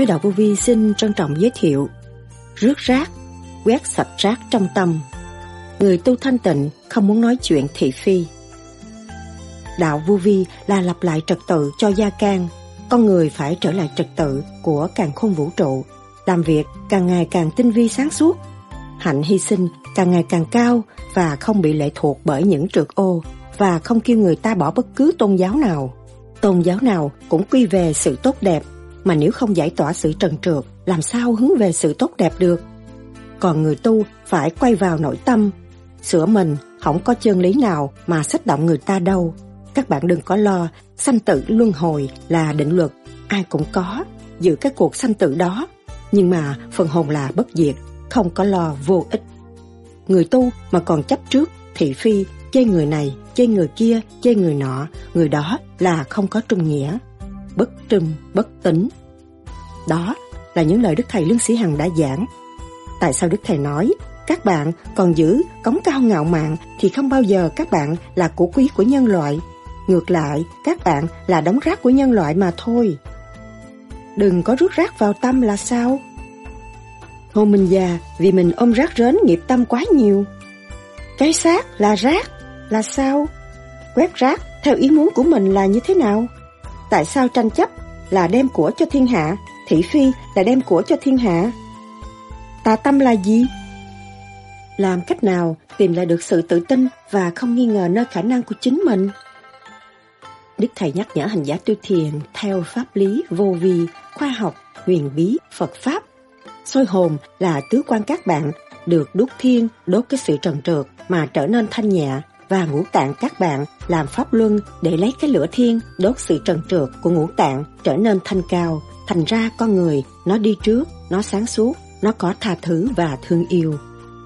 Suối đạo vô vi xin trân trọng giới thiệu Rước rác, quét sạch rác trong tâm. Người tu thanh tịnh không muốn nói chuyện thị phi. Đạo vô vi là lập lại trật tự cho gia can. Con người phải trở lại trật tự của càng khôn vũ trụ. Làm việc càng ngày càng tinh vi sáng suốt. Hạnh hy sinh càng ngày càng cao Và không bị lệ thuộc bởi những trượt ô Và không kêu người ta bỏ bất cứ tôn giáo nào. Tôn giáo nào cũng quy về sự tốt đẹp mà nếu không giải tỏa sự trần trượt, làm sao hướng về sự tốt đẹp được? Còn người tu phải quay vào nội tâm, sửa mình, không có chân lý nào mà sách động người ta đâu. Các bạn đừng có lo, sanh tử luân hồi là định luật, ai cũng có, giữ cái cuộc sanh tử đó. Nhưng mà phần hồn là bất diệt, không có lo vô ích. Người tu mà còn chấp trước, thị phi, chê người này, chê người kia, chê người nọ, người đó là không có trung nghĩa bất trưng, bất tính. Đó là những lời Đức Thầy Lương Sĩ Hằng đã giảng. Tại sao Đức Thầy nói, các bạn còn giữ cống cao ngạo mạn thì không bao giờ các bạn là của quý của nhân loại. Ngược lại, các bạn là đống rác của nhân loại mà thôi. Đừng có rút rác vào tâm là sao? Hôn mình già vì mình ôm rác rến nghiệp tâm quá nhiều. Cái xác là rác, là sao? Quét rác theo ý muốn của mình là như thế nào? Tại sao tranh chấp là đem của cho thiên hạ, thị phi là đem của cho thiên hạ? Tà tâm là gì? Làm cách nào tìm lại được sự tự tin và không nghi ngờ nơi khả năng của chính mình? Đức Thầy nhắc nhở hành giả tu thiền theo pháp lý vô vi, khoa học, huyền bí, Phật Pháp. Soi hồn là tứ quan các bạn được đúc thiên, đốt cái sự trần trượt mà trở nên thanh nhẹ, và ngũ tạng các bạn làm pháp luân để lấy cái lửa thiên đốt sự trần trượt của ngũ tạng trở nên thanh cao. Thành ra con người, nó đi trước, nó sáng suốt, nó có tha thứ và thương yêu.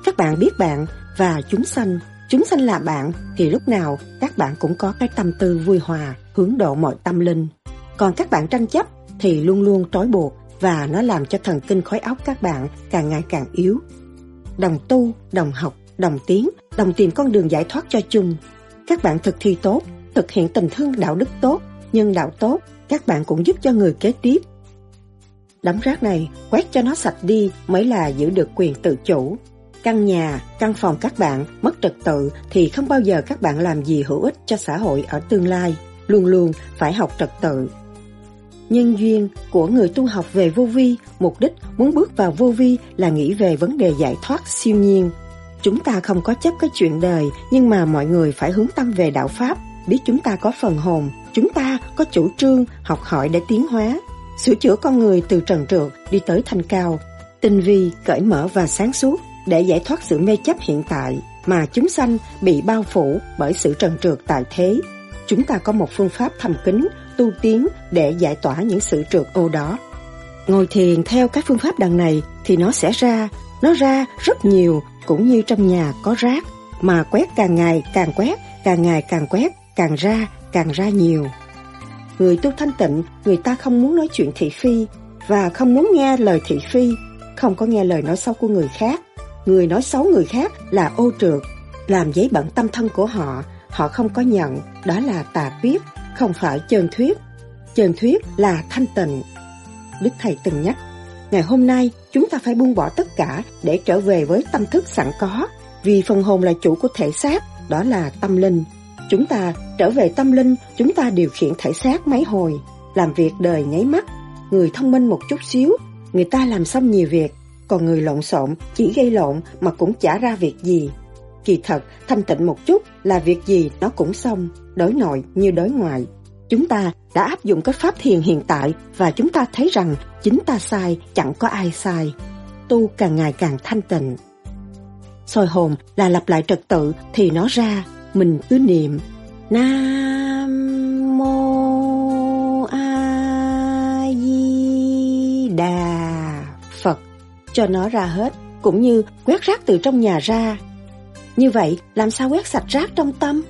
Các bạn biết bạn và chúng sanh, chúng sanh là bạn thì lúc nào các bạn cũng có cái tâm tư vui hòa, hướng độ mọi tâm linh. Còn các bạn tranh chấp thì luôn luôn trói buộc và nó làm cho thần kinh khối óc các bạn càng ngày càng yếu. Đồng tu, đồng học đồng tiến, đồng tìm con đường giải thoát cho chung. Các bạn thực thi tốt, thực hiện tình thương đạo đức tốt, nhân đạo tốt, các bạn cũng giúp cho người kế tiếp. Đống rác này quét cho nó sạch đi mới là giữ được quyền tự chủ. Căn nhà, căn phòng các bạn mất trật tự thì không bao giờ các bạn làm gì hữu ích cho xã hội ở tương lai. Luôn luôn phải học trật tự. Nhân duyên của người tu học về vô vi, mục đích muốn bước vào vô vi là nghĩ về vấn đề giải thoát siêu nhiên, Chúng ta không có chấp cái chuyện đời, nhưng mà mọi người phải hướng tâm về đạo Pháp, biết chúng ta có phần hồn, chúng ta có chủ trương, học hỏi để tiến hóa, sửa chữa con người từ trần trượt đi tới thành cao, tinh vi, cởi mở và sáng suốt để giải thoát sự mê chấp hiện tại mà chúng sanh bị bao phủ bởi sự trần trượt tại thế. Chúng ta có một phương pháp thầm kính, tu tiến để giải tỏa những sự trượt ô đó. Ngồi thiền theo các phương pháp đằng này thì nó sẽ ra, nó ra rất nhiều cũng như trong nhà có rác, mà quét càng ngày càng quét, càng ngày càng quét, càng ra, càng ra nhiều. Người tu thanh tịnh, người ta không muốn nói chuyện thị phi, và không muốn nghe lời thị phi, không có nghe lời nói xấu của người khác. Người nói xấu người khác là ô trượt, làm giấy bẩn tâm thân của họ, họ không có nhận, đó là tà tuyết, không phải chân thuyết. Chân thuyết là thanh tịnh. Đức Thầy từng nhắc, ngày hôm nay chúng ta phải buông bỏ tất cả để trở về với tâm thức sẵn có, vì phần hồn là chủ của thể xác, đó là tâm linh. Chúng ta trở về tâm linh, chúng ta điều khiển thể xác mấy hồi, làm việc đời nháy mắt. Người thông minh một chút xíu, người ta làm xong nhiều việc, còn người lộn xộn chỉ gây lộn mà cũng chả ra việc gì. Kỳ thật, thanh tịnh một chút là việc gì nó cũng xong, đối nội như đối ngoại. Chúng ta đã áp dụng các pháp thiền hiện tại và chúng ta thấy rằng chính ta sai, chẳng có ai sai. Tu càng ngày càng thanh tịnh. Soi hồn là lặp lại trật tự thì nó ra, mình cứ niệm Nam Mô A Di Đà Phật cho nó ra hết, cũng như quét rác từ trong nhà ra. Như vậy, làm sao quét sạch rác trong tâm?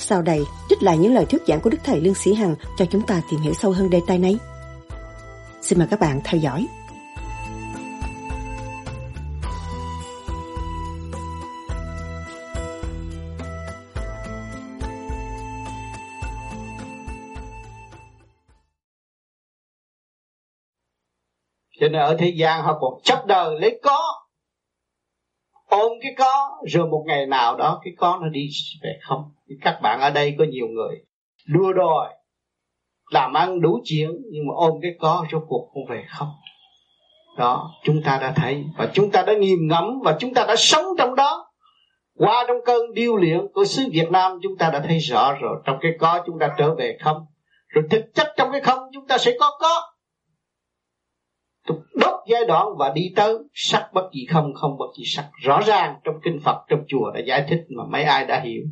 Sau đây, trích lại những lời thuyết giảng của Đức Thầy Lương Sĩ Hằng cho chúng ta tìm hiểu sâu hơn đề tài này. Xin mời các bạn theo dõi. cho nên ở thế gian họ còn chấp đời lấy có ôm cái có, rồi một ngày nào đó cái có nó đi về không? Các bạn ở đây có nhiều người đua đòi, làm ăn đủ chuyện nhưng mà ôm cái có rốt cuộc không về không? Đó, chúng ta đã thấy. Và chúng ta đã nghiền ngẫm và chúng ta đã sống trong đó. Qua trong cơn điêu luyện của xứ Việt Nam, chúng ta đã thấy rõ rồi. Trong cái có chúng ta trở về không? Rồi thực chất trong cái không, chúng ta sẽ có có đốt giai đoạn và đi tới sắc bất gì không không bất gì sắc. Rõ ràng trong kinh Phật, trong chùa đã giải thích mà mấy ai đã hiểu.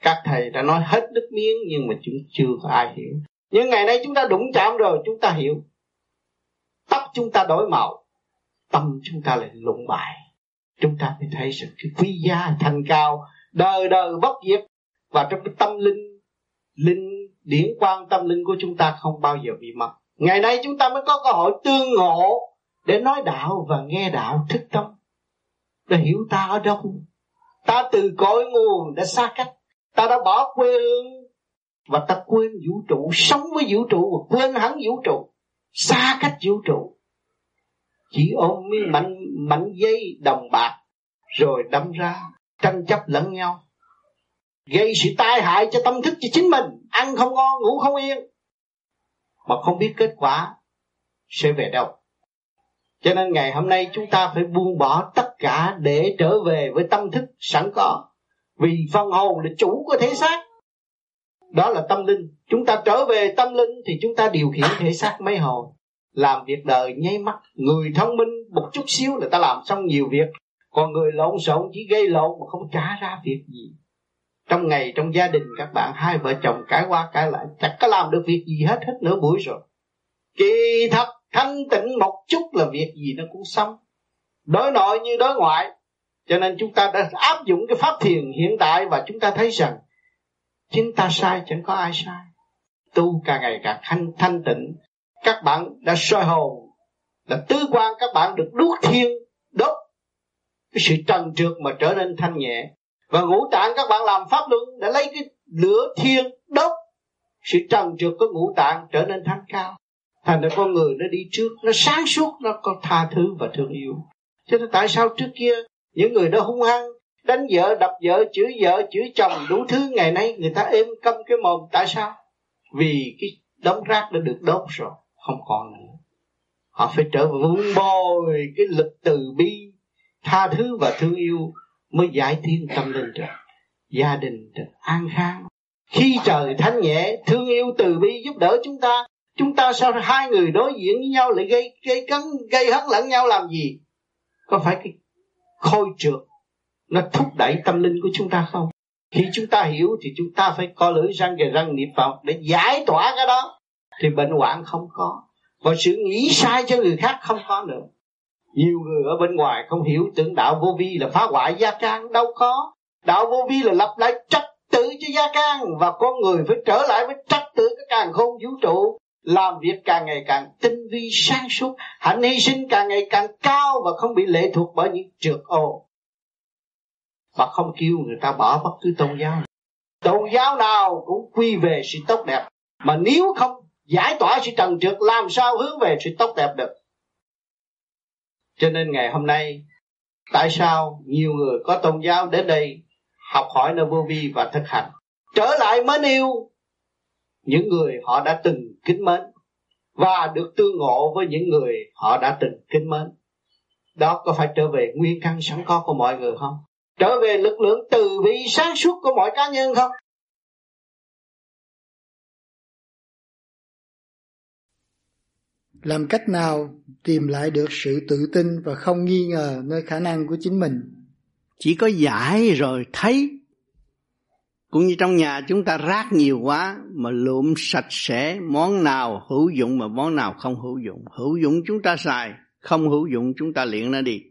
Các thầy đã nói hết nước miếng nhưng mà chúng chưa có ai hiểu. Nhưng ngày nay chúng ta đụng chạm rồi, chúng ta hiểu. Tóc chúng ta đổi màu, tâm chúng ta lại lụng bại. Chúng ta mới thấy sự cái quý giá thành cao, đời đời bất diệt. Và trong cái tâm linh linh điển quan tâm linh của chúng ta không bao giờ bị mất ngày nay chúng ta mới có cơ hội tương ngộ để nói đạo và nghe đạo thức tâm. Để hiểu ta ở đâu. Ta từ cõi nguồn đã xa cách. Ta đã bỏ quê hương và ta quên vũ trụ sống với vũ trụ và quên hắn vũ trụ. Xa cách vũ trụ. Chỉ ôm miếng mảnh mảnh giấy đồng bạc rồi đâm ra tranh chấp lẫn nhau. Gây sự tai hại cho tâm thức cho chính mình. Ăn không ngon ngủ không yên mà không biết kết quả sẽ về đâu. Cho nên ngày hôm nay chúng ta phải buông bỏ tất cả để trở về với tâm thức sẵn có. Vì phần hồn là chủ của thể xác. Đó là tâm linh. Chúng ta trở về tâm linh thì chúng ta điều khiển thể xác mấy hồn. Làm việc đời nháy mắt. Người thông minh một chút xíu là ta làm xong nhiều việc. Còn người lộn xộn chỉ gây lộn mà không trả ra việc gì trong ngày, trong gia đình, các bạn, hai vợ chồng cãi qua cãi lại, chẳng có làm được việc gì hết hết nửa buổi rồi. Kỳ thật, thanh tịnh một chút là việc gì nó cũng xong. Đối nội như đối ngoại. Cho nên chúng ta đã áp dụng cái pháp thiền hiện tại và chúng ta thấy rằng, chính ta sai, chẳng có ai sai. Tu càng ngày càng thanh thanh tịnh. Các bạn đã soi hồn là tứ quan các bạn được đuốc thiên đốt. Cái sự trần trượt mà trở nên thanh nhẹ và ngũ tạng các bạn làm pháp luân để lấy cái lửa thiên đốt. Sự trần trượt của ngũ tạng trở nên thanh cao. Thành ra con người nó đi trước, nó sáng suốt, nó có tha thứ và thương yêu. Cho nên tại sao trước kia những người đó hung hăng, đánh vợ, đập vợ, chửi vợ, chửi chồng đủ thứ ngày nay người ta êm câm cái mồm, tại sao? Vì cái đống rác đã được đốt rồi, không còn nữa. Họ phải trở về vun bồi cái lực từ bi, tha thứ và thương yêu mới giải thiên tâm linh được. Gia đình được an khang. Khi trời thanh nhẹ, thương yêu từ bi giúp đỡ chúng ta chúng ta sao hai người đối diện với nhau lại gây gây cấn, gây hấn lẫn nhau làm gì? Có phải cái khôi trượt nó thúc đẩy tâm linh của chúng ta không? Khi chúng ta hiểu thì chúng ta phải co lưỡi răng kề răng niệm phật để giải tỏa cái đó. Thì bệnh hoạn không có. Và sự nghĩ sai cho người khác không có nữa nhiều người ở bên ngoài không hiểu tưởng đạo vô vi là phá hoại gia can đâu có. Đạo vô vi là lập lại trật tự cho gia can và con người phải trở lại với trật tự cái càng khôn vũ trụ. Làm việc càng ngày càng tinh vi sáng suốt, hạnh hy sinh càng ngày càng cao và không bị lệ thuộc bởi những trượt ô. Và không kêu người ta bỏ bất cứ tôn giáo tôn giáo nào cũng quy về sự tốt đẹp. Mà nếu không giải tỏa sự trần trượt, làm sao hướng về sự tốt đẹp được? Cho nên ngày hôm nay, tại sao nhiều người có tôn giáo đến đây học hỏi nơi vô vi và thực hành? Trở lại mến yêu những người họ đã từng kính mến và được tương ngộ với những người họ đã từng kính mến. Đó có phải trở về nguyên căn sẵn có của mọi người không? Trở về lực lượng từ bi sáng suốt của mọi cá nhân không? Làm cách nào tìm lại được sự tự tin và không nghi ngờ nơi khả năng của chính mình? Chỉ có giải rồi thấy. Cũng như trong nhà chúng ta rác nhiều quá mà lượm sạch sẽ, món nào hữu dụng mà món nào không hữu dụng. Hữu dụng chúng ta xài, không hữu dụng chúng ta luyện nó đi.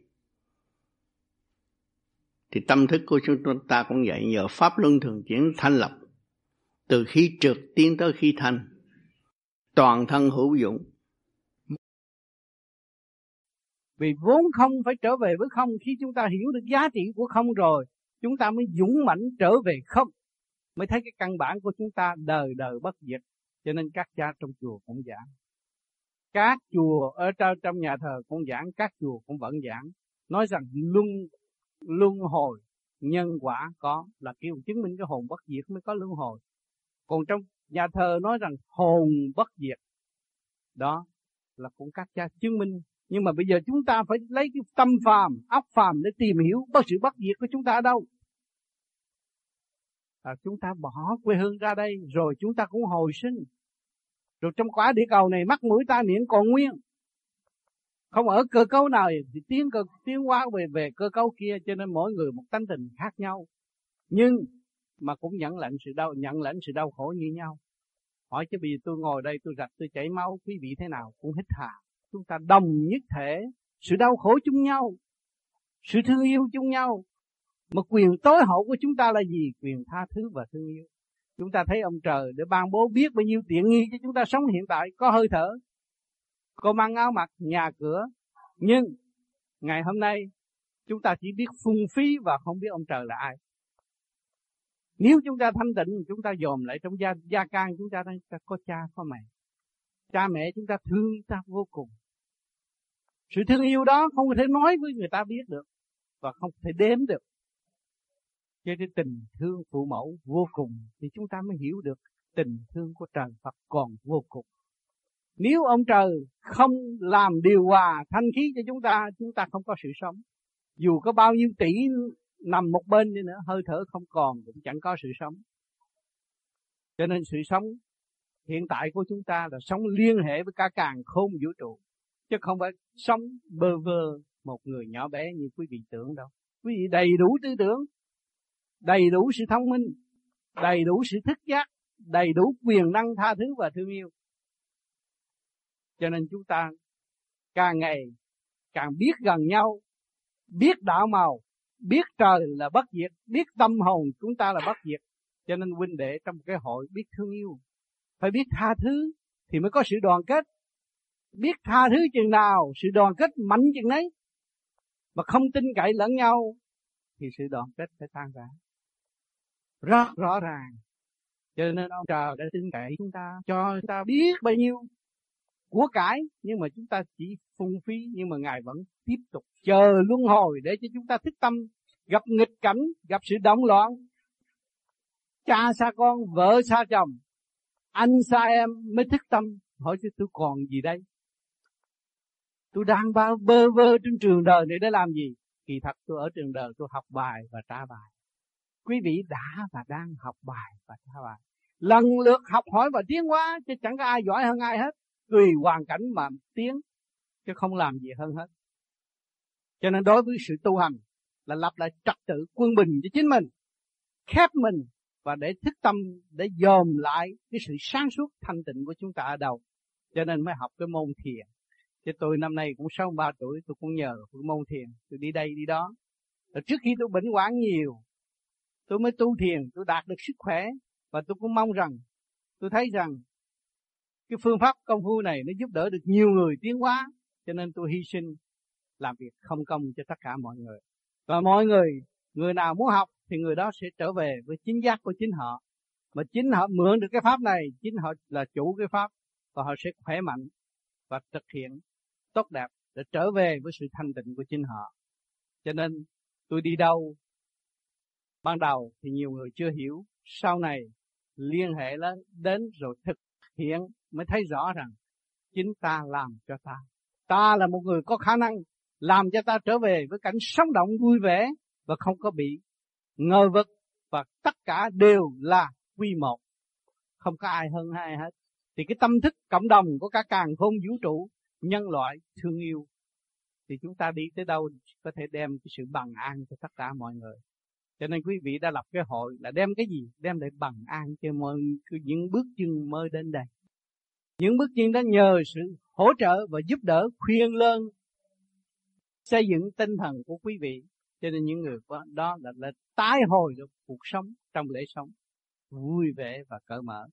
Thì tâm thức của chúng ta cũng vậy, nhờ pháp luân thường chuyển thanh lập. Từ khi trượt tiến tới khi thanh toàn thân hữu dụng vì vốn không phải trở về với không, khi chúng ta hiểu được giá trị của không rồi, chúng ta mới dũng mãnh trở về không, mới thấy cái căn bản của chúng ta đời đời bất diệt. Cho nên các cha trong chùa cũng giảng. Các chùa ở trong nhà thờ cũng giảng, các chùa cũng vẫn giảng. Nói rằng luân luân hồi, nhân quả có là kêu chứng minh cái hồn bất diệt mới có luân hồi. Còn trong nhà thờ nói rằng hồn bất diệt, đó là cũng các cha chứng minh nhưng mà bây giờ chúng ta phải lấy cái tâm phàm óc phàm để tìm hiểu bất sự bất diệt của chúng ta ở đâu. À, chúng ta bỏ quê hương ra đây rồi chúng ta cũng hồi sinh. Rồi trong quả địa cầu này mắt mũi ta miệng còn nguyên. Không ở cơ cấu nào thì tiến cơ tiến hóa về về cơ cấu kia cho nên mỗi người một tánh tình khác nhau. Nhưng mà cũng nhận lãnh sự đau nhận lãnh sự đau khổ như nhau. Hỏi chứ bây giờ tôi ngồi đây tôi rạch tôi chảy máu quý vị thế nào? Cũng hít hà chúng ta đồng nhất thể, sự đau khổ chung nhau, sự thương yêu chung nhau. Mà quyền tối hậu của chúng ta là gì? Quyền tha thứ và thương yêu. Chúng ta thấy ông trời để ban bố biết bao nhiêu tiện nghi cho chúng ta sống hiện tại, có hơi thở, có mang áo mặc, nhà cửa. Nhưng ngày hôm nay, chúng ta chỉ biết phung phí và không biết ông trời là ai. Nếu chúng ta thanh tịnh, chúng ta dòm lại trong gia gia can, chúng ta đang có cha, có mẹ. Cha mẹ chúng ta thương ta vô cùng sự thương yêu đó không thể nói với người ta biết được và không thể đếm được cho nên tình thương phụ mẫu vô cùng thì chúng ta mới hiểu được tình thương của trời Phật còn vô cùng. Nếu ông trời không làm điều hòa thanh khí cho chúng ta, chúng ta không có sự sống. Dù có bao nhiêu tỷ nằm một bên đi nữa, hơi thở không còn cũng chẳng có sự sống. Cho nên sự sống hiện tại của chúng ta là sống liên hệ với cả càng khôn vũ trụ. Chứ không phải sống bơ vơ một người nhỏ bé như quý vị tưởng đâu. Quý vị đầy đủ tư tưởng, đầy đủ sự thông minh đầy đủ sự thức giác đầy đủ quyền năng tha thứ và thương yêu. Cho nên chúng ta càng ngày càng biết gần nhau biết đạo màu biết trời là bất diệt biết tâm hồn chúng ta là bất diệt. Cho nên huynh đệ trong cái hội biết thương yêu phải biết tha thứ thì mới có sự đoàn kết biết tha thứ chừng nào, sự đoàn kết mạnh chừng đấy mà không tin cậy lẫn nhau, thì sự đoàn kết sẽ tan rã. Rất rõ ràng. Cho nên ông trời đã tin cậy chúng ta, cho chúng ta biết bao nhiêu của cải, nhưng mà chúng ta chỉ phung phí, nhưng mà ngài vẫn tiếp tục chờ luân hồi để cho chúng ta thức tâm, gặp nghịch cảnh, gặp sự động loạn. Cha xa con, vợ xa chồng, anh xa em mới thức tâm, hỏi chứ tôi còn gì đây? Tôi đang bao bơ vơ trên trường đời này để làm gì? Kỳ thật tôi ở trường đời tôi học bài và trả bài. Quý vị đã và đang học bài và trả bài. Lần lượt học hỏi và tiến hóa, chứ chẳng có ai giỏi hơn ai hết. Tùy hoàn cảnh mà tiến, chứ không làm gì hơn hết. Cho nên đối với sự tu hành là lập lại trật tự quân bình cho chính mình, khép mình và để thức tâm để dòm lại cái sự sáng suốt thanh tịnh của chúng ta ở đầu. Cho nên mới học cái môn thiền. Thì tôi năm nay cũng sáu ba tuổi, tôi cũng nhờ cái môn thiền, tôi đi đây đi đó. Rồi trước khi tôi bệnh hoạn nhiều, tôi mới tu thiền, tôi đạt được sức khỏe. Và tôi cũng mong rằng, tôi thấy rằng cái phương pháp công phu này nó giúp đỡ được nhiều người tiến hóa. Cho nên tôi hy sinh làm việc không công cho tất cả mọi người. Và mọi người người nào muốn học thì người đó sẽ trở về với chính giác của chính họ. Mà chính họ mượn được cái pháp này, chính họ là chủ cái pháp và họ sẽ khỏe mạnh và thực hiện tốt đẹp để trở về với sự thanh tịnh của chính họ. Cho nên tôi đi đâu? Ban đầu thì nhiều người chưa hiểu. Sau này liên hệ lên, đến rồi thực hiện mới thấy rõ rằng chính ta làm cho ta. Ta là một người có khả năng làm cho ta trở về với cảnh sống động vui vẻ và không có bị ngờ vực, và tất cả đều là quy một. Không có ai hơn ai hết. Thì cái tâm thức cộng đồng của cả càng khôn vũ trụ nhân loại thương yêu thì chúng ta đi tới đâu có thể đem cái sự bằng an cho tất cả mọi người. Cho nên quý vị đã lập cái hội là đem cái gì? Đem lại bằng an cho mọi những bước chân mới đến đây. Những bước chân đó nhờ sự hỗ trợ và giúp đỡ khuyên lơn xây dựng tinh thần của quý vị. Cho nên những người đó là, là tái hồi được cuộc sống trong lễ sống vui vẻ và cởi mở.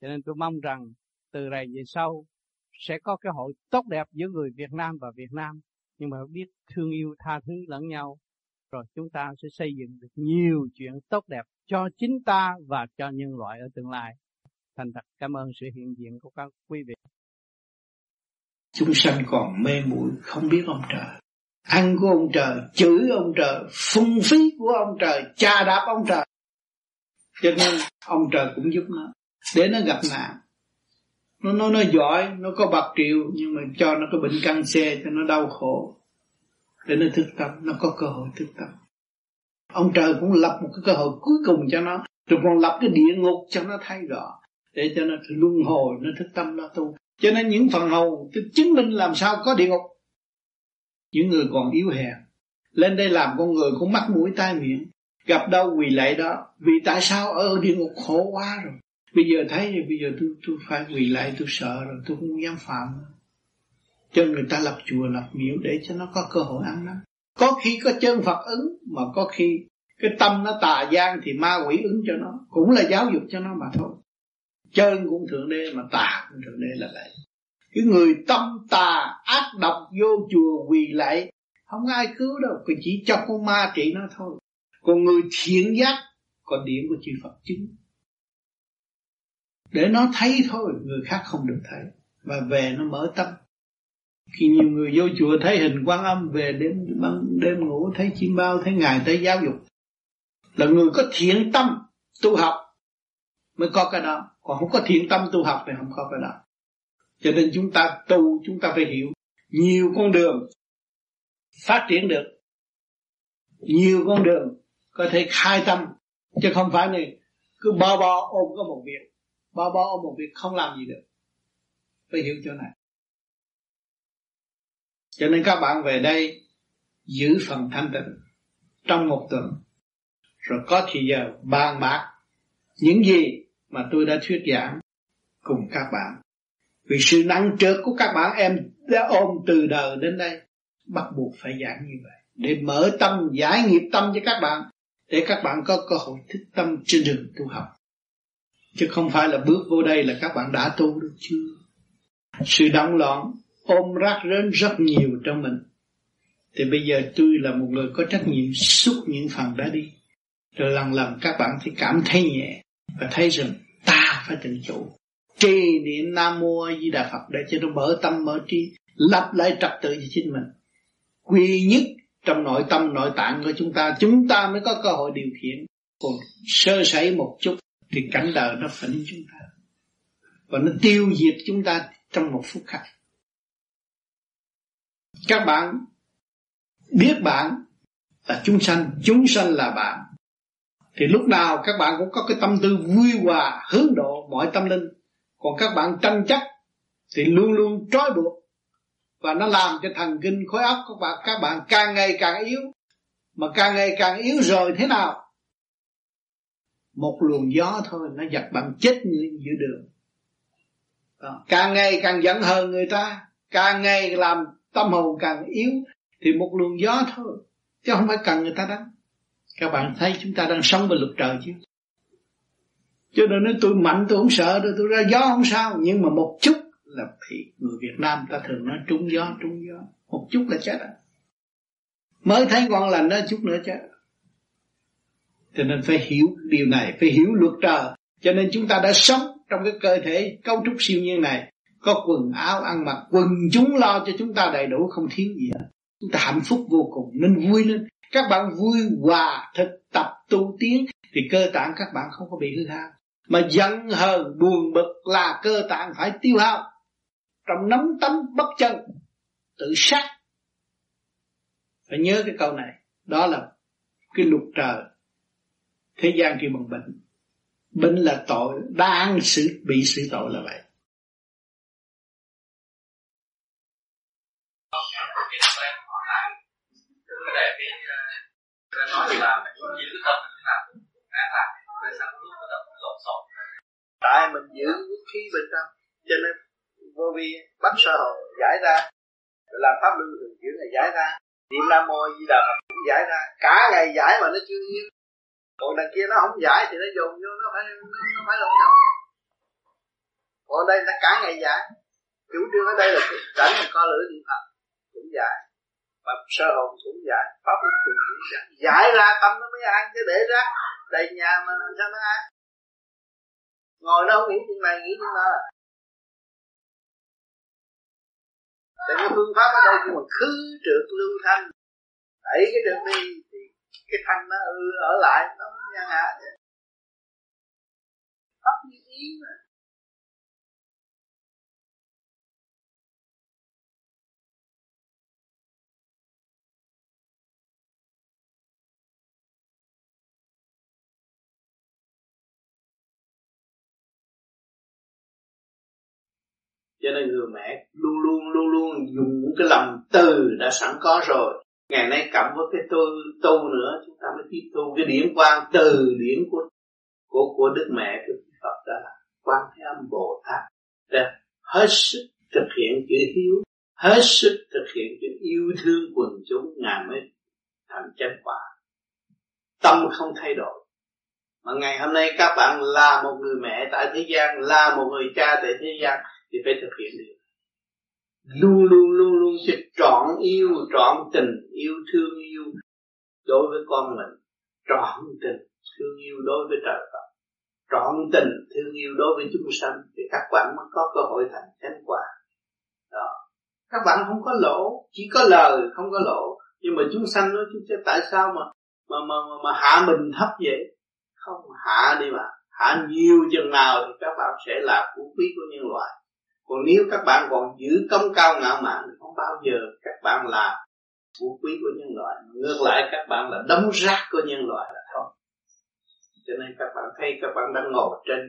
Cho nên tôi mong rằng từ này về sau sẽ có cái hội tốt đẹp giữa người Việt Nam và Việt Nam nhưng mà biết thương yêu, tha thứ lẫn nhau, rồi chúng ta sẽ xây dựng được nhiều chuyện tốt đẹp cho chính ta và cho nhân loại ở tương lai. Thành thật, cảm ơn sự hiện diện của các quý vị. chúng sanh còn mê muội, không biết ông trời ăn của ông trời chửi ông trời, phung phí của ông trời, cha đạp ông trời cho nên ông trời cũng giúp nó để nó gặp nạn nó nói, nó giỏi, nó có bạc triệu, nhưng mà cho nó có bệnh căn xe cho nó đau khổ. Để nó thức tâm, nó có cơ hội thức tâm. Ông trời cũng lập một cái cơ hội cuối cùng cho nó. Rồi còn lập cái địa ngục cho nó thay rõ, để cho nó luân hồi, nó thức tâm, nó tu. Cho nên những phần hầu tôi chứng minh làm sao có địa ngục. Những người còn yếu hèn. Lên đây làm con người cũng mắc mũi tai miệng. Gặp đâu quỳ lại đó, vì tại sao ở địa ngục khổ quá rồi? Bây giờ thấy bây giờ tôi tôi phải quỳ lại, tôi sợ rồi, tôi không dám phạm. Cho người ta lập chùa, lập miếu để cho nó có cơ hội ăn năn có khi có chân Phật ứng, mà có khi cái tâm nó tà gian thì ma quỷ ứng cho nó. Cũng là giáo dục cho nó mà thôi. Chân cũng thượng đế mà tà cũng thượng đế là vậy. Cái người tâm tà ác độc vô chùa quỳ lại, không ai cứu đâu. Cứ chỉ cho con ma trị nó thôi. Còn người thiện giác còn điểm của chư Phật chứng để nó thấy thôi, người khác không được thấy. Và về nó mở tâm. Khi nhiều người vô chùa thấy hình quan âm, về đêm đêm ngủ, thấy chim bao, thấy ngài, thấy giáo dục. Là người có thiện tâm tu học mới có cái đó. Còn không có thiện tâm tu học thì không có cái đó. Cho nên chúng ta tu, chúng ta phải hiểu. Nhiều con đường phát triển được. Nhiều con đường có thể khai tâm. Chứ không phải này, cứ bo bo ôm có một việc bao bao một việc không làm gì được. Phải hiểu chỗ này. Cho nên các bạn về đây giữ phần thanh tịnh trong một tuần, rồi có thì giờ bàn bạc những gì mà tôi đã thuyết giảng cùng các bạn. Vì sự năng trượt của các bạn em đã ôm từ đời đến đây, bắt buộc phải giảng như vậy để mở tâm, giải nghiệp tâm cho các bạn, để các bạn có cơ hội thích tâm trên đường tu học chứ không phải là bước vô đây là các bạn đã tu được chưa? Sự động loạn ôm rác rến rất nhiều trong mình. Thì bây giờ tôi là một người có trách nhiệm xúc những phần đã đi. Rồi lần lần các bạn thì cảm thấy nhẹ và thấy rằng ta phải tự chủ. Trì niệm nam mô a di đà phật để cho nó mở tâm, mở trí lập lại trật tự cho chính mình. Quy nhất trong nội tâm, nội tạng của chúng ta chúng ta mới có cơ hội điều khiển. Còn sơ sẩy một chút thì cảnh đời nó phỉnh chúng ta. Và nó tiêu diệt chúng ta trong một phút khắc. Các bạn biết bạn là chúng sanh chúng sanh là bạn. Thì lúc nào các bạn cũng có cái tâm tư vui hòa, hướng độ mọi tâm linh. Còn các bạn tranh chấp thì luôn luôn trói buộc. Và nó làm cho thần kinh khối óc của bạn các bạn càng ngày càng yếu. Mà càng ngày càng yếu rồi thế nào? Một luồng gió thôi, nó giật bạn chết người giữa đường. Đó. càng ngày càng giận hờn người ta, càng ngày làm tâm hồn càng yếu, thì một luồng gió thôi, chứ không phải cần người ta đánh. Các bạn thấy chúng ta đang sống bên luật trời chứ? Cho nên nói tôi mạnh, tôi không sợ đâu, tôi ra gió không sao. Nhưng mà một chút là thì người Việt Nam ta thường nói trúng gió trúng gió. Một chút là chết rồi. Mới thấy con lành đó, chút nữa chết cho nên phải hiểu điều này, phải hiểu luật trời. Cho nên chúng ta đã sống trong cái cơ thể cấu trúc siêu nhiên này, có quần áo ăn mặc, quần chúng lo cho chúng ta đầy đủ, không thiếu gì hết. Chúng ta hạnh phúc vô cùng, nên vui lên. Các bạn vui hòa thực tập tu tiến, thì cơ tạng các bạn không có bị hư hao. Mà giận hờn, buồn bực là cơ tạng phải tiêu hao. Trong nắm tấm bất chân, tự sát. Phải nhớ cái câu này. Đó là cái luật trời thế gian kêu bằng bệnh. Bệnh là tội đang xử, bị xử tội là vậy. Tại mình giữ khí bên trong cho nên vô vi bắt sơ hồn giải ra. Rồi làm pháp luân thường chuyển là giải ra. Niệm nam mô di đà phật cũng giải ra. Cả ngày giải mà nó chưa yên còn đằng kia nó không giải thì nó dùng vô nó phải nó, nó phải lộn nhộn còn đây nó cả ngày giải. Chủ trương ở đây là cảnh mình co lửa niệm phật cũng giải. Và sơ hồn cũng giải pháp luân thường cũng giải. Giải ra tâm nó mới ăn chứ để ra đầy nhà mà làm sao nó ăn? ngồi nó không nghĩ chuyện này nghĩ chuyện đó. Tại cái phương pháp ở đây nhưng mà khứ trượt lưu thanh. Đẩy cái đường đi cái thanh nó ở lại, nó nhân hạ pháp như ý mà. Cho nên người mẹ luôn luôn luôn luôn dùng cái lòng từ đã sẵn có rồi ngày nay cộng với cái tu tu nữa, chúng ta mới tiếp thu cái điển quang từ điển của của của đức mẹ, của phật đó là quan thế âm bồ tát đã hết sức thực hiện chữ hiếu, hết sức thực hiện chữ yêu thương quần chúng, ngài mới thành chân quả. Tâm không thay đổi. Mà ngày hôm nay các bạn là một người mẹ tại thế gian, là một người cha tại thế gian, thì phải thực hiện điều luôn luôn luôn luôn sẽ trọn yêu trọn tình yêu thương yêu đối với con mình. Trọn tình thương yêu đối với trời Phật. Trọn tình thương yêu đối với chúng sanh. Thì các bạn mới có cơ hội thành thánh quả. Đó. Các bạn không có lỗ chỉ có lời không có lỗ. Nhưng mà chúng sanh nói chúng tại sao mà mà mà mà, mà hạ mình thấp vậy? Không hạ đi mà. Hạ nhiều chừng nào thì các bạn sẽ là phú quý của nhân loại còn nếu các bạn còn giữ công cao ngạo mạn thì không bao giờ các bạn là phú quý của nhân loại. Ngược lại, các bạn là đống rác của nhân loại là thôi cho nên các bạn thấy các bạn đang ngồi trên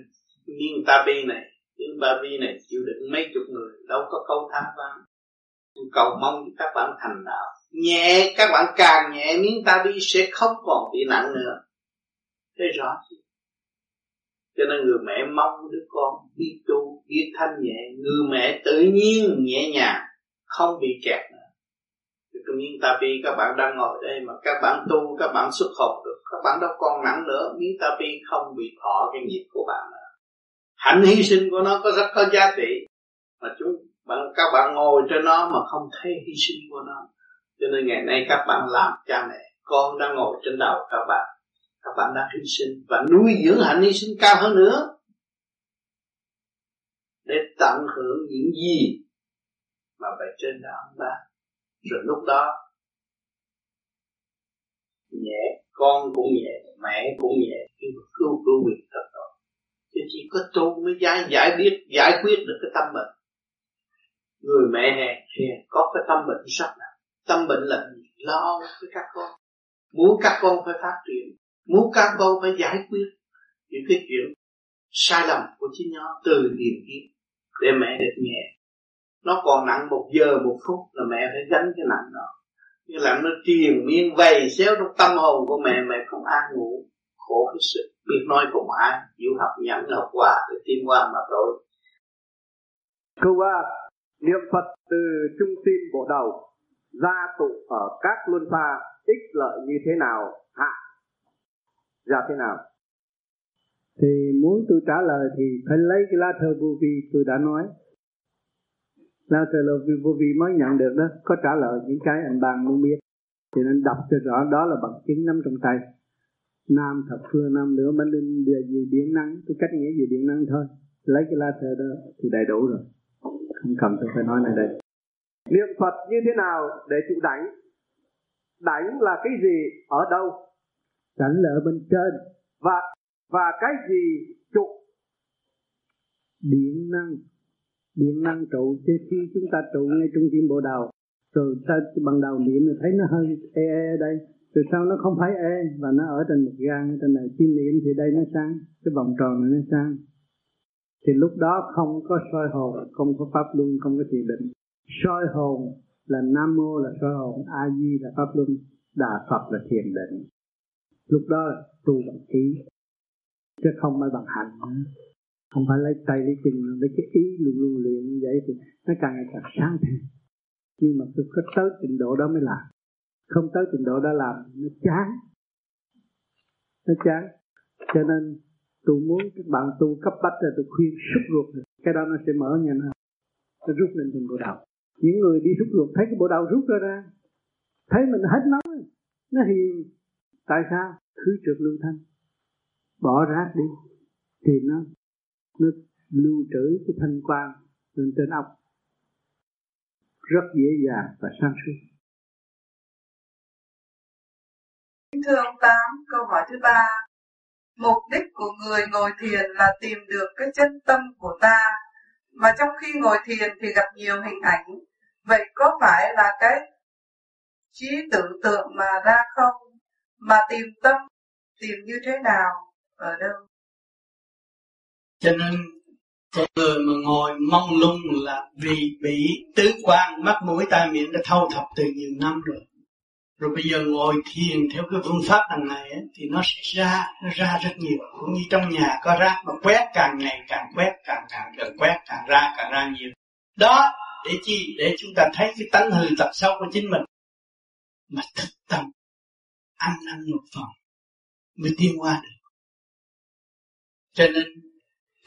miếng tabi này. Miếng tabi này chịu đựng mấy chục người, đâu có câu tham vang. Cầu mong các bạn thành đạo. Nhẹ, các bạn càng nhẹ, miếng tabi sẽ không còn bị nặng nữa. Thấy rõ chưa? Cho nên người mẹ mong đứa con biết tu biết thanh nhẹ. Người mẹ tự nhiên, nhẹ nhàng, không bị kẹt nữa. Tự nhiên ta bi các bạn đang ngồi đây mà các bạn tu, các bạn xuất hồn được, các bạn đâu còn nặng nữa. Miếng ta bi không bị thọ cái nghiệp của bạn nữa. Hạnh hy sinh của nó có rất có giá trị. Mà chúng, bạn, các bạn ngồi trên nó mà không thấy hy sinh của nó. Cho nên ngày nay các bạn làm cha mẹ. Con đang ngồi trên đầu các bạn các bạn đang hy sinh và nuôi dưỡng hạnh hy sinh cao hơn nữa. Để tận hưởng những gì mà bề trên đã ông ta rồi lúc đó, nhẹ, con cũng nhẹ, mẹ cũng nhẹ, khi mà cứu cứu việc thật rồi chứ chỉ có tu mới giải giải biết, giải quyết được cái tâm bệnh. Người mẹ hèn hèn có cái tâm bệnh sắc nặng. Tâm bệnh là gì lo với các con. Muốn các con phải phát triển muốn các con phải giải quyết những cái chuyện sai lầm của chính nó từ tiền kiếp để mẹ được nhẹ. Nó còn nặng một giờ, một phút là mẹ phải gánh cái nặng đó. Như là nó triền miên vầy xéo trong tâm hồn của mẹ mẹ không an ngủ, khổ cái sự biết nói cùng ai chịu học nhận học quà để tiến qua mà thôi. Câu ba niệm phật từ trung tâm bộ đầu ra tụ ở các luân pha, ích lợi như thế nào, hạ ra thế nào? Thì muốn tôi trả lời thì phải lấy cái lá thơ vô vi tôi đã nói. Lá thơ vô vi mới nhận được đó. Có trả lời những cái anh bạn muốn biết. Thì nên đọc cho rõ. Đó là bằng chứng nắm trong tay. Nam thập phương, nam nữa bên linh về gì, điện năng. Tôi cách nghĩa về điện năng thôi. Lấy cái lá thơ đó thì đầy đủ rồi. Không cần tôi phải nói này đây. Niệm phật như thế nào để chịu đánh đánh là cái gì? Ở đâu? Cảnh là ở bên trên. Và và cái gì trụ? Điện năng. Điện năng trụ, chứ khi chúng ta trụ ngay trung tim bộ đầu rồi ta bằng đầu niệm thì thấy nó hơi e e đây. Rồi sau nó không phải e và nó ở trên một gan trên này khi niệm thì đây nó sáng, cái vòng tròn này nó sáng. Thì lúc đó không có soi hồn, không có pháp luân, không có thiền định. Soi hồn là nam mô, là soi hồn a di là pháp luân. Đà phật là thiền định lúc đó tu bằng trí, chứ không phải bằng hành không phải lấy tay lấy chân lấy cái ý luôn luôn luyện như vậy thì nó càng ngày càng sáng thêm. Nhưng mà tôi có tới trình độ đó mới làm. Không tới trình độ đó làm, nó chán. Nó chán. Cho nên tôi muốn các bạn tu cấp bách là tôi khuyên xúc ruột cái đó nó sẽ mở nhanh hơn nó rút lên từng bộ đầu. Những người đi xúc ruột, thấy cái bộ đầu rút ra ra, thấy mình hết nói, nó hiền tại sao? Khứ trượt lưu thanh. Bỏ rác đi. Thì nó nó lưu trữ cái thanh quan lên trên ốc. Rất dễ dàng và sáng suốt. Thưa ông tám, câu hỏi thứ ba. Mục đích của người ngồi thiền là tìm được cái chân tâm của ta. Mà trong khi ngồi thiền thì gặp nhiều hình ảnh. Vậy có phải là cái trí tưởng tượng mà ra không? Mà tìm tâm tìm như thế nào ở đâu? Cho nên con người mà ngồi mong lung là vì bị tứ quan mắt mũi tai miệng đã thâu thập từ nhiều năm rồi. Rồi bây giờ ngồi thiền theo cái phương pháp đằng này ấy, thì nó sẽ ra nó ra rất nhiều. Cũng như trong nhà có rác mà quét càng ngày càng quét càng càng càng quét càng ra càng ra nhiều. Đó để chi? Để chúng ta thấy cái tánh hư tật sâu của chính mình. Mà thức tâm ăn năn một phần mới tiến qua được. Cho nên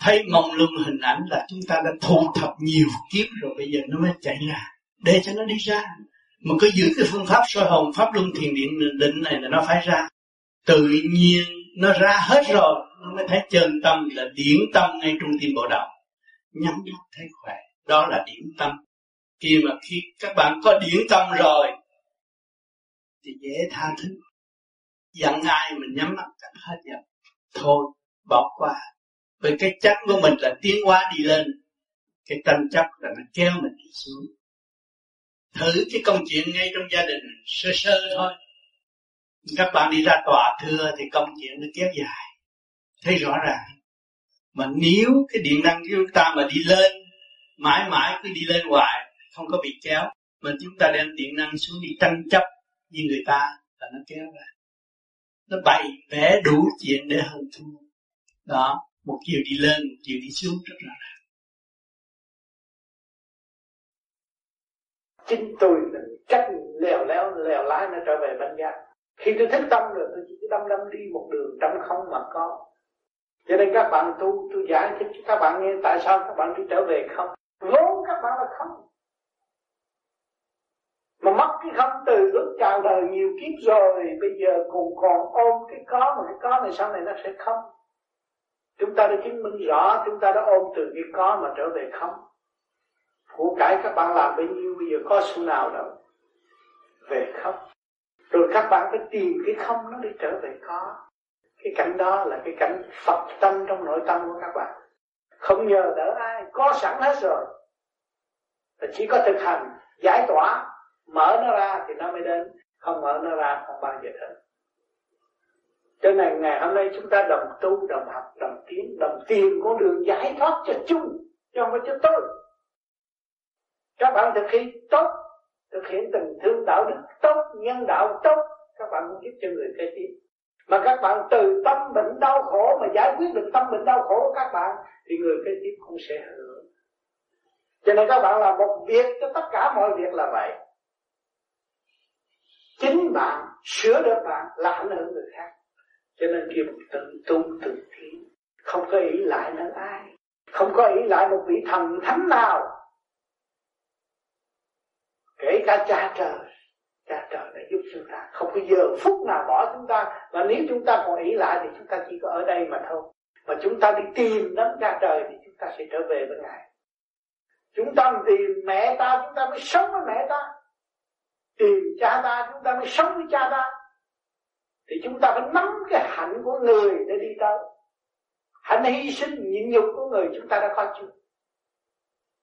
thấy mong lung hình ảnh là chúng ta đã thu thập nhiều kiếp rồi, bây giờ nó mới chạy ra, để cho nó đi ra. Mà cứ giữ cái phương pháp soi hồn pháp luân thiền điện định này là nó phải ra. Tự nhiên nó ra hết rồi, nó mới thấy chân tâm là điển tâm ngay trung tim bộ đầu nhắm mắt thấy khỏe, đó là điển tâm. Khi mà khi các bạn có điển tâm rồi, thì dễ tha thứ giận ai mình nhắm mắt cả hết giận. Thôi, bỏ qua. Với cái chất của mình là tiến hóa đi lên. Cái tâm chấp là nó kéo mình đi xuống. Thử cái công chuyện ngay trong gia đình, sơ sơ thôi. Các bạn đi ra tòa thưa thì công chuyện nó kéo dài. Thấy rõ ràng. Mà nếu cái điện năng của chúng ta mà đi lên, mãi mãi cứ đi lên hoài, không có bị kéo, mà chúng ta đem điện năng xuống đi tranh chấp như người ta là nó kéo ra nó bày vẽ đủ chuyện để hơn thua đó, một chiều đi lên, một chiều đi xuống, rất rõ ràng chính tôi là cách lèo léo, lèo lái nó trở về bên giác khi tôi thích tâm rồi, tôi chỉ đâm đâm đi một đường trong không mà có. Cho nên các bạn tu, tôi giải thích cho các bạn nghe tại sao các bạn đi trở về không. Vốn các bạn là không mà mất cái không từ lúc chào đời nhiều kiếp rồi, bây giờ cũng còn ôm cái có mà cái có này sau này nó sẽ không. Chúng ta đã chứng minh rõ, chúng ta đã ôm từ cái có mà trở về không. Của cải các bạn làm bấy nhiêu, bây giờ có số nào đâu. Về không. Rồi các bạn phải tìm cái không nó để trở về có. Cái cảnh đó là cái cảnh phật tâm trong nội tâm của các bạn. Không nhờ đỡ ai, có sẵn hết rồi. Chỉ có thực hành, giải tỏa mở nó ra thì nó mới đến, không mở nó ra không bao giờ đến. Cho nên ngày hôm nay chúng ta đồng tu, đồng học, đồng tiến, đồng tìm con đường giải thoát cho chung, chứ không phải cho tôi. Các bạn thực hiện tốt, thực hiện tình thương đạo đức tốt, nhân đạo tốt, các bạn cũng giúp cho người kế tiếp mà các bạn từ tâm bệnh đau khổ mà giải quyết được tâm bệnh đau khổ của các bạn, thì người kế tiếp cũng sẽ hưởng. Cho nên các bạn làm một việc cho tất cả mọi việc là vậy chính bạn, sửa được bạn, là ảnh hưởng người khác. Cho nên kêu tự tu tự tiến. Không có ý lại nơi ai. Không có ý lại một vị thần thánh nào. Kể cả cha trời. Cha trời đã giúp chúng ta. Không có giờ phút nào bỏ chúng ta. Và nếu chúng ta còn ý lại thì chúng ta chỉ có ở đây mà thôi. Mà chúng ta đi tìm đến cha trời thì chúng ta sẽ trở về với ngài. Chúng ta tìm mẹ ta, chúng ta mới sống với mẹ ta tìm cha ta chúng ta mới sống với cha ta, thì chúng ta phải nắm cái hạnh của người để đi tới. Hạnh hy sinh nhịn nhục của người chúng ta đã có chưa?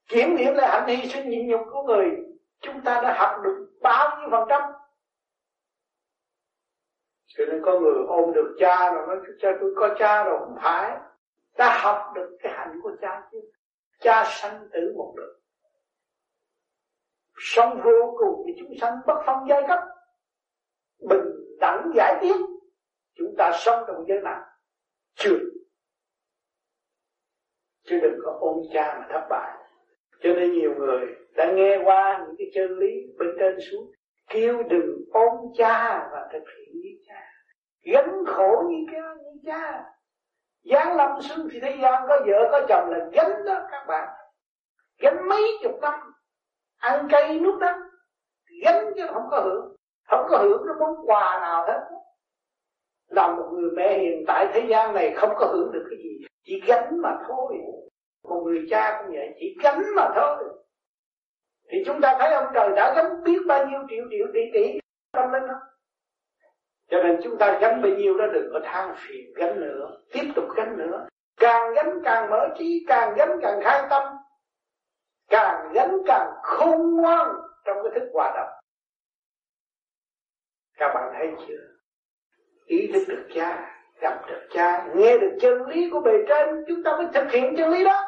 Kiểm điểm lại hạnh hy sinh nhịn nhục của người chúng ta đã học được bao nhiêu phần trăm? Cho nên có người ôm được cha rồi nói, cha, tôi có cha rồi, không phải. Ta học được cái hạnh của cha chứ. Cha sanh tử một đời sống vô cùng thì chúng sanh bất phân giai cấp. Bình đẳng giải tiến chúng ta sống trong giới nào chưa. Chứ đừng có ôm cha mà thất bại. Cho nên nhiều người đã nghe qua những cái chân lý bên trên xuống, kêu đừng ôm cha và thực hiện như cha. Gánh khổ như cái như cha. Giáng lâm xuống thì thế gian có vợ, có chồng là gánh đó các bạn. Gánh mấy chục năm ăn cây nút đắng gánh chứ không có hưởng. Không có hưởng cái món quà nào hết là một người mẹ hiện tại thế gian này không có hưởng được cái gì. Chỉ gánh mà thôi. Một người cha cũng vậy, chỉ gánh mà thôi. Thì chúng ta thấy ông trời đã gánh biết bao nhiêu triệu triệu, tỷ tỷ tâm linh đó. Cho nên chúng ta gánh bao nhiêu đó đừng có than phiền gánh nữa. Tiếp tục gánh nữa. Càng gánh càng mở trí, càng gánh càng khai tâm càng gánh càng khôn ngoan trong cái thức hòa đồng. Các bạn thấy chưa? Ý thức được cha, gặp được cha, nghe được chân lý của bề trên, chúng ta mới thực hiện chân lý đó.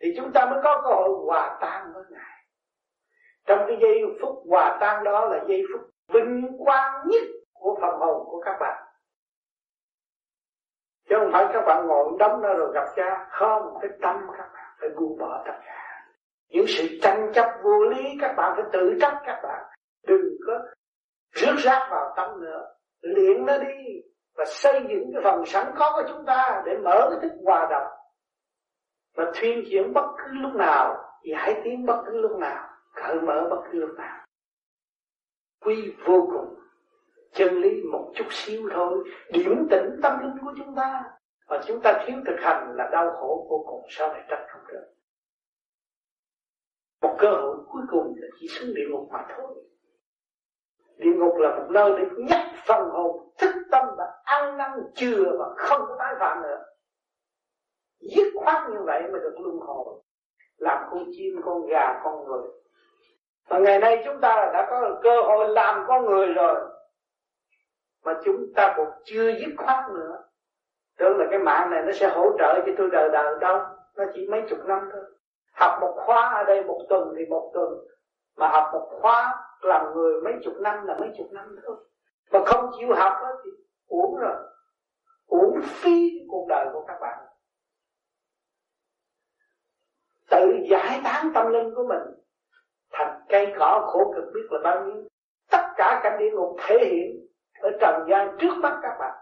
Thì chúng ta mới có cơ hội hòa tan với ngài. Trong cái giây phút hòa tan đó là giây phút vinh quang nhất của phần hồn của các bạn. Chứ không phải các bạn ngồi đóng nó rồi gặp cha không cái tâm các bạn phải buông bỏ tất cả. Những sự tranh chấp vô lý, các bạn phải tự trách các bạn. Đừng có rước rác vào tâm nữa luyện nó đi và xây dựng cái phần sẵn có của chúng ta để mở cái thức hòa đồng. Và thuyên chuyển bất cứ lúc nào giải tiến bất cứ lúc nào, cởi mở bất cứ lúc nào. Quy vô cùng, chân lý một chút xíu thôi, điểm tĩnh tâm linh của chúng ta và chúng ta thiếu thực hành là đau khổ vô cùng sao lại trách không được. Một cơ hội cuối cùng là chỉ xuống địa ngục mà thôi. Địa ngục là một nơi để nhắc phần hồn, thức tâm và ăn năn, chừa và không có tái phạm nữa. Dứt khoát như vậy mới được luân hồi. Làm con chim, con gà, con người. Và ngày nay chúng ta đã có cơ hội làm con người rồi. Mà chúng ta còn chưa dứt khoát nữa tưởng là cái mạng này nó sẽ hỗ trợ cho tôi đời đời đâu. Nó chỉ mấy chục năm thôi. Học một khóa ở đây một tuần thì một tuần. Mà học một khóa làm người mấy chục năm là mấy chục năm thôi. Mà không chịu học đó thì uổng rồi. Uổng phí cuộc đời của các bạn. Tự giải tán tâm linh của mình. Thành cây cỏ khổ cực biết là bao nhiêu. Tất cả cảnh địa ngục thể hiện ở trần gian trước mắt các bạn.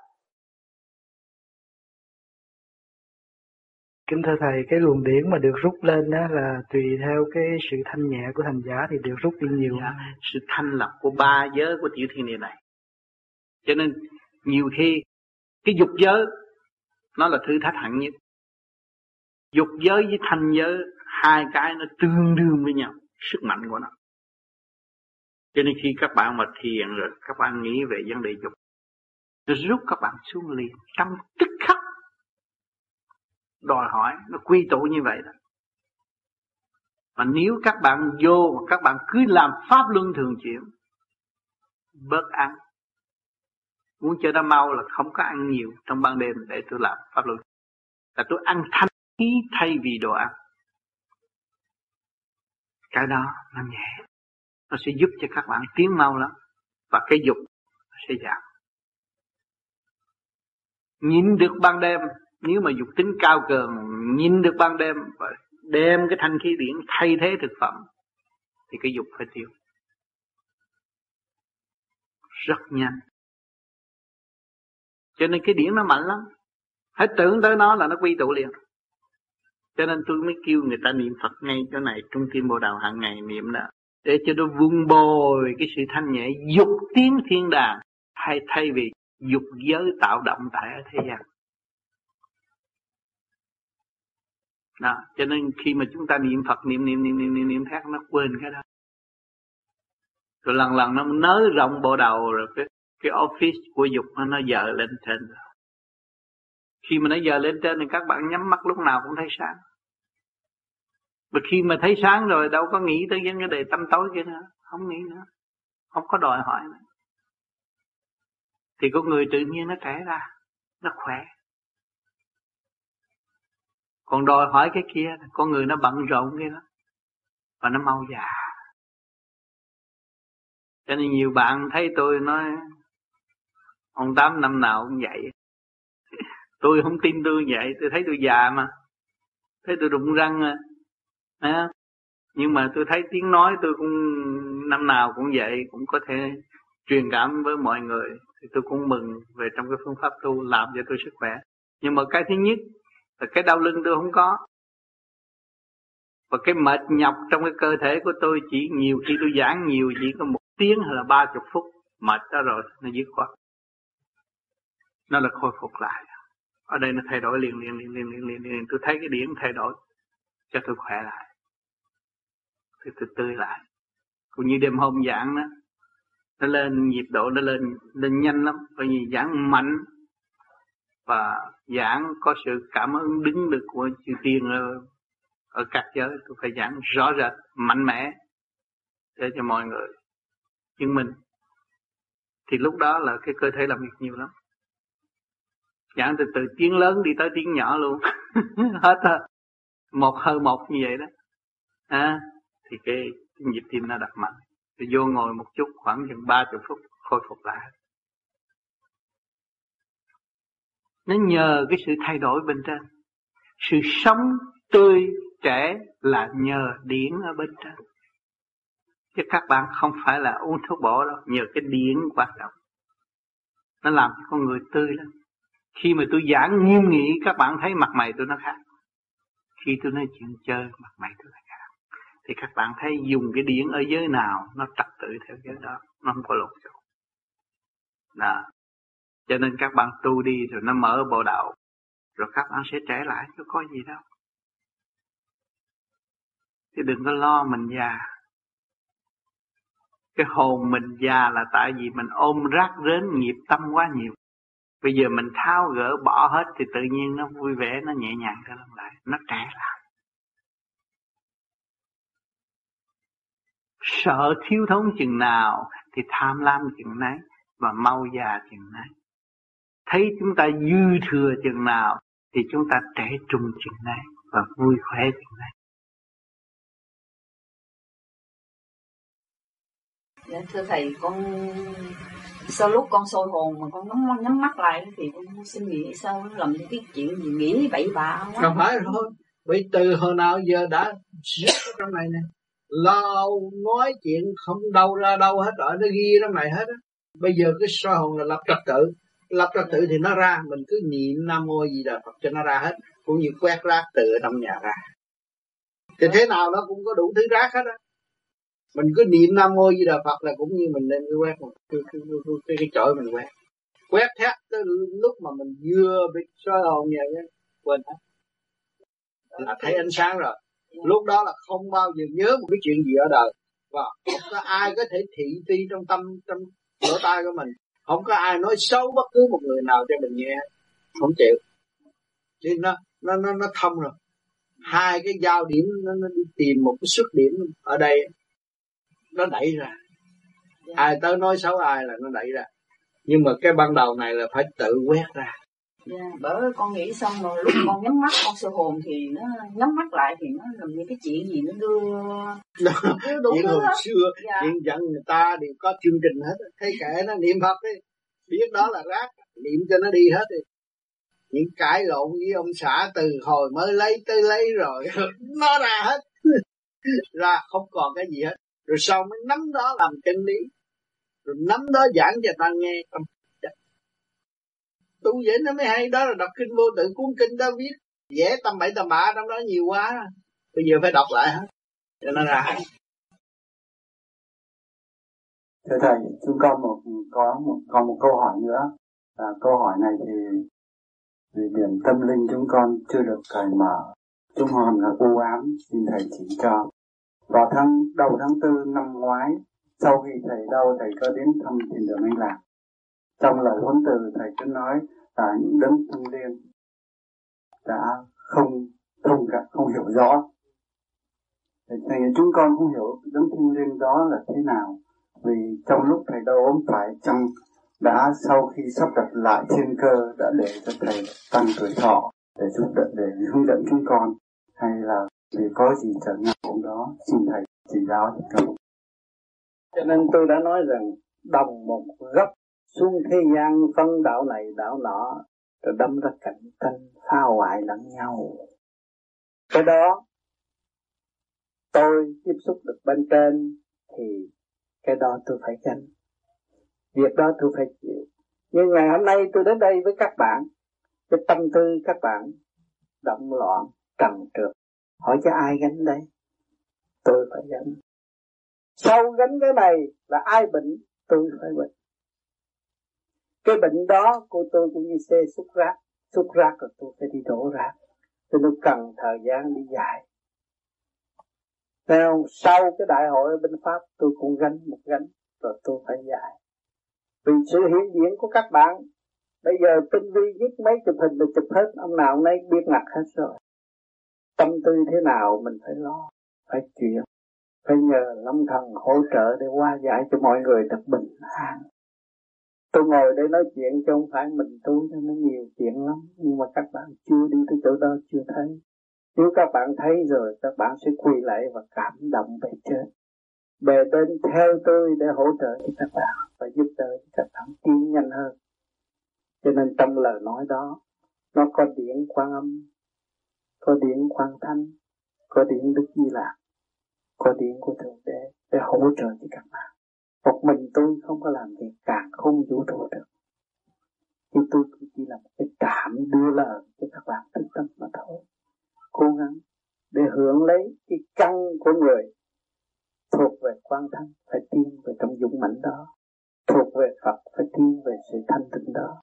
Kính thưa Thầy, cái luồng điển mà được rút lên đó là tùy theo cái sự thanh nhẹ của hành giả thì được rút đi nhiều. Dạ, sự thanh lập của ba giới của tiểu thiên địa này. Cho nên nhiều khi cái dục giới nó là thử thách hẳn nhất. Dục giới với thanh giới hai cái nó tương đương với nhau, sức mạnh của nó. Cho nên khi các bạn mà thiền rồi các bạn nghĩ về vấn đề dục, nó rút các bạn xuống liền trong tức khắc đòi hỏi nó quy tụ như vậy đó. Mà nếu các bạn vô mà các bạn cứ làm pháp luân thường chuyển, bớt ăn. Muốn cho nó mau là không có ăn nhiều trong ban đêm để tôi làm pháp luân. Là tôi ăn thanh khí thay vì đồ ăn. Cái đó nó nhẹ. Nó sẽ giúp cho các bạn tiến mau lắm. Và cái dục sẽ giảm. Nhìn được ban đêm nếu mà dục tính cao cường, nhìn được ban đêm và đem cái thanh khí điển thay thế thực phẩm, thì cái dục phải tiêu. Rất nhanh. Cho nên cái điển nó mạnh lắm. Hãy tưởng tới nó là nó quy tụ liền. Cho nên tôi mới kêu người ta niệm Phật ngay chỗ này, trung tâm bồ đào hàng ngày niệm đó. Để cho nó vun bồi cái sự thanh nhẹ, dục tiến thiên đàng hay thay vì dục giới tạo động tại ở thế gian. Đó, cho nên khi mà chúng ta niệm phật, niệm niệm niệm niệm niệm niệm khác, nó quên cái đó. Rồi lần lần nó nới rộng bộ đầu rồi cái cái office của dục nó nó dở lên trên rồi khi mà nó dở lên trên thì các bạn nhắm mắt lúc nào cũng thấy sáng. Và khi mà thấy sáng rồi đâu có nghĩ tới những cái đề tâm tối kia nữa, không nghĩ nữa, không có đòi hỏi nữa. Thì con người tự nhiên nó trẻ ra, nó khỏe còn đòi hỏi cái kia con người nó bận rộn cái đó. Và nó mau già. Cho nên nhiều bạn thấy tôi nói ông tám năm nào cũng vậy. Tôi không tin tôi vậy. Tôi thấy tôi già mà. Thấy tôi đụng răng à, à. nhưng mà tôi thấy tiếng nói tôi cũng năm nào cũng vậy cũng có thể truyền cảm với mọi người. Thì tôi cũng mừng về trong cái phương pháp tu làm cho tôi sức khỏe. Nhưng mà cái thứ nhất là cái đau lưng tôi không có. Và cái mệt nhọc trong cái cơ thể của tôi chỉ nhiều khi tôi giảng nhiều chỉ có một tiếng hay là ba chục phút mệt đó rồi nó dứt khoát. Nó là khôi phục lại. Ở đây nó thay đổi liền liền liền liền liền liền, liền. tôi thấy cái điểm thay đổi cho tôi khỏe lại. Thì tôi tươi lại. Cũng như đêm hôm giảng đó nó lên nhịp độ nó lên lên nhanh lắm. Bởi vì giảng mạnh và giảng có sự cảm ứng đứng được của chư tiên ở, ở các giới. Tôi phải giảng rõ rệt mạnh mẽ để cho mọi người chứng minh. Thì lúc đó là cái cơ thể làm việc nhiều lắm. Giảng từ từ tiếng lớn đi tới tiếng nhỏ luôn. Hết rồi một hơi một như vậy đó. À, thì cái, nhịp tim nó đập mạnh. Rồi vô ngồi một chút khoảng chừng ba chục phút khôi phục lại. Nó nhờ cái sự thay đổi bên trên. Sự sống tươi trẻ là nhờ điển ở bên trên. Chứ các bạn không phải là uống thuốc bổ đâu, nhờ cái điển hoạt động. nó làm cho con người tươi lắm. Khi mà tôi giảng nghiêm nghị, các bạn thấy mặt mày tôi nó khác. Khi tôi nói chuyện chơi, mặt mày tôi nó khác. Thì các bạn thấy dùng cái điển ở giới nào, nó trật tự theo giới đó, nó không có lộn xộn. Đó cho nên các bạn tu đi rồi nó mở bộ đạo, rồi các bạn sẽ trẻ lại, chứ có gì đâu. Chứ đừng có lo mình già. Cái hồn mình già là tại vì mình ôm rác rến nghiệp tâm quá nhiều. Bây giờ mình tháo gỡ bỏ hết thì tự nhiên nó vui vẻ, nó nhẹ nhàng trở lại nó trẻ lại. Sợ thiếu thốn chừng nào thì tham lam chừng nấy và mau già chừng nấy thấy chúng ta dư thừa chừng nào thì chúng ta trẻ trung chừng này và vui khỏe chừng này. Dạ, thưa thầy con sau lúc con sôi hồn mà con nhắm, nhắm mắt lại thì con xin nghĩ sao làm những cái chuyện gì nghĩ bậy bạ quá không phải thôi vì từ hồi nào giờ đã rất ở trong này nè. Lo nói chuyện không đâu ra đâu hết rồi nó ghi trong này hết á. Bây giờ cái soi hồn là lập trật tự lập ra tự thì nó ra mình cứ niệm nam mô gì đà phật cho nó ra hết cũng như quét rác từ trong nhà ra. Thì thế nào nó cũng có đủ thứ rác hết á. Mình cứ niệm nam mô di đà phật là cũng như mình nên quét một cái cái, cái, cái, cái chổi mình quét. Quét hết tới lúc mà mình vừa bị soi hồn vậy quên hết. Là thấy ánh sáng rồi. Lúc đó là không bao giờ nhớ một cái chuyện gì ở đời. Và không có ai có thể thị ti trong tâm trong lỗ tai của mình không có ai nói xấu bất cứ một người nào cho mình nghe. Không chịu. Thì nó nó nó nó thông rồi. Hai cái giao điểm nó, nó đi tìm một cái xuất điểm ở đây. Nó đẩy ra. Ai tới nói xấu ai là nó đẩy ra. Nhưng mà cái ban đầu này là phải tự quét ra. Yeah, dạ, bởi con nghĩ xong rồi lúc con nhắm mắt con sơ hồn thì nó nhắm mắt lại thì nó làm những cái chuyện gì nó đưa chuyện hồi xưa yeah. chuyện giận người ta đều có chương trình hết. Thấy kệ nó niệm phật đi. Biết đó là rác niệm cho nó đi hết đi. Những cãi lộn với ông xã từ hồi mới lấy tới lấy rồi nó ra hết. Ra không còn cái gì hết. Rồi sau mới nắm đó làm chân lý. Rồi nắm đó giảng cho ta nghe tâm tu vậy nó mới hay. Đó là đọc kinh vô tự cuốn kinh đó viết vẽ tâm bảy tâm bạ trong đó nhiều quá. Bây giờ phải đọc lại hết. Cho nó ra hay. Thưa thầy chúng con một có một còn một câu hỏi nữa. À, câu hỏi này thì vì điểm tâm linh chúng con chưa được cởi mở. Chúng còn là u ám xin thầy chỉ cho. Vào tháng đầu tháng tư năm ngoái sau khi thầy đau thầy có đến thăm thiền đường anh lạc. Trong lời huấn từ thầy cứ nói và những đấng thanh liên đã không thông cảm không hiểu rõ. Thì chúng con không hiểu đấng thanh liên đó là thế nào, vì trong lúc thầy đau ốm phải chăng đã sau khi sắp đặt lại thiên cơ đã để cho thầy tăng tuổi thọ để giúp đỡ, để hướng dẫn chúng con, hay là vì có gì trở ngại cũng đó, xin thầy chỉ giáo cho cho nên tôi đã nói rằng đồng một gốc xuống thế gian phân đạo này đạo nọ, rồi đâm ra cạnh tranh, phá hoại lẫn nhau. Cái đó, tôi tiếp xúc được bên trên thì cái đó tôi phải gánh. Việc đó tôi phải chịu. Nhưng ngày hôm nay tôi đến đây với các bạn, cái tâm tư các bạn động loạn trần trượt. Hỏi cho ai gánh đây? Tôi phải gánh. Sau gánh cái này là ai bệnh, tôi phải bệnh cái bệnh đó của tôi cũng như xe xúc rác. Xúc rác rồi tôi phải đi đổ rác. Cho nên cần thời gian đi dài nào sau cái đại hội ở bên Pháp, tôi cũng gánh một gánh, rồi tôi phải dạy. Vì sự hiện diện của các bạn, Bây giờ tinh vi viết mấy chụp hình được chụp hết, Ông nào nay biết mặt hết rồi. Tâm tư thế nào mình phải lo, Phải chuyển. Phải nhờ lâm thần hỗ trợ để qua giải cho mọi người được bình an. Tôi ngồi đây nói chuyện chứ không phải mình tôi, cho nó nhiều chuyện lắm. Nhưng mà các bạn chưa đi tới chỗ đó, chưa thấy. Nếu các bạn thấy rồi, các bạn sẽ quỳ lại và cảm động về trên. Bề bên theo tôi để hỗ trợ cho các bạn Và giúp đỡ cho các bạn tiến nhanh hơn. Cho nên trong lời nói đó, Nó có điển quan âm, Có điển quan thanh Có điển Đức Di Lạc Có điển của Thượng Đế Để hỗ trợ cho các bạn một mình tôi không có làm việc càng không vũ trụ được. Thì tôi chỉ là một cái trạm đưa lời cho các bạn thức tâm mà thôi. Cố gắng để hưởng lấy cái căn của người thuộc về quan thân, phải tiên về trong dũng mãnh đó. Thuộc về Phật phải tiên về sự thanh tịnh đó.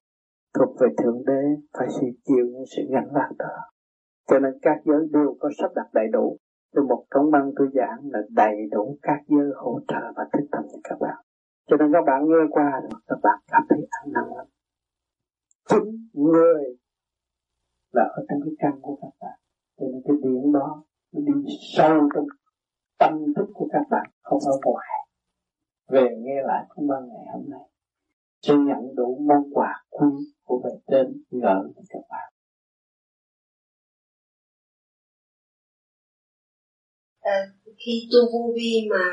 Thuộc về thượng đế phải sự chịu những sự gánh vác đó. Cho nên các giới đều có sắp đặt đầy đủ tôi một thống băng tôi giảng là đầy đủ các giới hỗ trợ và thức tâm cho các bạn. Cho nên các bạn nghe qua rồi, các bạn cảm thấy an năng lắm. Chính người là ở trong cái căn của các bạn. Cho nên cái điện đó, nó đi sâu trong tâm thức của các bạn, không ở ngoài. Về nghe lại cũng ban ngày hôm nay, sẽ nhận đủ món quà quý của bề trên gửi cho các bạn. Khi tu vô vi mà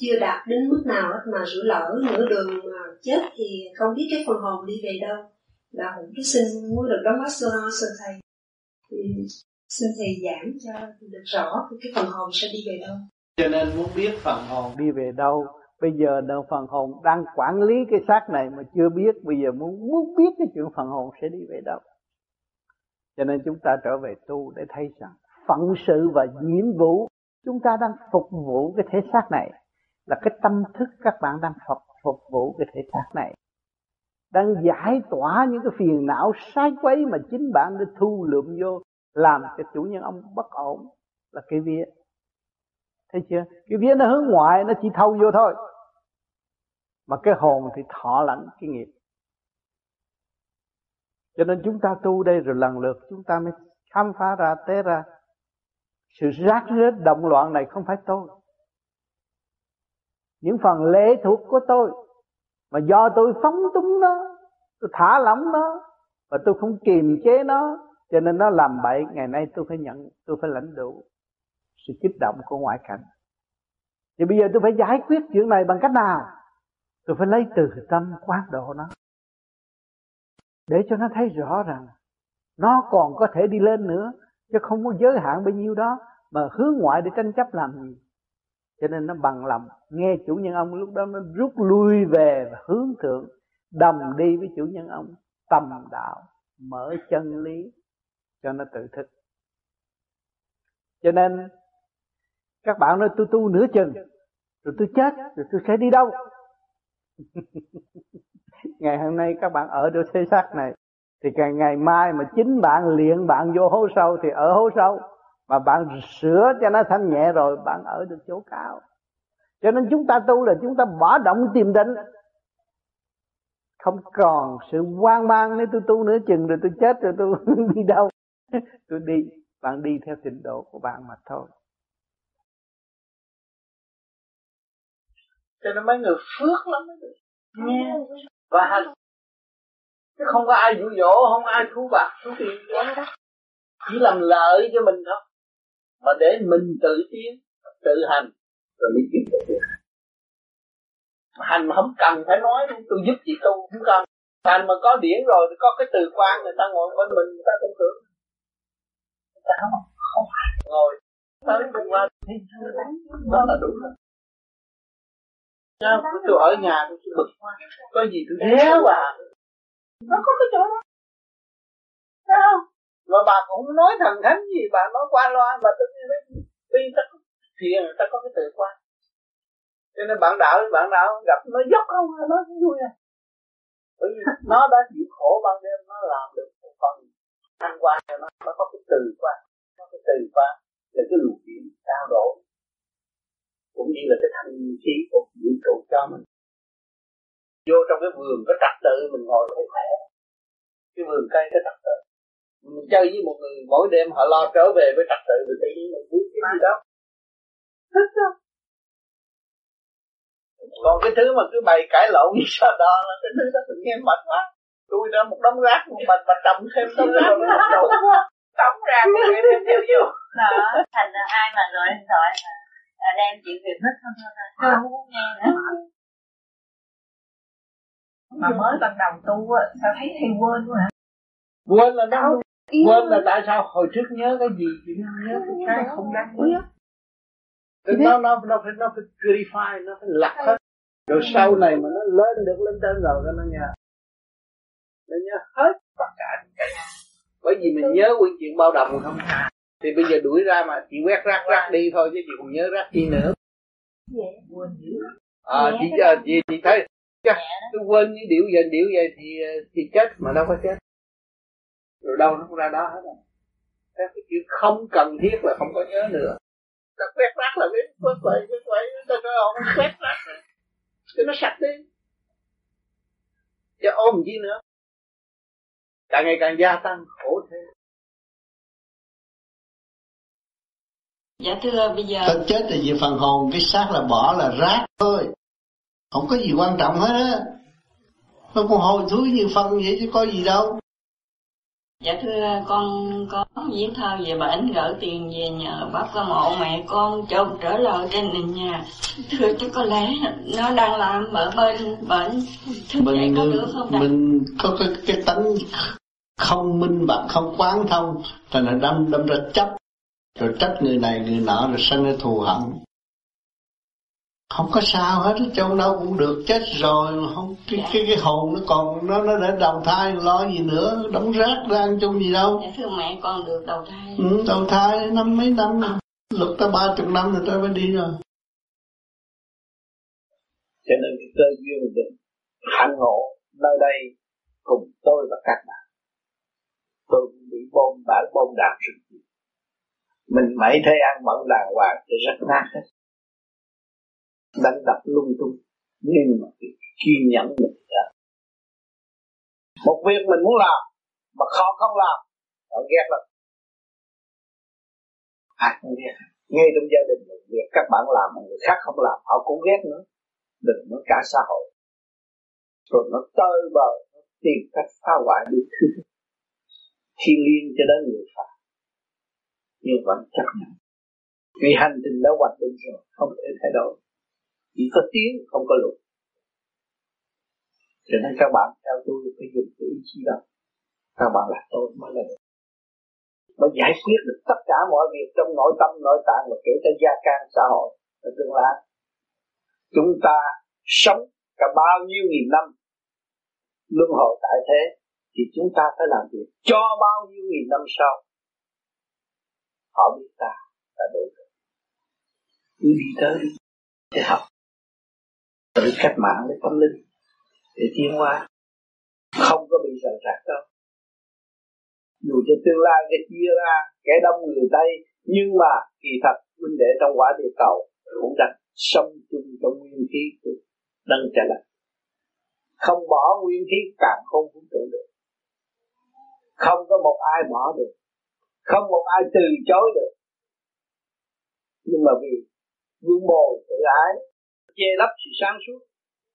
chưa đạt đến mức nào hết mà rủi lỡ nửa đường mà chết thì không biết cái phần hồn đi về đâu. Là hùng cứ xin muốn được đóng góp sơ sơ thầy thì xin thầy giảng cho được rõ cái phần hồn sẽ đi về đâu. Cho nên muốn biết phần hồn đi về đâu? Bây giờ đâu phần hồn đang quản lý cái xác này mà chưa biết. Bây giờ muốn muốn biết cái chuyện phần hồn sẽ đi về đâu. Cho nên chúng ta trở về tu để thấy rằng phận sự và nhiệm vụ, chúng ta đang phục vụ cái thể xác này. Là cái tâm thức các bạn đang phục phục vụ cái thể xác này. Đang giải tỏa những cái phiền não sai quấy mà chính bạn đã thu lượm vô, làm cho chủ nhân ông bất ổn. Là cái vía. Thấy chưa? Cái vía nó hướng ngoại, nó chỉ thâu vô thôi. Mà cái hồn thì thọ lãnh cái nghiệp. Cho nên chúng ta tu đây rồi lần lượt chúng ta mới khám phá ra, té ra sự rác rết, động loạn này không phải tôi. Những phần lệ thuộc của tôi, mà do tôi phóng túng nó, tôi thả lỏng nó, và tôi không kiềm chế nó, cho nên nó làm bậy, ngày nay tôi phải nhận, tôi phải lãnh đủ sự kích động của ngoại cảnh. Thì bây giờ tôi phải giải quyết chuyện này bằng cách nào? Tôi phải lấy từ tâm quán độ nó, để cho nó thấy rõ rằng nó còn có thể đi lên nữa chứ không có giới hạn bao nhiêu đó, mà hướng ngoại để tranh chấp làm gì? Cho nên nó bằng lòng. Nghe chủ nhân ông lúc đó nó rút lui về và hướng thượng đồng đi với chủ nhân ông, tầm đạo, mở chân lý cho nó tự thức. Cho nên, các bạn nói, tôi tu nửa chừng, rồi tôi chết, rồi tôi sẽ đi đâu? Ngày hôm nay các bạn ở chỗ thế xác này thì ngày ngày mai mà chính bạn luyện, bạn vô hố sâu thì ở hố sâu. Mà bạn sửa cho nó thanh nhẹ rồi, bạn ở được chỗ cao. Cho nên chúng ta tu là chúng ta bỏ động tìm định. Không còn sự hoang mang nếu tôi tu nữa chừng rồi tôi chết rồi tôi đi đâu. Tôi đi, bạn đi theo trình độ của bạn mà thôi. Cho nên mấy người phước lắm mấy người. Yeah. và chứ không có ai dụ dỗ, không ai thú bạc thú tiền đó. Chỉ làm lợi cho mình thôi. Mà để mình tự tiến, tự hành, rồi mới giúp được hành. Mà không cần phải nói, tôi giúp chị tu không cần. Hành mà có điển rồi thì có cái từ quan, người ta ngồi bên mình, người ta cũng tưởng. Người ta không không ngồi tới cùng qua thì đó là đủ rồi. Chứ tôi ở nhà tôi bực quá. Có gì tôi réo à? Nó có cái chỗ đó. Thấy không? Mà bà cũng không nói thần thánh gì, bà nói qua loa, bà tự nhiên tuy ta có thiền ta có cái tự quan cho nên bạn đạo bạn đạo gặp nó dốc không, nó cũng vui à. Bởi vì nó đã chịu khổ ban đêm, nó làm được một phần. Thanh quan cho nó nó có cái từ qua. Có cái từ qua. Là cái luồng điện cao độ cũng như là cái thanh khí của vũ trụ cho mình vô trong cái vườn có trật tự mình ngồi thấy khỏe. Cái vườn cây có trật tự. Mình chơi với một người mỗi đêm họ lo trở về với trật tự rồi tự nhiên mình biết cái gì đó. Còn cái thứ mà cứ bày cãi lộn như sao đó là cái thứ đó tự nhiên mệt quá. Tôi ra một đống rác một mình mà trồng thêm đống rác. Nó đổ quá tống ra cái chuyện thêm theo vô. Đó thành ra ai mà gọi điện thoại là đem chuyện việc hết không thôi. Không muốn nghe nữa mà mới ban đầu tu á sao thấy hay quên quá hả? Quên là đâu quên là tại sao? Hồi trước nhớ cái gì? Chỉ nhớ cái không đáng nhớ. Nó nó nó phải nó phải purify nó phải lặt hết. Rồi sau này mà nó lên được lên trên rồi nó nhớ. Nó nhớ hết tất cả bởi vì mình nhớ quyển chuyện bao đồng không thì bây giờ đuổi ra mà chỉ quét rác rác đi thôi chứ chị còn nhớ rác chi nữa. À chị giờ chị chị thấy tôi quên những điệu vậy điệu vậy thì thì chết mà đâu có chết. Rồi đâu nó cũng ra đó hết rồi. Cái chuyện không cần thiết là không có nhớ nữa. Ta quét rác là biết quét vậy quét vậy ta nói ông quét rác cho nó sạch đi. Chứ ôm gì nữa. Càng ngày càng gia tăng khổ thêm dạ thưa bây giờ ta chết là về phần hồn cái xác là bỏ là rác thôi không có gì quan trọng hết á. Nó còn hồi thúi như phân vậy chứ có gì đâu. Dạ thưa con có viết thơ về bệnh gửi tiền về nhờ bác có mộ mẹ con chồng trở lại trên nền nhà. Thưa chứ có lẽ nó đang làm ở bên bệnh Thưa mình, có được không Mình có cái, cái tánh không minh bạch không quán thông. Thành là đâm đâm ra chấp. Rồi trách người này người nọ rồi sanh ra thù hận không có sao hết trong đâu cũng được chết rồi không cái dạ. cái, cái hồn nó còn nó nó để đầu thai lo gì nữa đóng rác ra ăn chung gì đâu. Dạ thưa mẹ con được đầu thai. Ừ, đầu thai năm mấy năm rồi lục ta ba chục năm rồi ta mới đi rồi. Cho nên cái cơ duyên định hạnh ngộ nơi đây cùng tôi và các bạn. Tôi cũng bị bom bản bom đạn rất nhiều mình mấy thấy ăn mẫn đàng hoàng thì rất nát hết đánh đập lung tung. Nhưng mà kiên nhẫn mình ra một việc mình muốn làm, mà khó không làm, họ ghét lắm. À không ghét. Ngay trong gia đình một việc các bạn làm mà người khác không làm, họ cũng ghét nữa. Đừng nói cả xã hội. Rồi nó tơi bờ nó tìm cách phá hoại đi. Thứ thiên cho đến người phạm nhưng vẫn chấp nhận. Vì hành trình đã hoạch định rồi, không thể thay đổi chỉ có tiếng, không có luật. Cho nên các bạn theo tôi phải dùng cái ý chí đó. Các bạn là tôi mới là được. Mới giải quyết được tất cả mọi việc trong nội tâm, nội tạng và kể cả gia can xã hội ở tương lai. Chúng ta sống cả bao nhiêu nghìn năm luân hồi tại thế thì chúng ta phải làm việc cho bao nhiêu nghìn năm sau. Họ biết ta là đủ cứ đi tới để học tự cách mạng với tâm linh, để tiến hóa. Không có bị rời rạc đâu. Dù cho tương lai cái chia ra kẻ đông người tây, nhưng mà kỳ thật huynh đệ trong quả địa cầu cũng đặt sống chung trong nguyên khí của nâng trả lại không bỏ nguyên khí càng không cũng tự được. Không có một ai bỏ được. Không một ai từ chối được. Nhưng mà vì vương bồ tự ái che lấp sự sáng suốt,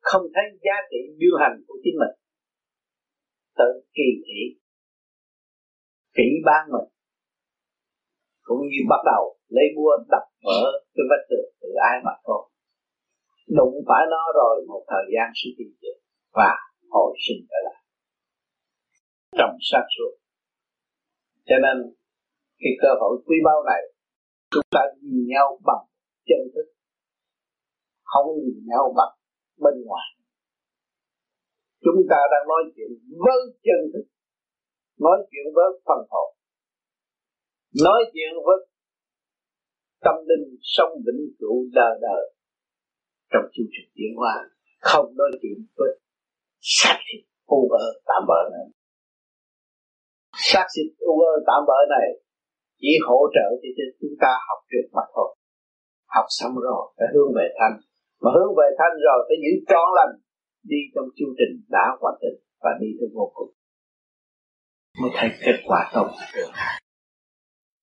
không thấy giá trị điều hành của chính mình. Tự kỳ thị, kỹ ban mình, cũng như bắt đầu lấy búa đập vỡ cái vách tường từ ai mà thôi. Đụng phải nó rồi một thời gian sẽ tìm được và hồi sinh trở lại. Trong sáng suốt. Cho nên, cái cơ hội quý báu này, chúng ta nhìn nhau bằng chân thức không nhìn nhau bằng bên ngoài. Chúng ta đang nói chuyện với chân thức, nói chuyện với phần hồn, nói chuyện với tâm linh sông vĩnh cửu đời đời trong chương trình tiến hóa. Không nói chuyện với xác thịt u ơ tạm bỡ này. Xác thịt u ơ tạm bỡ này chỉ hỗ trợ cho chúng ta học được mặt thôi học xong rồi, phải hướng về thanh mà hướng về thanh rồi phải giữ trọn lành, đi trong chương trình đã hoàn thành và đi tới vô cùng. Mới thấy kết quả tốt. Được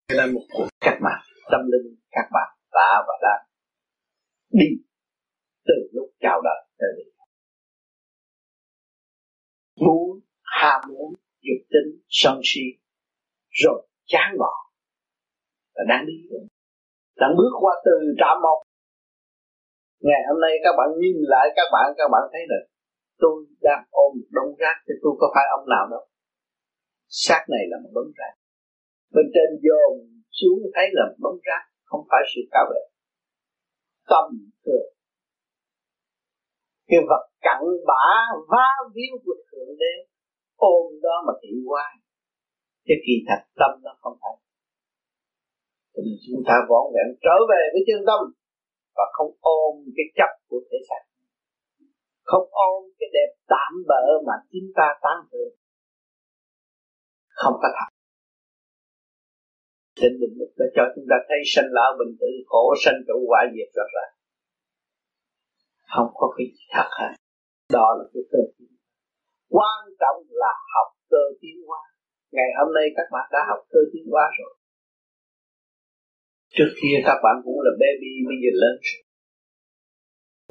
Đây là một cuộc cách mạng, tâm linh các bạn đã và đang đi từ lúc chào đời tới đây muốn, ham muốn, dục tính, sân si, rồi chán bỏ là đang đi. Đang bước qua từ trạm một ngày hôm nay các bạn nhìn lại các bạn các bạn thấy được tôi đang ôm một đống rác thì tôi có phải ông nào đâu. Xác này là một đống rác. Bên trên dồn xuống thấy là một đống rác, không phải sự cao vệ. Tâm thường. Cái vật cặn bã va víu của thượng đế, ôm đó mà thị hoài cái kỳ thật tâm nó không phải. Thì chúng ta vọn vẹn trở về với chân tâm và không ôm cái chấp của thể xác không ôm cái đẹp tạm bỡ mà chúng ta tán thưởng. Không có thật. Trên định lực đã cho chúng ta thấy sanh lão bình tử khổ, sanh trụ quả diệt rất là không có cái gì thật hết. Đó là cái cơ tiến quan trọng là học cơ tiến hóa. Ngày hôm nay các bạn đã học cơ tiến hóa rồi trước kia các bạn cũng là baby, bây giờ lớn.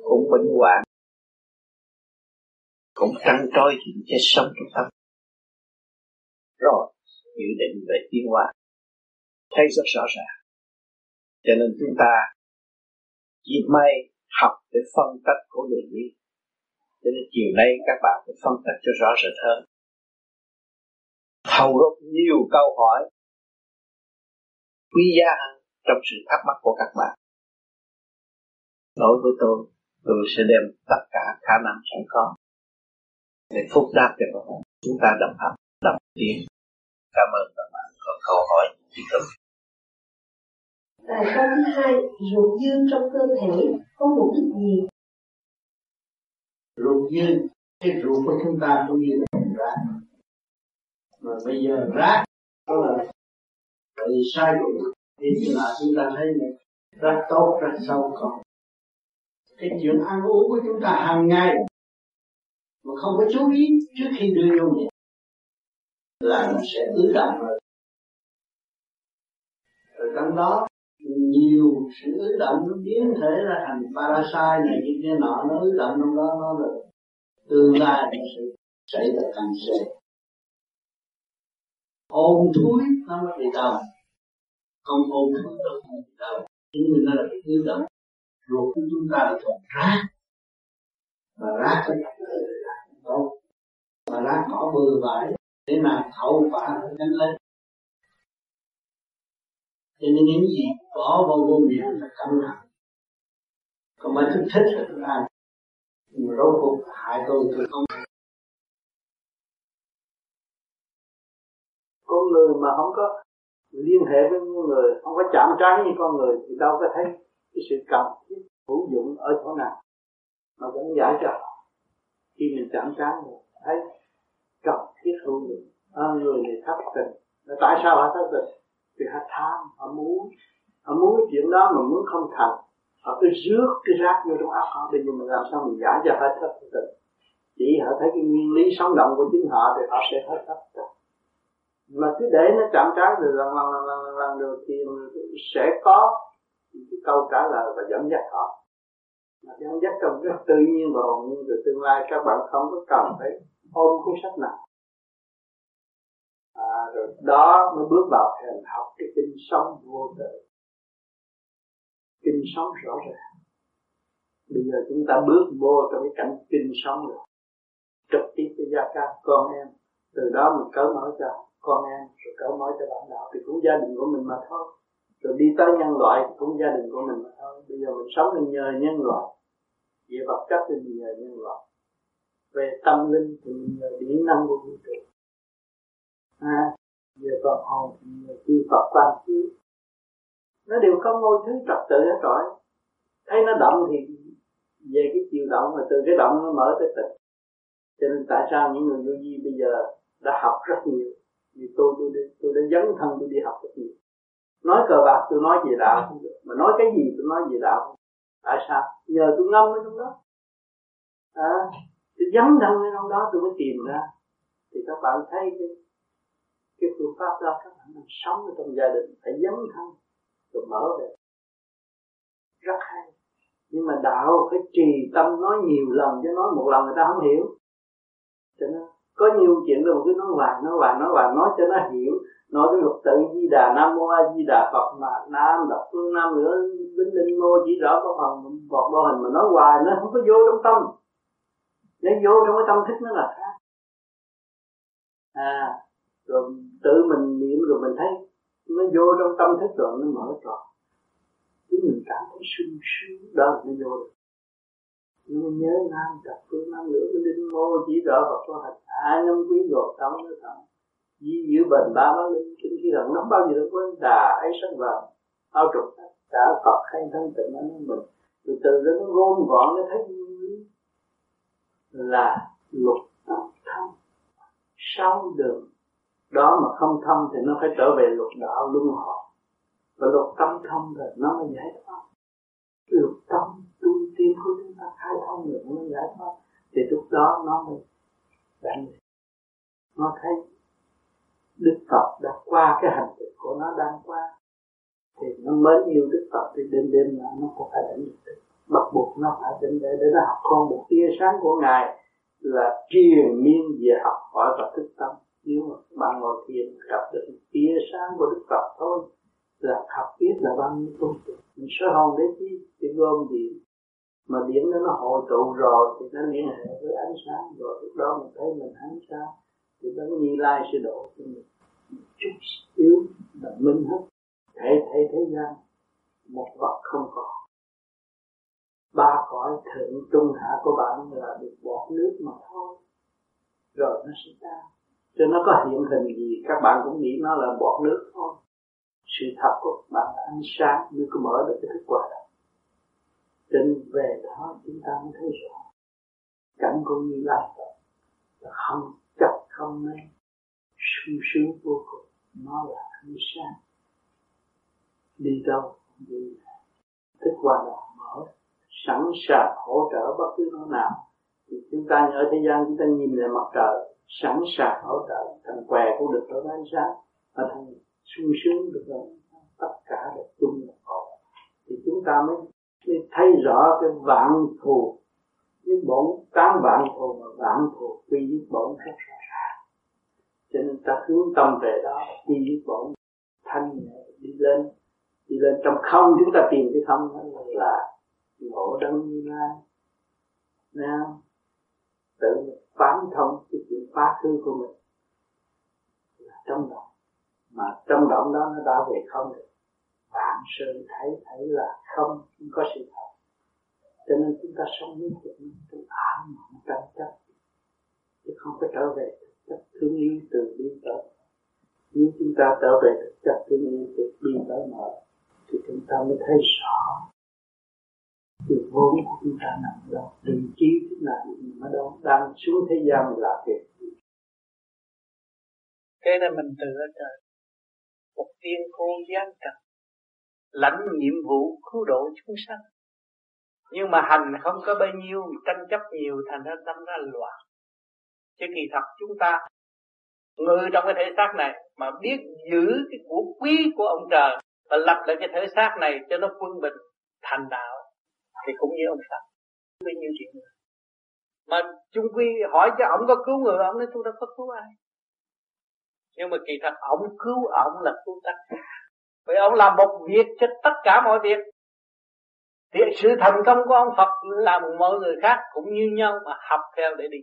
Cũng bệnh hoạn. Cũng trăng trôi chuyện chết sống trong tâm. Rồi, dự định về tiến hóa. Thấy rất rõ ràng. Cho nên chúng ta chỉ may học để phân tích của đường đi. Cho nên chiều nay các bạn phải phân tích cho rõ rệt hơn. Thầu rất nhiều câu hỏi. Quý giá hơn trong sự thắc mắc của các bạn đối với tôi tôi sẽ đem tất cả khả năng sẵn có để phúc đáp cho các bạn chúng ta đồng hành đồng tiến cảm ơn các bạn có câu hỏi gì không Bài câu thứ hai, ruột dư trong cơ thể có mục đích gì? Ruột dư, cái ruột của chúng ta cũng như là rác. Mà bây giờ rác đó là bị sai rồi thì là chúng ta thấy này rất tốt, rất sâu còn. Cái chuyện ăn uống của chúng ta hàng ngày mà không có chú ý trước khi đưa vô miệng là nó sẽ ứ động rồi. Rồi trong đó, nhiều sự ứ động nó biến thể ra thành parasite này kia thế nọ, nó ứ động trong đó, nó là tương lai nó sẽ xảy ra càng sẽ. Ôm thúi nó mới bị đau không ôm thúi đâu, không bị đâu. Chính vì nó là cái ứ động ruột của chúng ta là còn rác. Và rác phải gặp là không tốt. Và rác cỏ bừa bãi để mà làm quả nó nhanh lên cho nên những gì bỏ vào vô miệng là cẩn thận còn mà thức thích là tôi ăn nhưng mà rốt cuộc hại tôi tôi không. Con người mà không có liên hệ với người không có chạm trán như con người thì đâu có thấy cái sự cần thiết hữu dụng ở chỗ nào. Mà vẫn giải cho khi mình chạm trán rồi thấy cần thiết hữu dụng. À, người này thất tình. Tại sao họ thất tình? Vì họ tham họ muốn. Họ muốn cái chuyện đó mà muốn không thành. Họ cứ rước cái rác vô trong óc họ. Bây giờ mình làm sao mình giải cho hết thất tình? Chỉ họ thấy cái nguyên lý sống động của chính họ thì họ sẽ hết thất tình mà cứ để nó chạm trán rồi lần lần lần lần lần được thì sẽ có cái câu trả lời và dẫn dắt họ. Mà dẫn dắt trong rất tự nhiên và hồn nhiên từ tương lai các bạn không có cần phải ôm cuốn sách nào. À, rồi đó mới bước vào thèm học cái kinh sống vô tự. Kinh sống rõ ràng. Bây giờ chúng ta bước vô trong cái cảnh kinh sống rồi. Trực tiếp với gia ca con em từ đó mình cởi mở cho con em rồi cởi mở cho bạn đạo thì cũng gia đình của mình mà thôi. Rồi đi tới nhân loại thì cũng gia đình của mình mà thôi. Bây giờ mình sống mình nhờ nhân loại. Về vật chất thì mình nhờ nhân loại. Về tâm linh thì mình nhờ điển năng của vũ trụ. À, về phần hồn thì nhờ chư Phật quan chiếu nó đều có ngôi thứ trật tự hết rồi. Thấy nó động thì về cái chiều động mà từ cái động nó mở tới tịch. Cho nên tại sao những người vô vi bây giờ đã học rất nhiều? Vì tôi tôi tôi, tôi đã dấn thân tôi đi học rất nhiều nói cờ bạc tôi nói về đạo không được. Mà nói cái gì tôi nói về đạo không tại sao? Nhờ tôi ngâm ở trong đó. À, tôi dấn thân ở trong đó tôi mới tìm ra. Thì các bạn thấy cái cái phương pháp đó các bạn đang sống ở trong gia đình phải dấn thân rồi mở về rất hay. Nhưng mà đạo phải trì tâm nói nhiều lần chứ nói một lần người ta không hiểu. Cho nên có nhiều chuyện rồi cứ nói hoài nói hoài nói hoài, nói cho nó hiểu. Nói cái luật tự di đà nam mô a di đà phật mà nam đọc phương nam nữa đến linh mô chỉ rõ có phần một mô hình mà nói hoài, nó không có vô trong tâm. Nó vô trong cái tâm thức nó là khác. À rồi tự mình niệm rồi mình thấy nó vô trong tâm thức rồi nó mở tròn. Chính mình cảm thấy sung sướng, đó là nó vô được nhưng mà nhớ nam đọc phương nam nữ cái linh mô, chỉ rõ và có hạt ai năm quý gột tâm nó tâm di giữ bền ba ba linh kinh khi rằng nắm bao nhiêu quên đà ấy sắc vào ao trục cả Phật hay thân tịnh nó mình. Từ từ đó nó gom gọn nó thấy là lục tâm thông sau đường. Đó mà không thông thì nó phải trở về lục đạo luân hồi. Và lục tâm thông rồi, nó mới giải thoát. Lục chúng ta được nó giải thoát thì lúc đó nó mới đánh nó thấy Đức Phật đã qua cái hành trình của nó đang qua. Thì nó mới yêu Đức Phật thì đêm đêm là nó cũng phải đánh được. Bắt buộc nó phải đến để để nó học con một tia sáng của ngài là truyền miên về học hỏi và thức tâm. Nếu mà bạn ngồi thiền, gặp được tia sáng của Đức Phật thôi, là học biết là bao nhiêu tốt mình sơ hồn để chi? Thì gom điện mà điểm nó nó hội tụ rồi, thì nó liên hệ với ánh sáng. Rồi lúc đó mình thấy mình ánh sáng, thì nó như lai sẽ đổ cho mình một chút yếu là minh hết. Thể thể thế gian, một vật không còn. Ba cõi thượng trung hạ của bạn là được bọt nước mà thôi. Rồi nó sẽ tan cho nó có hiện hình gì, các bạn cũng nghĩ nó là bọt nước thôi. Sự thật của bạn là ánh sáng mới có mở được cái thức quả đó trên về đó chúng ta mới thấy rõ. Cảnh con như lai là không chấp không mê sung sướng vô cùng. Nó là ánh sáng. Đi đâu đi thức quả đó mở. Sẵn sàng hỗ trợ bất cứ nó nào. Thì chúng ta ở thế gian chúng ta nhìn lại mặt trời. Sẵn sàng hỗ trợ. Thằng què cũng được ở ánh sáng. Và thằng sung sướng được rồi tất cả là chung một thì chúng ta mới, mới thấy rõ cái vạn thù những bổn tám vạn thù mà vạn thù quy với bổn rất rõ ràng cho nên ta hướng tâm về đó, quy với bổn thanh nhẹ, đi lên đi lên trong không. Chúng ta tìm cái không đó là ngộ đấng như lai. Nào tự quán thông cái chuyện phá hư của mình. Là trong động. Mà trong động đó nó đã về không được bạn sự thấy thấy là không không có sự thật. Cho nên chúng ta sống với chuyện trong ảo mộng tranh chấp. Chứ không phải trở về thực chất thương yêu từ bi tới nếu chúng ta trở về thực chất thương yêu từ bi tới mở, thì chúng ta mới thấy rõ từ vốn của chúng ta nằm đâu định trí chúng ta nằm ở đâu đang xuống thế gian là việc cái này mình tự ở trời, một tiên cô gian trần lãnh nhiệm vụ cứu độ chúng sanh. Nhưng mà hành không có bao nhiêu, tranh chấp nhiều, thành ra tâm ra loạn. Chứ kỳ thật chúng ta, người trong cái thể xác này mà biết giữ cái của quý của ông trời và lập lại cái thể xác này cho nó quân bình, thành đạo, thì cũng như ông Phật bao nhiêu chuyện nữa mà chung quy hỏi cho ông có cứu người, ông nói, tôi đâu có cứu ai. Nhưng mà kỳ thật ông cứu ông là cứu tất cả vì ông làm một việc cho tất cả mọi việc. Thì sự thành công của ông Phật làm mọi người khác cũng như nhau mà học theo để đi.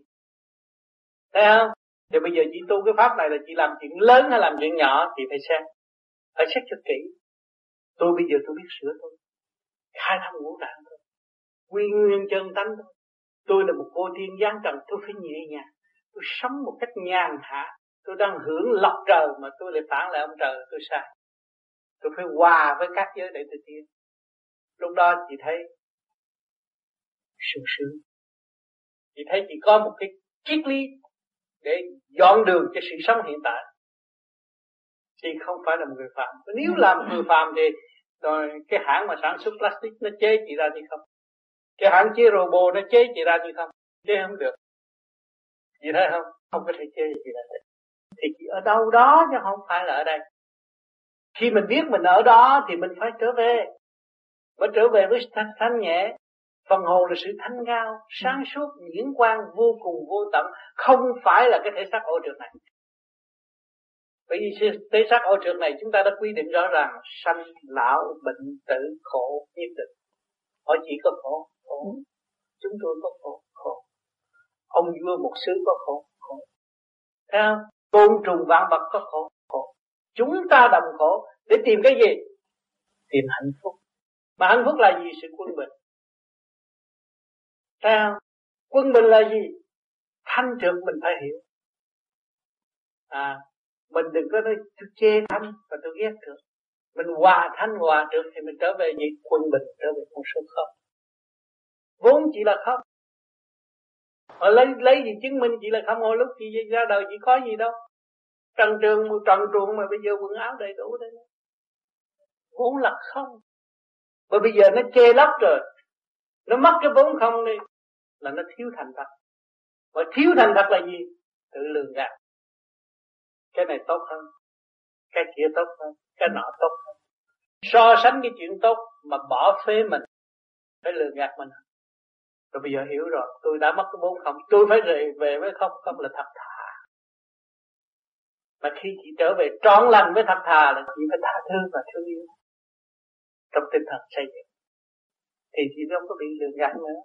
Thấy không? Thì bây giờ chị tu cái pháp này là chị làm chuyện lớn hay làm chuyện nhỏ thì phải xem. Phải xét cho kỹ. Tôi bây giờ tôi biết sửa tôi khai thông ngũ tạng tôi, quy nguyên chân tánh tôi, tôi là một cô thiên giáng trần tôi phải nhẹ nhàng. Tôi sống một cách nhàn hạ. Tôi đang hưởng lọc trời mà tôi lại phản lại ông trời tôi sai tôi phải hòa với các giới để tôi tiến. Lúc đó chị thấy sung sướng. Chị thấy chị có một cái triết lý để dọn đường cho sự sống hiện tại. Thì không phải là một người phạm. Nếu làm người phạm thì rồi cái hãng mà sản xuất plastic nó chế chị ra như không. Cái hãng chế robot nó chế chị ra như không. Chế không được. Chị thấy không? Không có thể chế chị ra được. Thì chỉ ở đâu đó chứ không phải là ở đây khi mình biết mình ở đó thì mình phải trở về. Phải trở về với thanh, thanh nhẹ. Phần hồn là sự thanh cao sáng suốt diễn quang vô cùng vô tận. Không phải là cái thể xác ô trượt này. Bởi vì thể xác ô trượt này chúng ta đã quy định rõ ràng sanh lão bệnh tử khổ nhất định. Họ chỉ có khổ khổ. Chúng tôi có khổ khổ. Ông vua một xứ có khổ khổ. Không? Côn trùng vạn vật có khổ chúng ta đồng khổ để tìm cái gì? Tìm hạnh phúc. Mà hạnh phúc là gì? Sự quân bình. Sao quân bình là gì? Thanh trưởng mình phải hiểu. À mình đừng có nói tôi chê thanh và tôi ghét được mình hòa thanh, hòa được thì mình trở về gì quân bình, trở về con số không. Vốn chỉ là không. Họ lấy lấy gì chứng minh chỉ là không? Hồi lúc thì ra đời chỉ có gì đâu trần trường trần truồng mà bây giờ quần áo đầy đủ đây vốn là không. Bởi bây giờ nó chê lấp rồi. Nó mất cái vốn không đi, là nó thiếu thành thật. Và thiếu thành thật là gì? Tự lường gạt. Cái này tốt hơn, cái kia tốt hơn, cái nọ tốt hơn. So sánh cái chuyện tốt mà bỏ phế mình, phải lường gạt mình. Rồi bây giờ hiểu rồi, tôi đã mất cái vốn không, tôi phải về về với không không là thật thà mà khi chị trở về trọn lành với thật thà là chị phải tha thứ và thương yêu. Trong tinh thần xây dựng. Thì chị không có bị lường gạt nữa.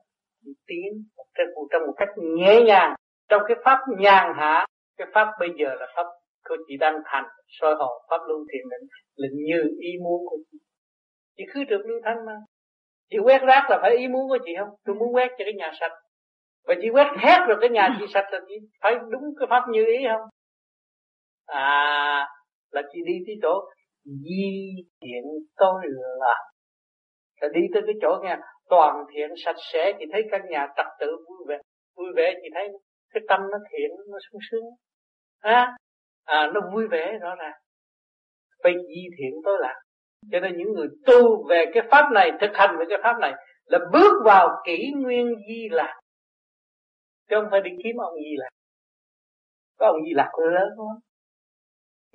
Chị tiến trong một, trong một cách nhẹ nhàng. Trong cái pháp nhàn hạ cái pháp bây giờ là pháp của chị đang thành soi hồn pháp luân thiền định là như ý muốn của chị. Chị cứ được lưu thanh mà. Chị quét rác là phải ý muốn của chị không? Tôi muốn quét cho cái nhà sạch. Và chị quét hết rồi cái nhà chị sạch là chị phải đúng cái pháp như ý không? À là chị đi tới chỗ di thiện tôi là là đi tới cái chỗ nghe toàn thiện sạch sẽ chị thấy căn nhà trật tự vui vẻ vui vẻ chị thấy cái tâm nó thiện nó sung sướng. À, à nó vui vẻ rõ ràng. Phải di thiện tôi là cho nên những người tu về cái pháp này thực hành về cái pháp này là bước vào kỷ nguyên di lạc. Chứ không phải đi kiếm ông di lạc. Có ông di lạc lớn không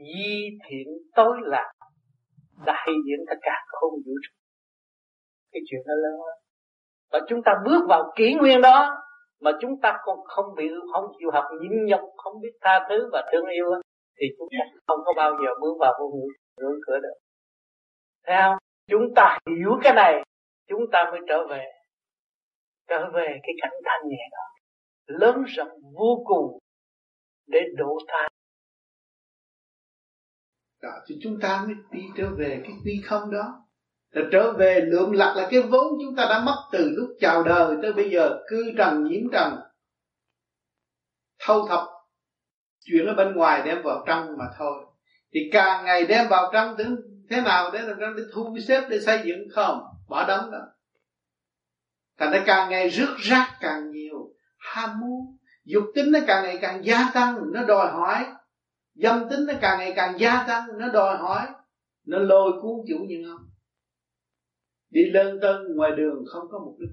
di thiện tối lạc, đại diện tất cả không vũ trụ. Cái chuyện đó lớn lắm. Và chúng ta bước vào kỷ nguyên đó, mà chúng ta còn không bị không chịu học nhịn nhục, không biết tha thứ và thương yêu thì chúng ta không có bao giờ bước vào vô ngưỡng cửa được. Thấy không? Chúng ta hiểu cái này, chúng ta mới trở về. Trở về cái cảnh thanh nhẹ đó. Lớn rộng vô cùng để độ tha đó, thì chúng ta mới đi trở về cái quy không đó. Là trở về lượm lặt là cái vốn chúng ta đã mất từ lúc chào đời tới bây giờ. Cư trần nhiễm trần, thâu thập chuyện ở bên ngoài đem vào trong mà thôi. Thì càng ngày đem vào trong thế nào để làm để thu xếp để xây dựng không? Bỏ đóng đó. Thành ra càng ngày rước rác càng nhiều, ham muốn, dục tính nó càng ngày càng gia tăng, nó đòi hỏi dâm tính nó càng ngày càng gia tăng, nó đòi hỏi, nó lôi cuốn chủ nhân không đi lên tân, ngoài đường không có mục đích.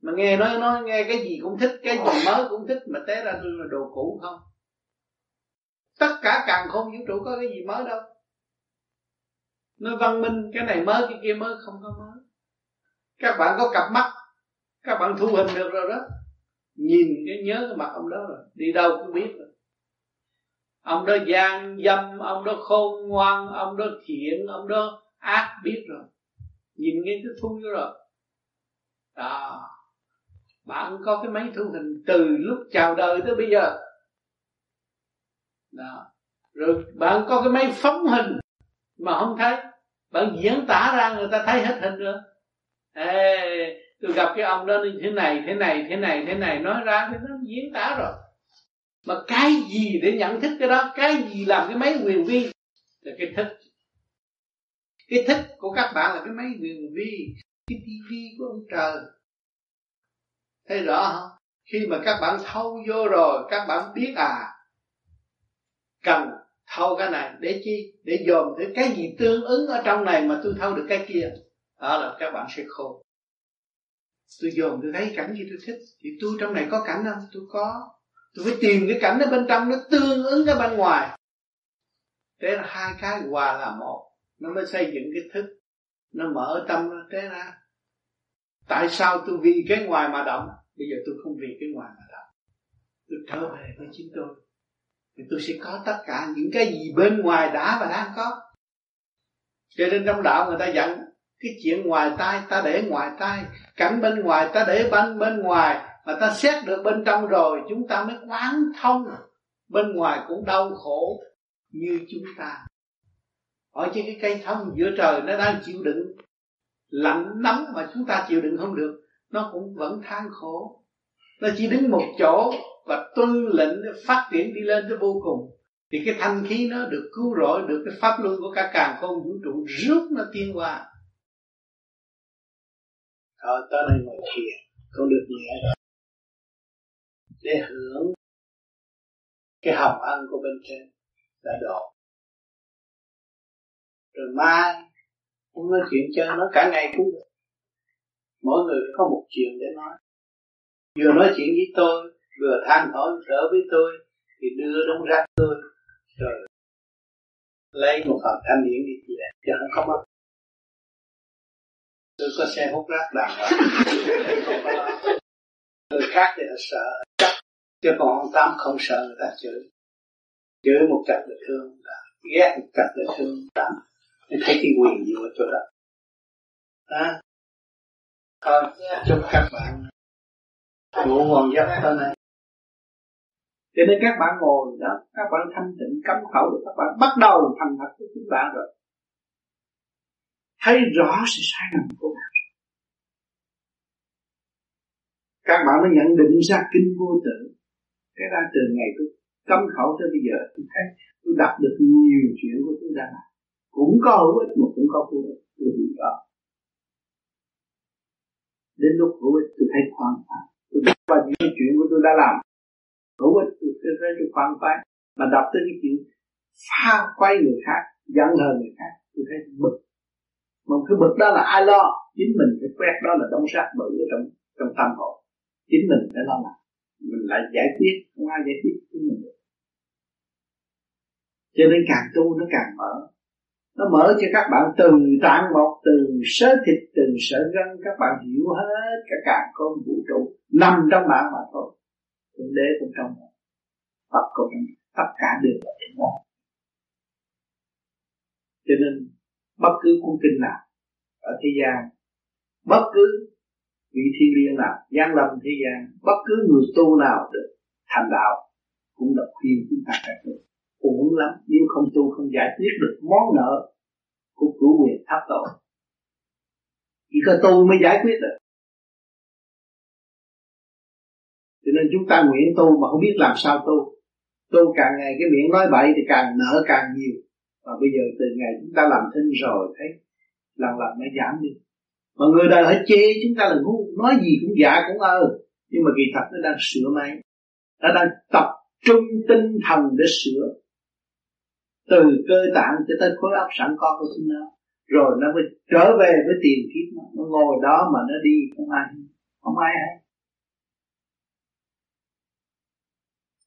Mà nghe nói nói nghe cái gì cũng thích, cái gì mới cũng thích, mà té ra tôi là đồ cũ không? Tất cả càng không vũ trụ có cái gì mới đâu. Nó văn minh, cái này mới, cái kia mới, không có mới. Các bạn có cặp mắt, các bạn thu hình được rồi đó. Nhìn cái nhớ cái mặt ông đó rồi, đi đâu cũng biết rồi ông đó gian dâm ông đó khôn ngoan ông đó thiện ông đó ác biết rồi. Nhìn nghe cái thu vô rồi. Đó. Bạn có cái máy thu hình từ lúc chào đời tới bây giờ. Đó. Rồi bạn có cái máy phóng hình mà không thấy. Bạn diễn tả ra người ta thấy hết hình rồi. Ê, tôi gặp cái ông đó như thế này thế này thế này thế này. Nói ra thì nó diễn tả rồi mà cái gì để nhận thức cái đó? Cái gì làm cái máy quyền vi? Là cái thức. Cái thức của các bạn là cái máy quyền vi, cái tivi của ông trời. Thấy rõ không? Khi mà các bạn thâu vô rồi, các bạn biết à cần thâu cái này để chi? Để dòm thử cái gì tương ứng ở trong này mà tôi thâu được cái kia? Đó là các bạn sẽ khôn. Tôi dòm tôi thấy cảnh gì tôi thích. Thì tôi trong này có cảnh không? Tôi có tôi phải tìm cái cảnh ở bên trong nó tương ứng cái bên ngoài. Thế là hai cái hòa là một. Nó mới xây dựng cái thức. Nó mở tâm nó thế ra. Tại sao tôi vì cái ngoài mà động? Bây giờ tôi không vì cái ngoài mà động. Tôi trở về với chính tôi. Thì tôi sẽ có tất cả những cái gì bên ngoài đã và đang có. Cho nên trong đạo người ta dặn, cái chuyện ngoài tai ta để ngoài tai, cảnh bên ngoài ta để bên bên ngoài mà ta xét được bên trong rồi, chúng ta mới quán thông. Bên ngoài cũng đau khổ như chúng ta. Ở trên cái cây thông giữa trời nó đang chịu đựng lạnh nóng mà chúng ta chịu đựng không được, nó cũng vẫn than khổ. Nó chỉ đứng một chỗ và tuân lệnh phát triển đi lên tới vô cùng. Thì cái thanh khí nó được cứu rỗi, được cái pháp luân của cả càng không vũ trụ rút nó tiên qua. Ờ tới đây ngồi thiền. Con được nhẹ rồi để hưởng cái hồng ân của bên trên đã độ. Rồi mai cũng nói chuyện chơi nó cả ngày cũng được. Mỗi người có một chuyện để nói. Vừa nói chuyện với tôi, vừa than thở thở với tôi, thì đưa đông rác tôi, rồi lấy một phần thanh điển đi về cho không có mất. Tôi có xe hút rác đàng hoàng. Người khác thì họ sợ chứ còn ông tám không sợ người ta chửi. Chửi một trận là thương là ghét một trận là thương tám nên thấy cái quyền gì ở chỗ đó à, thôi chúc các bạn ngủ ngon giấc tối nay. Cho nên các bạn ngồi đó các bạn thanh tịnh cấm khẩu được các bạn bắt đầu thành thật với chính bạn rồi. Thấy rõ sự sai lầm của bạn. Các bạn mới nhận định ra kinh vô tử cái ra từ ngày tôi cấm khẩu tới bây giờ, tôi thấy tôi đọc được nhiều chuyện của chúng làm cũng có hữu ích mà cũng có vô ích, tôi hiểu rõ. Đến lúc hữu ích, tôi thấy khoan khoái. Tôi biết qua những chuyện của tôi đã làm. Hữu ích, tôi thấy tôi khoan khoái. Mà đọc tới cái chuyện pha quay người khác, giận hờn người khác, tôi thấy bực. Mà cái bực đó là ai lo? Chính mình phải quét đó là đống rác bự ở trong trong tâm hồn. Chính mình phải lo làm mình lại giải quyết, không ai giải quyết cho mình được. Cho nên càng tu nó càng mở. Nó mở cho các bạn từng tạng một từ sớ thịt từ sở gân, các bạn hiểu hết cả cả con vũ trụ nằm trong bạn mà thôi. Thượng đế cũng trong bạn. Phật cũng trong tất cả đều là trong bạn cho nên bất cứ cuốn kinh nào ở thế gian, bất cứ vị thiên liên nào, gian lâm thế gian, bất cứ người tu nào được thành đạo cũng được khuyên chúng ta phải tu. Uổng lắm, nếu không tu không giải quyết được món nợ của chủ quyền tháp tội, chỉ có tu mới giải quyết được. Cho nên chúng ta nguyện tu mà không biết làm sao tu. Tu càng ngày cái miệng nói bậy thì càng nợ càng nhiều. Và bây giờ từ ngày chúng ta làm thinh rồi, thấy lần lần nó giảm đi mà người đời hãy chê chúng ta là ngu, nói gì cũng dạ cũng ơ. Nhưng mà kỳ thật nó đang sửa máy. Nó đang tập trung tinh thần để sửa. Từ cơ tạng cho tới khối óc sẵn có của chúng nó. Rồi nó mới trở về với tiền kiếp nó. Nó ngồi đó mà nó đi, không ai không ai hết.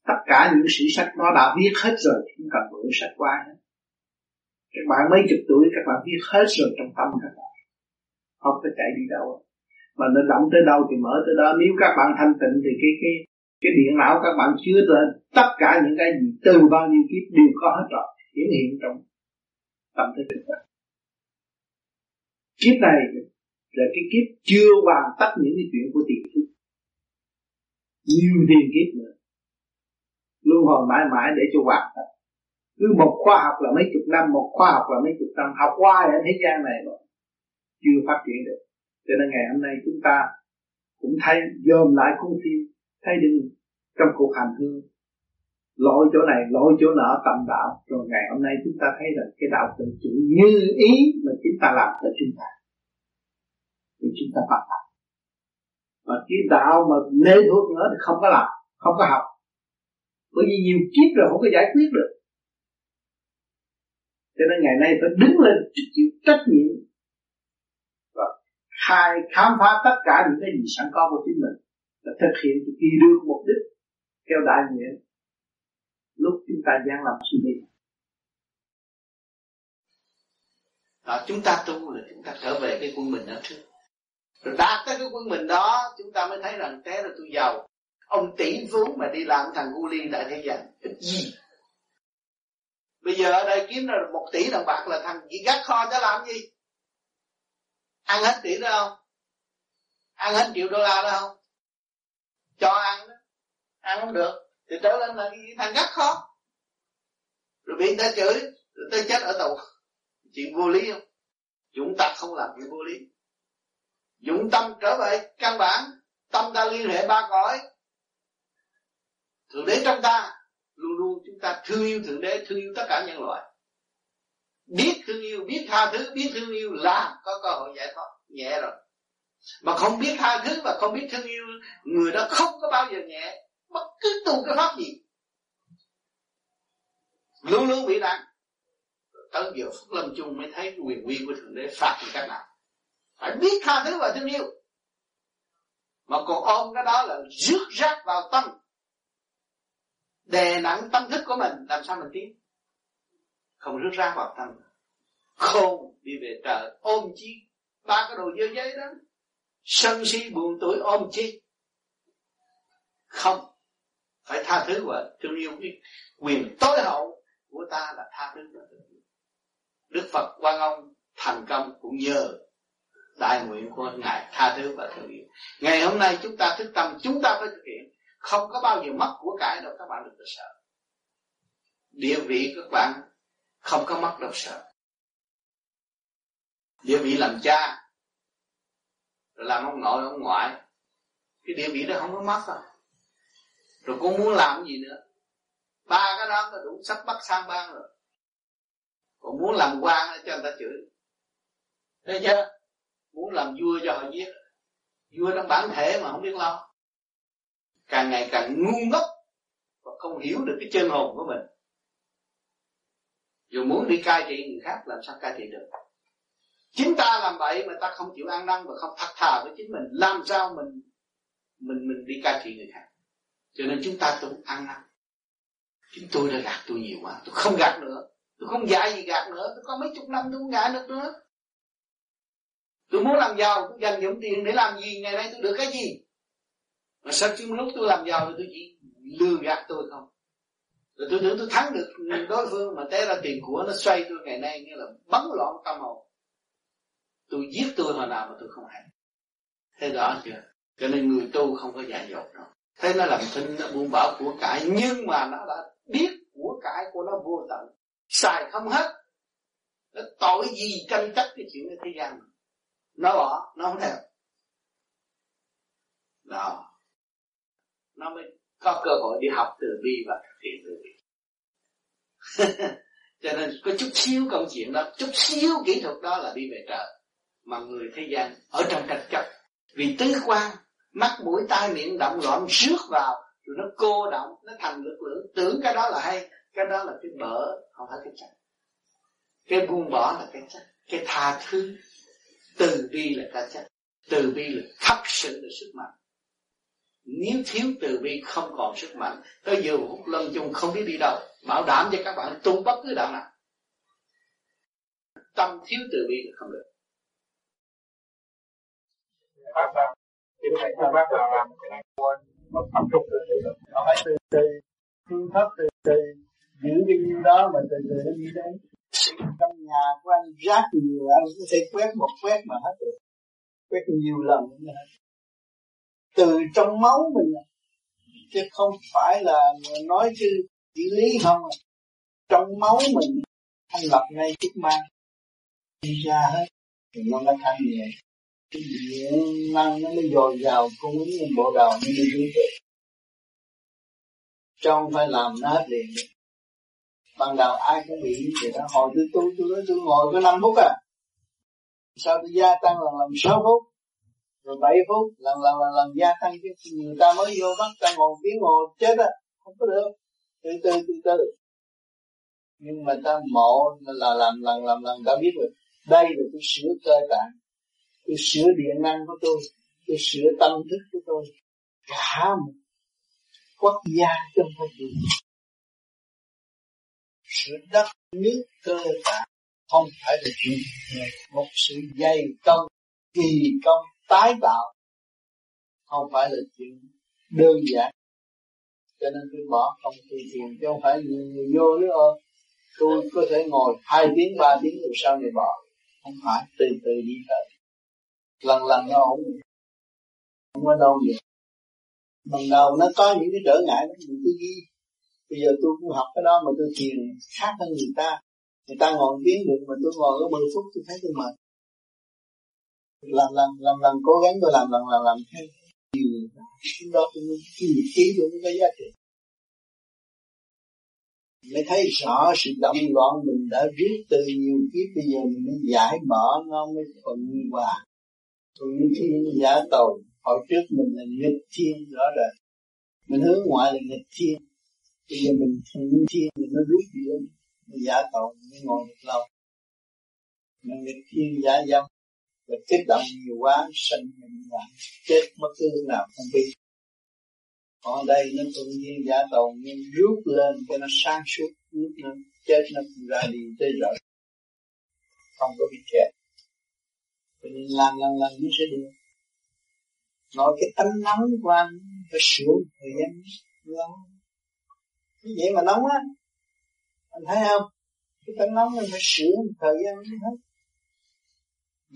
Tất cả những sử sách nó đã viết hết rồi, không cần mượn sách qua hết các bạn mấy chục tuổi các bạn viết hết rồi trong tâm các bạn không có chạy đi đâu. Mà nó động tới đâu thì mở tới đó. Nếu các bạn thanh tịnh thì cái cái cái điện não các bạn chứa lên. Tất cả những cái gì, từ bao nhiêu kiếp đều có hết rồi. Hiển hiện trong tâm thức của kiếp này là cái kiếp chưa hoàn tất những cái chuyện của tiền kiếp. Nhiều tiền kiếp nữa. Luôn hồi mãi mãi để cho hoàn tất. Cứ một khoa học là mấy chục năm, một khoa học là mấy chục năm. Học qua ở thế gian này rồi chưa phát triển được. Cho nên ngày hôm nay chúng ta cũng thấy dòm lại cuốn phim, thấy đừng trong cuộc hành hương lỗi chỗ này lỗi chỗ nọ, tầm đạo. Rồi ngày hôm nay chúng ta thấy rằng cái đạo tự chủ như ý mà chúng ta làm cho chúng ta. Thì chúng ta bắt đầu mà cái đạo mà lê thuốc nữa thì không có làm, không có học. Bởi vì nhiều kiếp rồi không có giải quyết được. Cho nên ngày nay phải đứng lên chịu trách nhiệm khai khám phá tất cả những cái gì sẵn có của chính mình và thực hiện thì kỳ được mục đích theo đại nguyện. Lúc chúng ta gian làm suy nghĩ. Đó, chúng ta tu là chúng ta trở về cái quân mình đó trước. Rồi đạt tới cái quân mình đó chúng ta mới thấy rằng thế là tôi giàu. Ông tỷ phú mà đi làm thằng cu ly đại thế gian ít gì? Bây giờ ở đây kiếm ra một tỷ đồng bạc là thằng gì gắt kho cho làm gì? Ăn hết tỷ đó không? Ăn hết triệu đô la đó không? Cho ăn đó. Ăn không được. Thì trở lên là cái thằng gác khó. Rồi bị người ta chửi rồi ta chết ở tù. Chuyện vô lý không? Chúng ta không làm chuyện vô lý. Dụng tâm trở về căn bản. Tâm ta liên hệ ba cõi. Thượng đế trong ta, luôn luôn chúng ta thương yêu thượng đế, thương yêu tất cả nhân loại biết thương yêu, biết tha thứ, biết thương yêu là có cơ hội giải thoát, nhẹ rồi. Mà không biết tha thứ và không biết thương yêu, người đó không có bao giờ nhẹ. Bất cứ tu cái pháp gì. Luôn luôn bị nặng tới giờ phúc lâm chung mới thấy quyền quy của thượng đế phạt như cách nào phải biết tha thứ và thương yêu. Mà còn ôm cái đó là rước rác vào tâm. Đè nặng tâm thức của mình, làm sao mình tiến? Không rước rác vào tâm khôn đi về trời, ôm chi? Ba cái đồ dơ giấy đó. Sân si buồn tuổi, ôm chi? Không. Phải tha thứ và thương yêu. Cái quyền tối hậu của ta là tha thứ và thương yêu đức phật quan ông thành công cũng nhờ đại nguyện của ngài tha thứ và thương yêu. Ngày hôm nay chúng ta thức tâm, chúng ta phải thực hiện. Không có bao giờ mất của cải đâu, các bạn đừng có sợ. Địa vị các bạn không có mất đâu, sợ. Địa vị làm cha rồi làm ông nội ông ngoại, cái địa vị đó không có mất rồi rồi con muốn làm gì nữa? Ba cái đó là đủ sắp bắt sang ban rồi còn muốn làm quan cho người ta chửi. Thấy chưa muốn làm vua cho họ giết. Vua trong bản thể mà không biết lo. Càng ngày càng ngu ngốc và không hiểu được cái chân hồn của mình dù muốn đi cai trị người khác làm sao cai trị được. Chính ta làm vậy mà ta không chịu ăn năn và không thật thà với chính mình. Làm sao mình mình mình đi cai trị người khác? Cho nên chúng ta cũng ăn năn. Chính tôi đã gạt tôi nhiều quá. Tôi không gạt nữa. Tôi không dạy gì gạt nữa. Tôi có mấy chục năm tôi không gạt được nữa. Tôi muốn làm giàu, tôi dành dụng tiền để làm gì? Ngày nay tôi được cái gì? Mà sao chứ lúc tôi làm giàu thì tôi chỉ lừa gạt tôi không? Rồi tôi tưởng tôi thắng được đối phương, mà té ra tiền của nó xoay tôi ngày nay như là bắn loạn tâm hồn. Tôi giết tôi hồi nào mà tôi không hay. Thế đó chưa? Cho nên người tu không có dạy dột đâu. Thế nó làm thinh, nó buông bỏ của cải, nhưng mà nó đã biết của cải của nó vô tận. Xài không hết. Nó tội gì tranh chấp cái chuyện cái thế gian nó bỏ, nó không theo. Đó. Nó mới có cơ hội đi học từ bi và thực hiện từ bi. Cho nên có chút xíu công chuyện đó, chút xíu kỹ thuật đó là đi về trời. Mà người thế gian ở trong tranh chấp. Vì tứ quan, mắt, mũi, tai, miệng động, loạn rước vào, rồi nó cô động, nó thành lực lượng. Tưởng cái đó là hay, cái đó là cái bở, không phải cái chắc cái buông bỏ là cái chắc cái tha thứ. Từ bi là cái chắc từ bi là thật sự là sức mạnh nếu thiếu từ bi không còn sức mạnh tới giờ phút lâm chung không biết đi đâu, bảo đảm cho các bạn tu bất cứ đạo nào. Tâm thiếu từ bi là không được. Thì thầy cho bác nào làm cái này quên mất tập trung từ từ nó phải từ từ phương pháp từ từ giữ cái nhiêu đó mà từ từ nó đi đấy trong nhà của anh, rác nhiều, anh có thể quét một quét mà hết được. Quét nhiều lần. nữa từ trong máu mình à. chứ không phải là nói chứ chỉ lý không à. trong máu mình thành lập ngay chức mang. Đi ra hết, thì nó mới thanh nhẹ. Cái điện năng nó mới dồi dào, cung ứng bộ đầu mới đi được. Trong phải làm nó hết liền ban đầu ai cũng bị thì vậy đó. Hồi tôi tu, tôi nói tôi ngồi có năm phút à. Sao tôi gia tăng là làm sáu phút? Rồi 7 phút, lần lần lần lần gia tăng chứ. Người ta mới vô bắt ta ngồi tiếng ngồi, chết á, không có được. Từ từ từ từ. Nhưng mà ta mộ là làm lần làm lần đã biết rồi. Đây là tôi sửa cơ tạng tôi sửa điện năng của tôi tôi sửa tâm thức của tôi. Cả một quốc gia trong thời gì? Sửa đất, nước, cơ tạng, không phải là chuyện, một sự dày công, kỳ công tái tạo không phải là chuyện đơn giản. Cho nên tôi bỏ không tu thiền chứ không phải người, người vô nữa ơ tôi có thể ngồi hai tiếng ba tiếng rồi sau này bỏ không phải từ từ đi tới lần lần nó ổn không có đâu vậy ban đầu nó có những cái trở ngại đó mình cứ ghi. Bây giờ tôi cũng học cái đó mà tôi thiền khác hơn người ta. Người ta ngồi tiếng được mà tôi ngồi có 10 phút tôi thấy tôi mệt làm làm làm làm cố gắng tôi làm làm làm làm thêm nhiều đó tôi cái nhiệt khí tôi mới có giá trị. Mới thấy rõ sự động loạn mình đã viết từ nhiều kiếp bây giờ mình mới giải mở, nó mới thuận hòa. Thuận thiên giả tồn, hồi trước mình là nghịch thiên, rõ ràng mình hướng ngoại là nghịch thiên. Bây giờ mình thuận thiên thì nó rút đi lên giả tồn, mới ngồi được lâu. Mình nghịch thiên giả dâm và kích động nhiều quá sanh mình là chết mất cứ lúc nào không biết. Ở đây nó tự nhiên giả tàu nhưng rút lên cho nó sáng suốt lúc nó chết nó cũng ra đi tới rồi. Không có bị kẹt. Cho nên làm lần lần nó sẽ được nói cái tánh nóng của anh, phải sửa thời gian lâu cái vậy mà nóng á? Anh thấy không? Cái tánh nóng anh phải sửa thời gian hết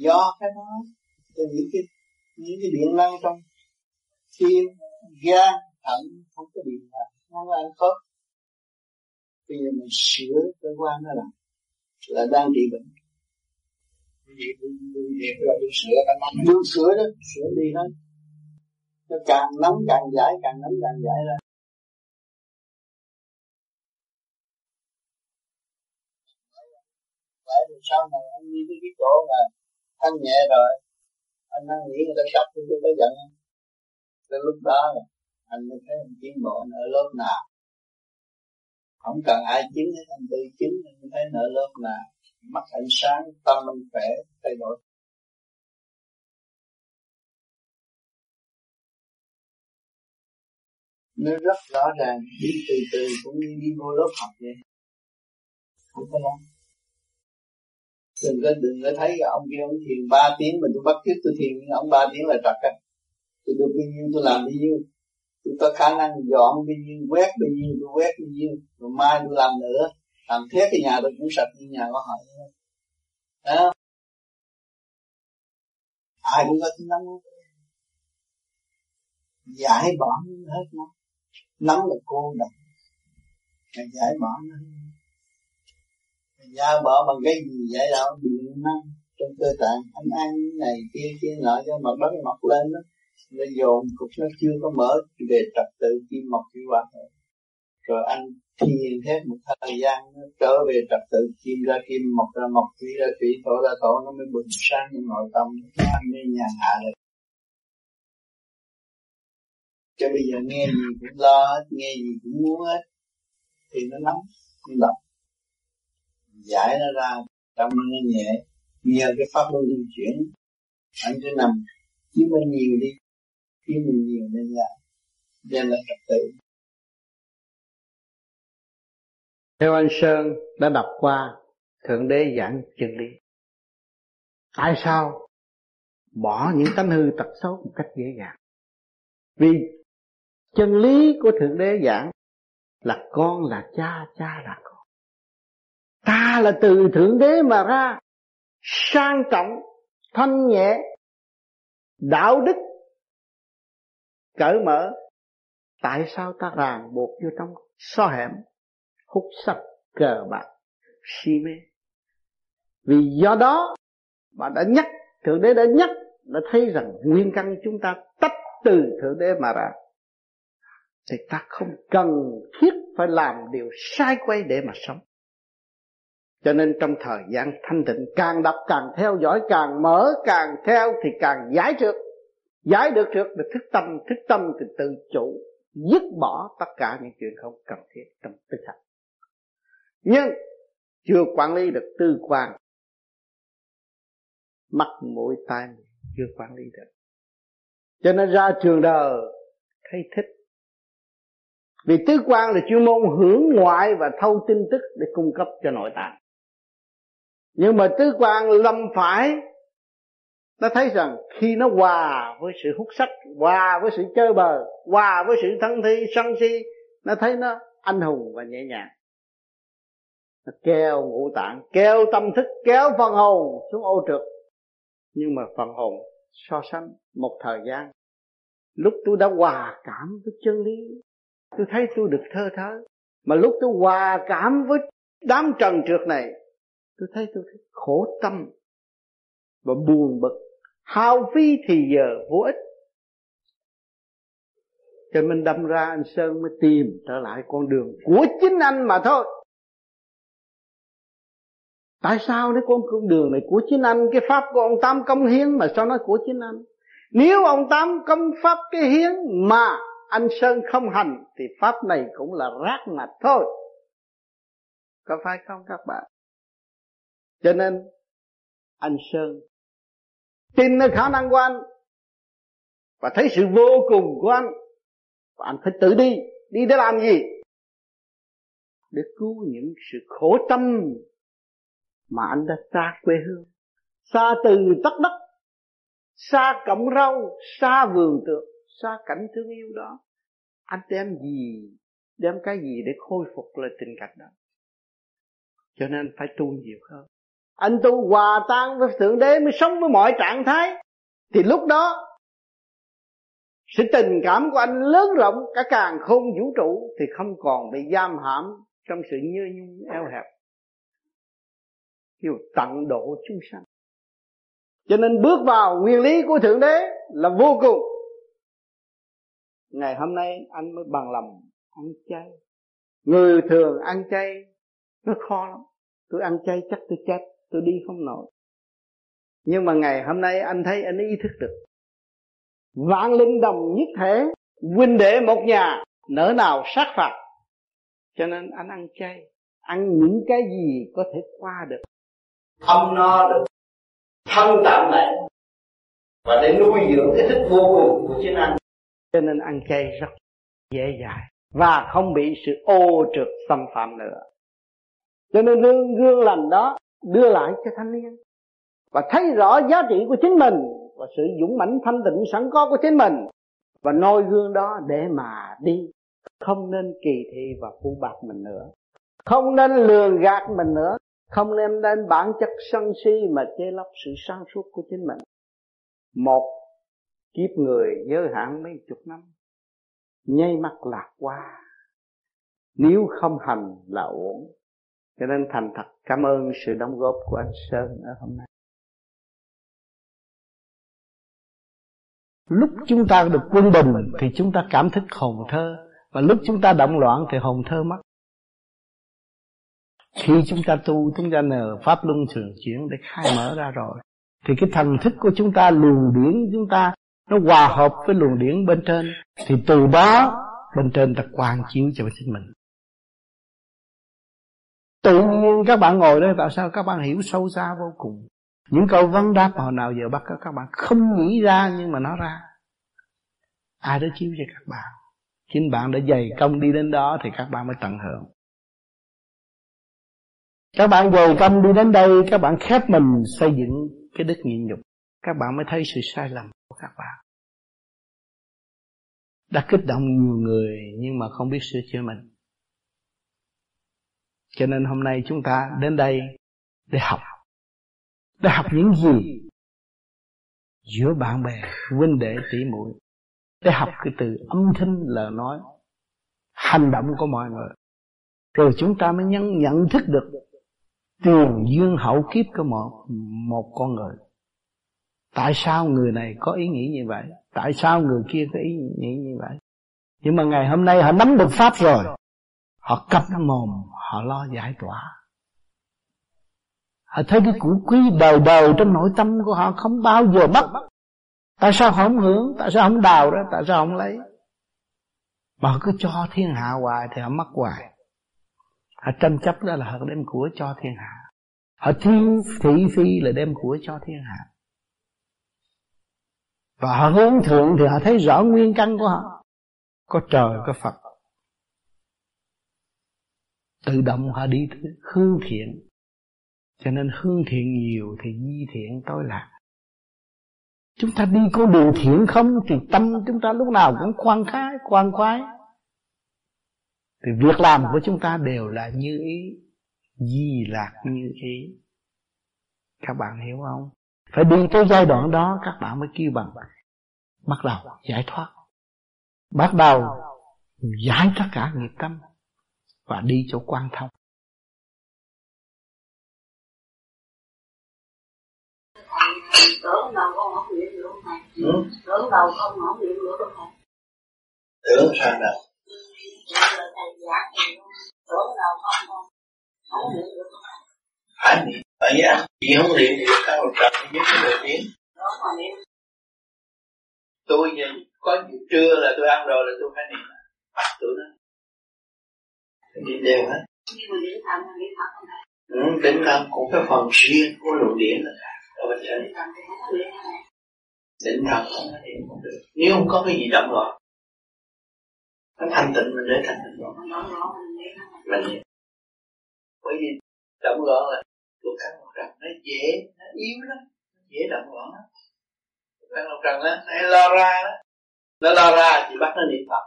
do cái đó, từ những cái những cái điện năng trong tim gan thận, không có điện là nó ăn khớp. Bây giờ mình sửa cơ quan đó là là đang trị bệnh. Đương sửa đó, sửa đi nó. Nó càng nóng càng giải, càng nóng càng giải ra. Tại vì sau này anh đi tới cái chỗ mà thanh nhẹ rồi. Anh đang nghĩ người ta chọc thì tôi có giận. Tới lúc đó anh mới thấy anh tiến bộ ở lớp nào. Không cần ai chứng hết, anh tự chứng, anh thấy nợ lớp nào. Mắt ánh sáng, tâm anh khỏe, thay đổi. Nó rất rõ ràng đi từ từ cũng như đi vô lớp học vậy. Không có lắm đừng có đừng có thấy ông kia ông thiền ba tiếng mình tôi bắt tiếp tôi thiền, ông ba tiếng là trật á. Tôi được bao nhiêu tôi làm bao nhiêu? Tôi có khả năng dọn bao nhiêu, quét bao nhiêu, tôi quét bao nhiêu, rồi mai tôi làm nữa. Làm thế cái nhà tôi cũng sạch như nhà của họ đó. Ai cũng có tính nóng giải bỏ hết nó nắng là cô độc. Giải bỏ nó. Mày bỏ bằng cái gì vậy đâu? Điện năng trong cơ tạng anh ăn này, kia kia, nọ, cho mặt đất mọc lên đó. Nó dồn cục nó chưa có mở về trật tự kim mọc kim hoạt rồi anh thiền hết một thời gian nó trở về trật tự kim ra kim mọc ra, mọc thủy ra, thủy thổ ra, thổ nó mới bình sáng trong nội tâm. Anh mới nhàn hạ được cho bây giờ nghe gì cũng lo hết, nghe gì cũng muốn hết, thì nó nóng, nó lọc giải nó ra tâm nó nhẹ. Nhờ cái pháp luân di chuyển anh cứ nằm khi mình nhiều đi khi mình nhiều nên là nên là trật tự theo anh Sơn đã đọc qua Thượng Đế giảng chân lý. Tại sao bỏ những tánh hư tật xấu một cách dễ dàng? Vì chân lý của Thượng Đế giảng là con là cha, cha là con. Ta là từ Thượng Đế mà ra, sang trọng, thanh nhẹ, đạo đức, cởi mở. Tại sao ta ràng buộc vô trong so hẻm, hút sắc, cờ bạc, si mê? Vì do đó mà đã nhắc, Thượng Đế đã nhắc, đã thấy rằng nguyên căn chúng ta tách từ Thượng Đế mà ra thì ta không cần thiết phải làm điều sai quay để mà sống cho nên trong thời gian thanh tịnh, càng đọc, càng theo dõi, càng mở, càng theo thì càng giải được giải được được thức tâm thức tâm thì tự chủ, dứt bỏ tất cả những chuyện không cần thiết trong tinh hành nhưng chưa quản lý được tư quan, mắt mũi tai chưa quản lý được. Cho nên ra trường đời, thấy thích. Vì tứ quan là chuyên môn hưởng ngoại và thâu tin tức để cung cấp cho nội tạng nhưng mà tứ quan lâm phải nó thấy rằng khi nó hòa với sự hút sắc, hòa với sự chơi bời hòa với sự thân thi, sân si nó thấy nó anh hùng và nhẹ nhàng. Nó kéo ngũ tạng kéo tâm thức, kéo phần hồn xuống ô trượt nhưng mà phần hồn so sánh một thời gian. Lúc tôi đã hòa cảm với chân lý, tôi thấy tôi được thơ thớ mà lúc tôi hòa cảm với đám trần trượt này tôi thấy tôi thấy khổ tâm và buồn bực. Hao phí thì giờ vô ích. Cho nên đâm ra anh Sơn mới tìm trở lại con đường của chính anh mà thôi. Tại sao nếu con con đường này của chính anh? Cái pháp của ông Tám công hiến mà sao nói của chính anh? Nếu ông Tám công pháp cái hiến mà anh Sơn không hành, Thì pháp này cũng là rác mà thôi. Có phải không các bạn? Cho nên, anh Sơn tin nơi khả năng của anh và thấy sự vô cùng của anh và anh phải tự đi. Đi để làm gì? Để cứu những sự khổ tâm mà anh đã xa quê hương. Xa từ tất đất, xa cọng rau, xa vườn tược, xa cảnh thương yêu đó. Anh đem gì, đem cái gì để khôi phục lại tình cảnh đó? Cho nên phải tu nhiều hơn anh tu hòa tan với thượng đế mới sống với mọi trạng thái. Thì lúc đó, sự tình cảm của anh lớn rộng, cả càng không vũ trụ thì không còn bị giam hãm trong sự nhơ nhung, eo hẹp. Kêu tận độ chúng sanh. Cho nên bước vào nguyên lý của thượng đế là vô cùng. Ngày hôm nay anh mới bằng lòng ăn chay. Người thường ăn chay, nó khó lắm. Tôi ăn chay chắc tôi chết tôi đi không nổi. Nhưng mà ngày hôm nay anh thấy anh ý thức được. Vạn linh đồng nhất thể huynh đệ một nhà nỡ nào sát phạt. Cho nên anh ăn chay ăn những cái gì có thể qua được. Ấm no được. Thân tạm lại và để nuôi dưỡng cái thức vô cùng của chính anh. Cho nên ăn chay rất dễ dàng và không bị sự ô trượt xâm phạm nữa. Cho nên gương gương lành đó đưa lại cho thanh niên. Và thấy rõ giá trị của chính mình và sự dũng mãnh thanh tịnh sẵn có của chính mình. Và noi gương đó để mà đi. Không nên kỳ thị và phu bạc mình nữa. Không nên lường gạt mình nữa. Không nên đến bản chất sân si mà che lấp sự sáng suốt của chính mình. Một, kiếp người giới hạn mấy chục năm. Nháy mắt lạc qua. Nếu không hành là ổn cho nên thành thật cảm ơn sự đóng góp của anh Sơn ở hôm nay. Lúc chúng ta được quân bình thì chúng ta cảm thức hồn thơ, và lúc chúng ta động loạn thì hồn thơ mất. Khi chúng ta tu, chúng ta nhờ pháp luân thường chuyển để khai mở ra rồi, thì cái thần thức của chúng ta, luồng điển chúng ta, nó hòa hợp với luồng điển bên trên. Thì từ đó, bên trên ta quang chiếu cho chính mình tự nhiên các bạn ngồi đây, tại sao các bạn hiểu sâu xa vô cùng? Những câu vấn đáp hồi nào giờ bắt các bạn không nghĩ ra nhưng mà nó ra. Ai đó chiếu cho các bạn. Chính bạn đã dày công đi đến đó thì các bạn mới tận hưởng. Các bạn dày công đi đến đây, các bạn khép mình xây dựng cái đức nhịn nhục. Các bạn mới thấy sự sai lầm của các bạn. Đã kích động nhiều người nhưng mà không biết sửa chữa mình cho nên hôm nay chúng ta đến đây để học. Để học những gì? Giữa bạn bè, huynh đệ, tỷ muội. Để học cái từ âm thanh, lời nói. Hành động của mọi người. Rồi chúng ta mới nhận nhận thức được tiền duyên hậu, kiếp của một một con người. Tại sao người này có ý nghĩ như vậy? Tại sao người kia có ý nghĩ như vậy? Nhưng mà ngày hôm nay họ nắm được pháp rồi. Họ cặp mồm họ lo giải tỏa. Họ thấy cái củ quý đời đời trong nội tâm của họ không bao giờ mất. Tại sao họ không hưởng? Tại sao không đào ra? Tại sao không lấy? Mà họ cứ cho thiên hạ hoài thì họ mất hoài. Họ tranh chấp đó là họ đem của cho thiên hạ. Họ thiên thị phi là đem của cho thiên hạ. Và họ hướng thượng thì họ thấy rõ nguyên căn của họ. Có trời, có phật tự động họ đi hương thiện. Cho nên hương thiện nhiều thì di thiện tối lạc. Chúng ta đi có đường thiện không thì tâm chúng ta lúc nào cũng khoan khái khoan khoái. Thì việc làm của chúng ta đều là như ý, di lạc như ý. Các bạn hiểu không? Phải đi tới giai đoạn đó, các bạn mới kêu bằng bắt đầu giải thoát. Bắt đầu giải tất cả nghiệp tâm và đi chỗ quan thông. Tưởng đầu con không niệm được thầy ừ? tưởng đầu con không niệm được thầy tưởng sao nào tưởng đầu con không niệm được không thầy phải niệm, phải giác. Chị không niệm thì các ông trời nhất cái đầu tiên tôi nhìn, có gì trưa là tôi ăn rồi là tôi phải niệm tôi nói đi đều hết. Ừ, định tâm cũng cái phần riêng của luồng điển là đâu phải chơi định tâm không có niệm được. Nếu không có cái gì động loạn nó thanh tịnh mình để thanh tịnh loạn mình bởi vì động loạn là luật căn một trần nó dễ nó yếu lắm. Dễ động loạn lắm. Luật một trần á nó lo ra đó. Nó lo ra thì bắt nó niệm phật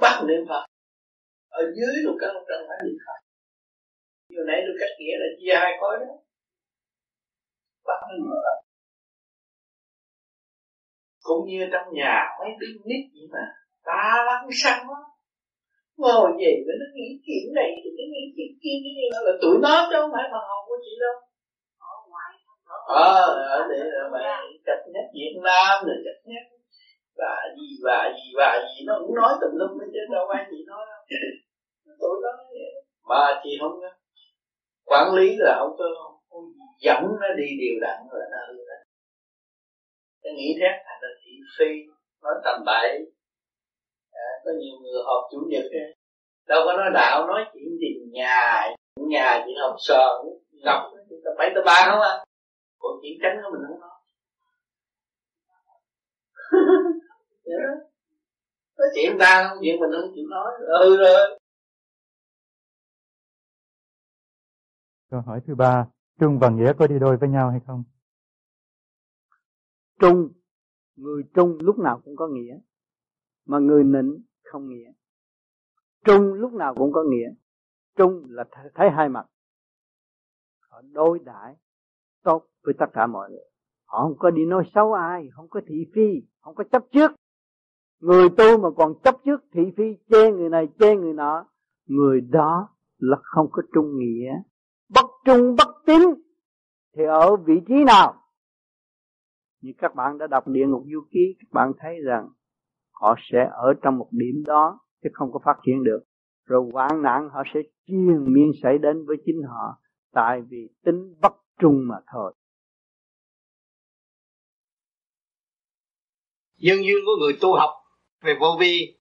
bắt niệm phật. Ở dưới luật căn một trần phải niệm phật. Điều nãy tôi cách nghĩa là chia hai khối đó. Bắt niệm phật. Cũng như trong nhà mấy đứa nít vậy mà ta lăng xăng lắm. Ngồi về với nó nghĩ chuyện này thì nó nghĩ chuyện kia cái gì là tụi nó chứ không phải phần hồn của chị đâu. Ờ ở để mà chặt nhất Việt Nam rồi chặt nhất và gì và gì và gì nó cũng nói tùm lum hết chứ đâu ai gì nói đâu. Tối nói mà chị không quản lý là không có không dẫn nó đi điều đặn là nó hư đó nó nghĩ rét thành là thị phi nói tầm bậy. À, có nhiều người họp chủ nhật ấy. đâu có nói đạo nói chuyện gì nhà nhà chuyện học sờ ngọc tập bảy tập ba không à. Còn chuyện tránh của mình không nói. nói chuyện ta không chuyện mình không chịu nói. Ừ rồi. Câu hỏi thứ ba, trung và nghĩa có đi đôi với nhau hay không? Trung, người trung lúc nào cũng có nghĩa mà người nịnh không nghĩa. Trung lúc nào cũng có nghĩa. Trung là thấy hai mặt. Họ đối đãi tốt với tất cả mọi người. Họ không có đi nói xấu ai không có thị phi không có chấp trước người tu mà còn chấp trước thị phi chê người này chê người nọ, người đó là không có trung nghĩa. Bất trung, bất tín, thì ở vị trí nào? Như các bạn đã đọc địa ngục du ký, các bạn thấy rằng họ sẽ ở trong một điểm đó, chứ không có phát triển được. Rồi hoạn nạn, họ sẽ chiên miên xảy đến với chính họ, tại vì tính bất trung mà thôi. Nhân duyên của người tu học về vô vi,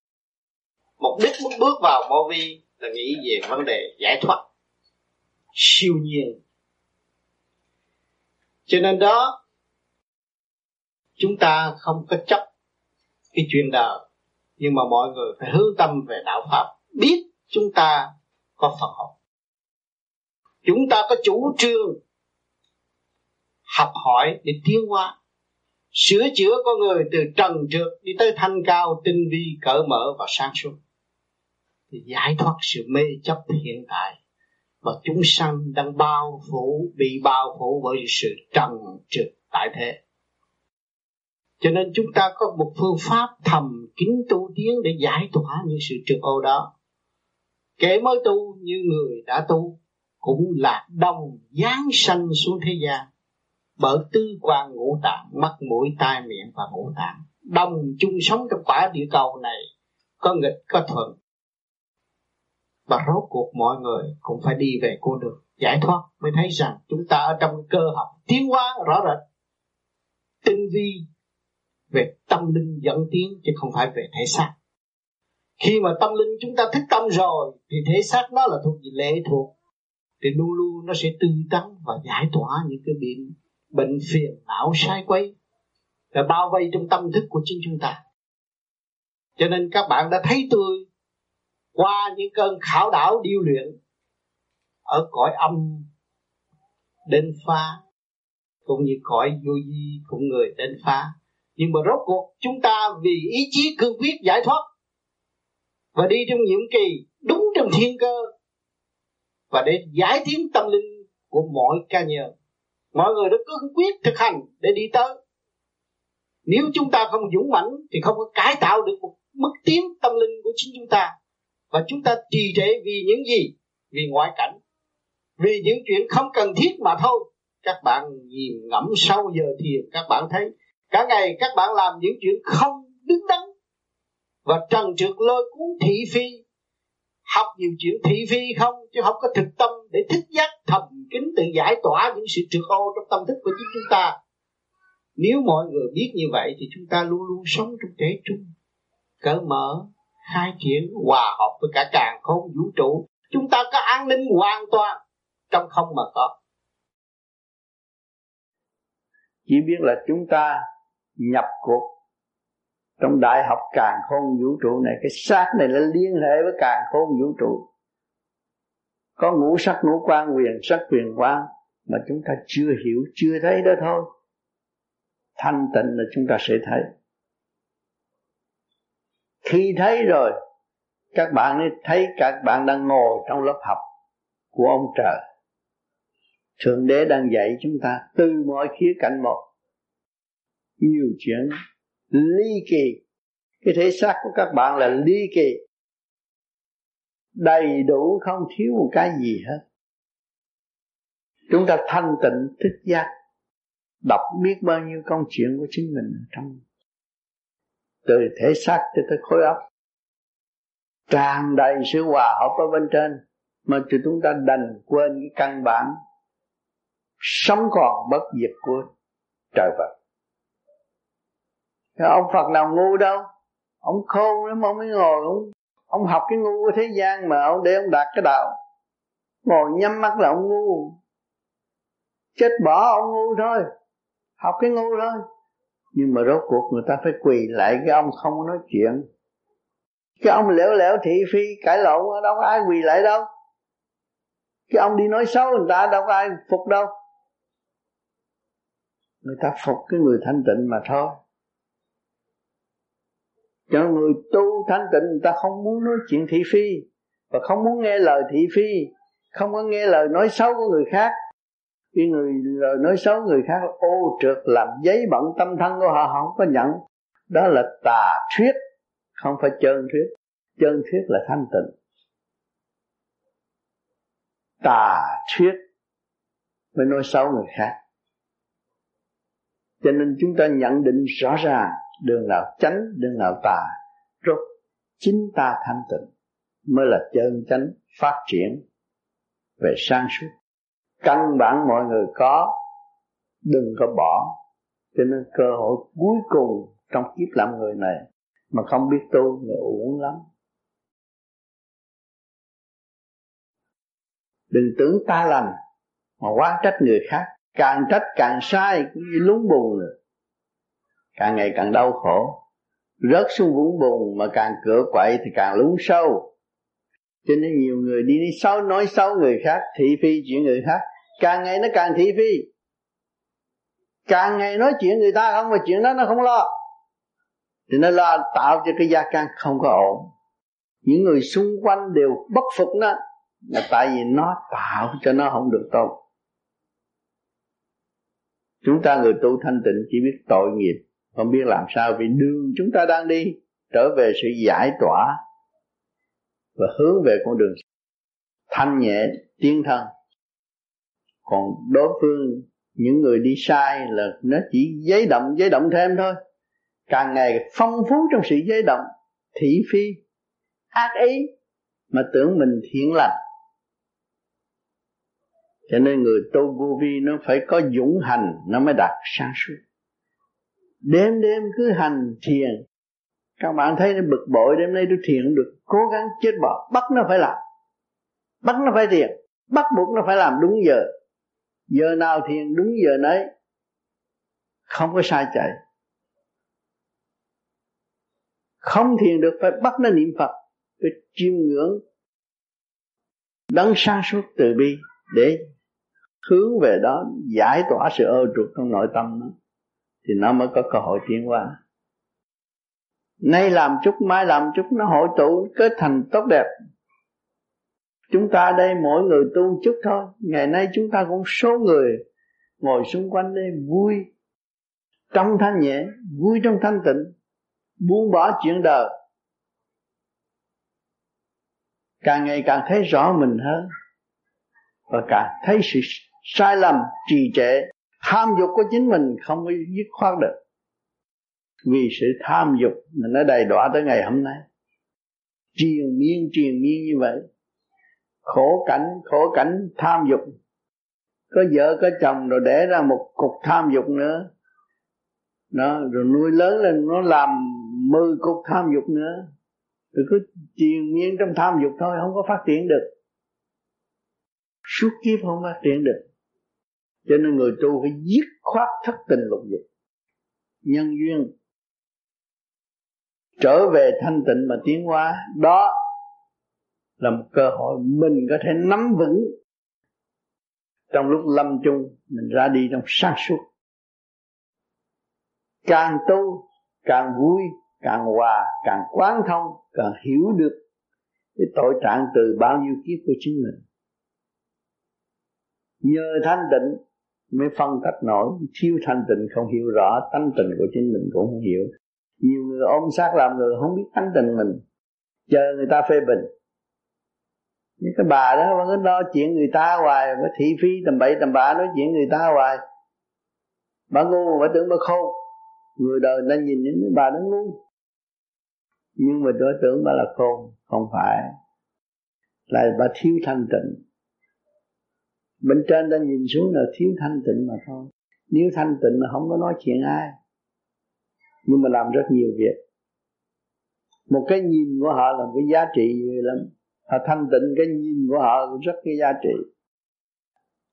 mục đích muốn bước vào vô vi là nghĩ về vấn đề giải thoát. Siêu nhiên. Cho nên đó, chúng ta không có chấp cái chuyện đời, nhưng mà mọi người phải hướng tâm về đạo pháp, biết chúng ta có Phật học. Chúng ta có chủ trương, học hỏi để tiến hóa sửa chữa con người từ trần trượt đi tới thanh cao, tinh vi cởi mở và sáng suốt. Thì giải thoát sự mê chấp hiện tại mà chúng sanh đang bao phủ, bị bao phủ bởi sự trần trượt tại thế. Cho nên chúng ta có một phương pháp thầm kín tu tiến để giải tỏa những sự trượt ô đó. Kẻ mới tu như người đã tu cũng là đồng giáng sanh xuống thế gian bởi tư quan ngũ tạng, mắt, mũi, tai, miệng và ngũ tạng. Đồng chung sống trong quả địa cầu này, có nghịch, có thuận. Và rốt cuộc mọi người cũng phải đi về cô đường giải thoát mới thấy rằng chúng ta ở trong cơ học tiến hóa rõ rệt. Tinh vi về tâm linh dẫn tiến chứ không phải về thể xác. Khi mà tâm linh chúng ta thích tâm rồi, thì thể xác nó là thuộc về lệ thuộc. Thì luôn luôn nó sẽ tư tắn và giải tỏa những cái biện bệnh phiền, não sai quấy. Và bao vây trong tâm thức của chính chúng ta. Cho nên các bạn đã thấy tôi qua những cơn khảo đảo điêu luyện ở cõi âm đến phá, cũng như cõi vô di, cũng người đến phá. Nhưng mà rốt cuộc chúng ta vì ý chí cương quyết giải thoát và đi trong nhiệm kỳ đúng trong thiên cơ và để giải tiến tâm linh của mọi ca nhân mọi người đã cương quyết thực hành để đi tới. Nếu chúng ta không dũng mãnh thì không có cải tạo được một mức tiến tâm linh của chính chúng ta. Và chúng ta trì trệ vì những gì? Vì ngoại cảnh. Vì những chuyện không cần thiết mà thôi. Các bạn nhìn ngẫm sâu giờ thiền các bạn thấy, cả ngày các bạn làm những chuyện không đứng đắn. Và trần trượt lôi cuốn thị phi học nhiều chuyện thị phi không? Chứ không có thực tâm để thích giác thầm kính tự giải tỏa những sự trượt ô trong tâm thức của chính chúng ta. Nếu mọi người biết như vậy thì chúng ta luôn luôn sống trong trẻ trung, cởi mở, khai triển, hòa hợp với cả càng không vũ trụ. Chúng ta có an ninh hoàn toàn trong không mà có. Chỉ biết là chúng ta nhập cuộc trong đại học càng khôn vũ trụ này, cái xác này là liên hệ với càng khôn vũ trụ. Có ngũ sắc, ngũ quan quyền sắc, quyền quan mà chúng ta chưa hiểu, chưa thấy đó thôi. Thanh tịnh là chúng ta sẽ thấy. Khi thấy rồi, các bạn ấy thấy các bạn đang ngồi trong lớp học của ông trời. Thượng đế đang dạy chúng ta từ mọi khía cạnh một. Nhiều chuyện ly kỳ. Cái thể xác của các bạn là ly kỳ. Đầy đủ không thiếu một cái gì hết. Chúng ta thanh tịnh, thức giác, đọc biết bao nhiêu công chuyện của chính mình trong. Từ thể xác cho tới khối óc. Tràn đầy sự hòa hợp ở bên trên mà chúng ta đành quên cái căn bản. Sống còn bất diệt của trời Phật. Thế ông Phật nào ngu đâu? Ông khôn lắm ông mới ngồi ông, ông học cái ngu của thế gian mà ông để ông đạt cái đạo. Ngồi nhắm mắt là ông ngu. Chết bỏ ông ngu thôi. Học cái ngu thôi. Nhưng mà rốt cuộc người ta phải quỳ lại cái ông không có nói chuyện. Cái ông lẻo lẻo thị phi cãi lộn đâu có ai quỳ lại đâu. Cái ông đi nói xấu người ta đâu có ai phục đâu. Người ta phục cái người thanh tịnh mà thôi cho người tu thanh tịnh, người ta không muốn nói chuyện thị phi, và không muốn nghe lời thị phi, không có nghe lời nói xấu của người khác. Khi người, lời nói xấu người khác ô trượt làm giấy bận tâm thân của họ họ không có nhận. Đó là tà thuyết, không phải chân thuyết. Chân thuyết là thanh tịnh. Tà thuyết mới nói xấu người khác. Cho nên chúng ta nhận định rõ ràng đường nào chánh, đường nào tà, rốt chính ta thanh tịnh mới là chân chánh phát triển về sang suốt. Căn bản mọi người có, đừng có bỏ. Cho nên cơ hội cuối cùng trong kiếp làm người này mà không biết tu người uổng lắm. Đừng tưởng ta lành mà quá trách người khác, càng trách càng sai cũng như lúng bùn rồi càng ngày càng đau khổ. Rớt xuống vũng bùn mà càng cửa quậy thì càng lún sâu. Cho nên nhiều người đi đi xấu nói xấu người khác, thị phi chuyện người khác. Càng ngày nó càng thị phi. Càng ngày nói chuyện người ta không mà chuyện đó nó không lo. Thì nó lo tạo cho cái gia can không có ổn. Những người xung quanh đều bất phục nó là tại vì nó tạo cho nó không được tốt. Chúng ta người tu thanh tịnh chỉ biết tội nghiệp không biết làm sao vì đường chúng ta đang đi, trở về sự giải tỏa và hướng về con đường thanh nhẹ tiến thân còn đối phương, những người đi sai là nó chỉ giấy động giấy động thêm thôi. Càng ngày phong phú trong sự giấy động thị phi, ác ý mà tưởng mình thiện lành. Cho nên người tu vô vi nó phải có dũng hành, nó mới đạt sáng suốt đêm đêm cứ hành thiền. Các bạn thấy nó bực bội, đêm nay tôi thiền được, cố gắng chết bỏ. Bắt nó phải làm. Bắt nó phải thiền. Bắt buộc nó phải làm đúng giờ. Giờ nào thiền đúng giờ nấy. Không có sai chạy. Không thiền được, phải bắt nó niệm phật. Phải chiêm ngưỡng. Đấng sáng suốt từ bi để hướng về đó, giải tỏa sự ô trục trong nội tâm nó thì nó mới có cơ hội tiến hóa. Nay làm chút, mai làm chút, nó hội tụ kết thành tốt đẹp. Chúng ta đây mỗi người tu chút thôi. Ngày nay chúng ta cũng số người ngồi xung quanh đây vui trong thanh nhẹ, vui trong thanh tịnh, buông bỏ chuyện đời. Càng ngày càng thấy rõ mình hơn và càng thấy sự sai lầm trì trệ tham dục của chính mình không có dứt khoát được. Vì sự tham dục mà nó đầy đọa tới ngày hôm nay. Triền miên triền miên như vậy. Khổ cảnh khổ cảnh tham dục. Có vợ, có chồng rồi để ra một cục tham dục nữa. Nó rồi nuôi lớn lên nó làm mười cục tham dục nữa. Rồi cứ triền miên trong tham dục thôi, không có phát triển được. Suốt kiếp không phát triển được cho nên người tu phải dứt khoát thất tình lục dục. Nhân duyên trở về thanh tịnh mà tiến hóa, đó là một cơ hội mình có thể nắm vững. Trong lúc lâm chung, mình ra đi trong sáng suốt. Càng tu, càng vui, càng hòa, càng quán thông, càng hiểu được cái tội trạng từ bao nhiêu kiếp của chính mình. Nhờ thanh tịnh mới phân tách nổi. Thiếu thanh tịnh không hiểu rõ, tánh tình của chính mình cũng không hiểu. Nhiều người ôm sát làm người không biết tánh tình mình. Chờ người ta phê bình. Những cái bà đó vẫn cứ lo chuyện người ta hoài mới thị phi tầm bậy tầm bạ nói chuyện người ta hoài. Bà ngu, bà tưởng bà khôn. Người đời nên nhìn những bà nó ngu. Nhưng mà tôi tưởng bà là khôn, không phải. Là bà thiếu thanh tịnh bên trên đang nhìn xuống là thiếu thanh tịnh mà thôi. Nếu thanh tịnh là không có nói chuyện ai. Nhưng mà làm rất nhiều việc. Một cái nhìn của họ là một cái giá trị nhiều lắm. Họ thanh tịnh cái nhìn của họ cũng rất cái giá trị.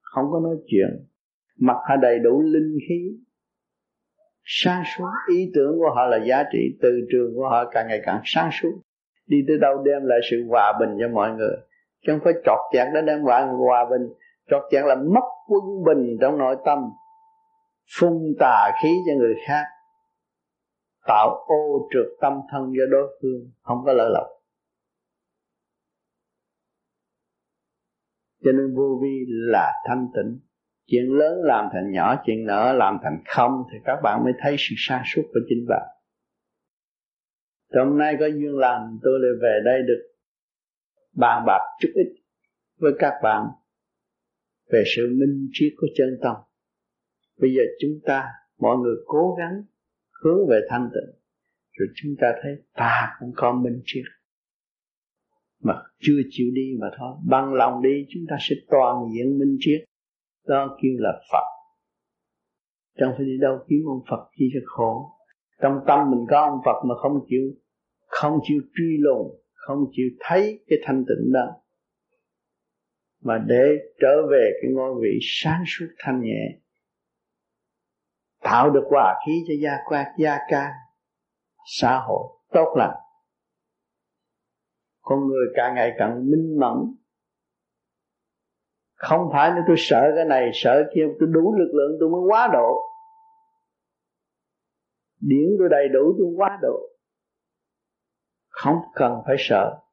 Không có nói chuyện. Mặt họ đầy đủ linh khí. Sáng suốt ý tưởng của họ là giá trị. Từ trường của họ càng ngày càng sáng suốt. Đi tới đâu đem lại sự hòa bình cho mọi người. Chứ không phải chọt chẹt đó đem lại hòa bình trọt chẹt là mất quân bình trong nội tâm, phun tà khí cho người khác, tạo ô trượt tâm thân cho đối phương, không có lợi lộc. Cho nên vô vi là thanh tịnh. Chuyện lớn làm thành nhỏ, chuyện nhỏ làm thành không, thì các bạn mới thấy sự xa suốt của chính bạn. Hôm nay có duyên làm tôi lại về đây được bàn bạc chút ít với các bạn về sự minh triết của chân tâm. Bây giờ chúng ta, mọi người cố gắng hướng về thanh tịnh, rồi chúng ta thấy ta cũng có minh triết. Mà chưa chịu đi mà thôi, bằng lòng đi chúng ta sẽ toàn diện minh triết. Đó kêu là Phật. Chẳng phải đi đâu kiếm ông Phật chi cho khổ. Trong tâm mình có ông Phật mà không chịu không chịu truy lùng, không chịu thấy cái thanh tịnh đó mà để trở về cái ngôi vị sáng suốt thanh nhẹ, tạo được hòa khí cho gia quan, gia can, xã hội tốt lành. Con người càng ngày càng minh mẫn. Không phải nếu tôi sợ cái này, sợ kia, tôi đủ lực lượng tôi mới quá độ. Điển tôi đầy đủ tôi quá độ. Không cần phải sợ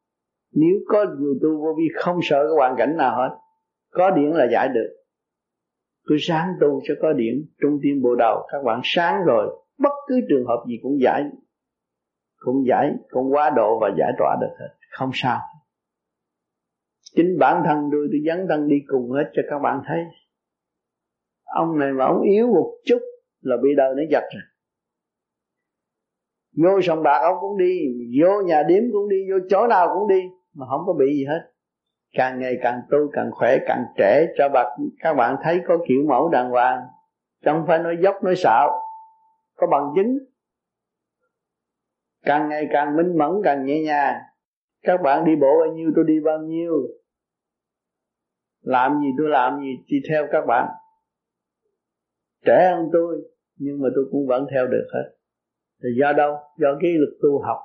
nếu có người tu vô vi không sợ cái hoàn cảnh nào hết, có điển là giải được. Cứ sáng tu cho có điển, trung tim bộ đầu, các bạn sáng rồi, bất cứ trường hợp gì cũng giải cũng giải, cũng quá độ và giải tỏa được hết. Không sao. Chính bản thân tôi tôi dấn thân đi cùng hết cho các bạn thấy. Ông này mà ông yếu một chút là bị đời nó giật rồi. Vô sòng bạc ông cũng đi, vô nhà điếm cũng đi, vô chỗ nào cũng đi mà không có bị gì hết. Càng ngày càng tu, càng khỏe, càng trẻ cho bạn các bạn thấy có kiểu mẫu đàng hoàng. Chẳng phải nói dốc, nói xạo. Có bằng chứng. Càng ngày càng minh mẫn, càng nhẹ nhàng. Các bạn đi bộ bao nhiêu, tôi đi bao nhiêu. Làm gì tôi làm gì, chỉ theo các bạn. Trẻ hơn tôi, nhưng mà tôi cũng vẫn theo được hết. Thì do đâu? Do cái lực tu học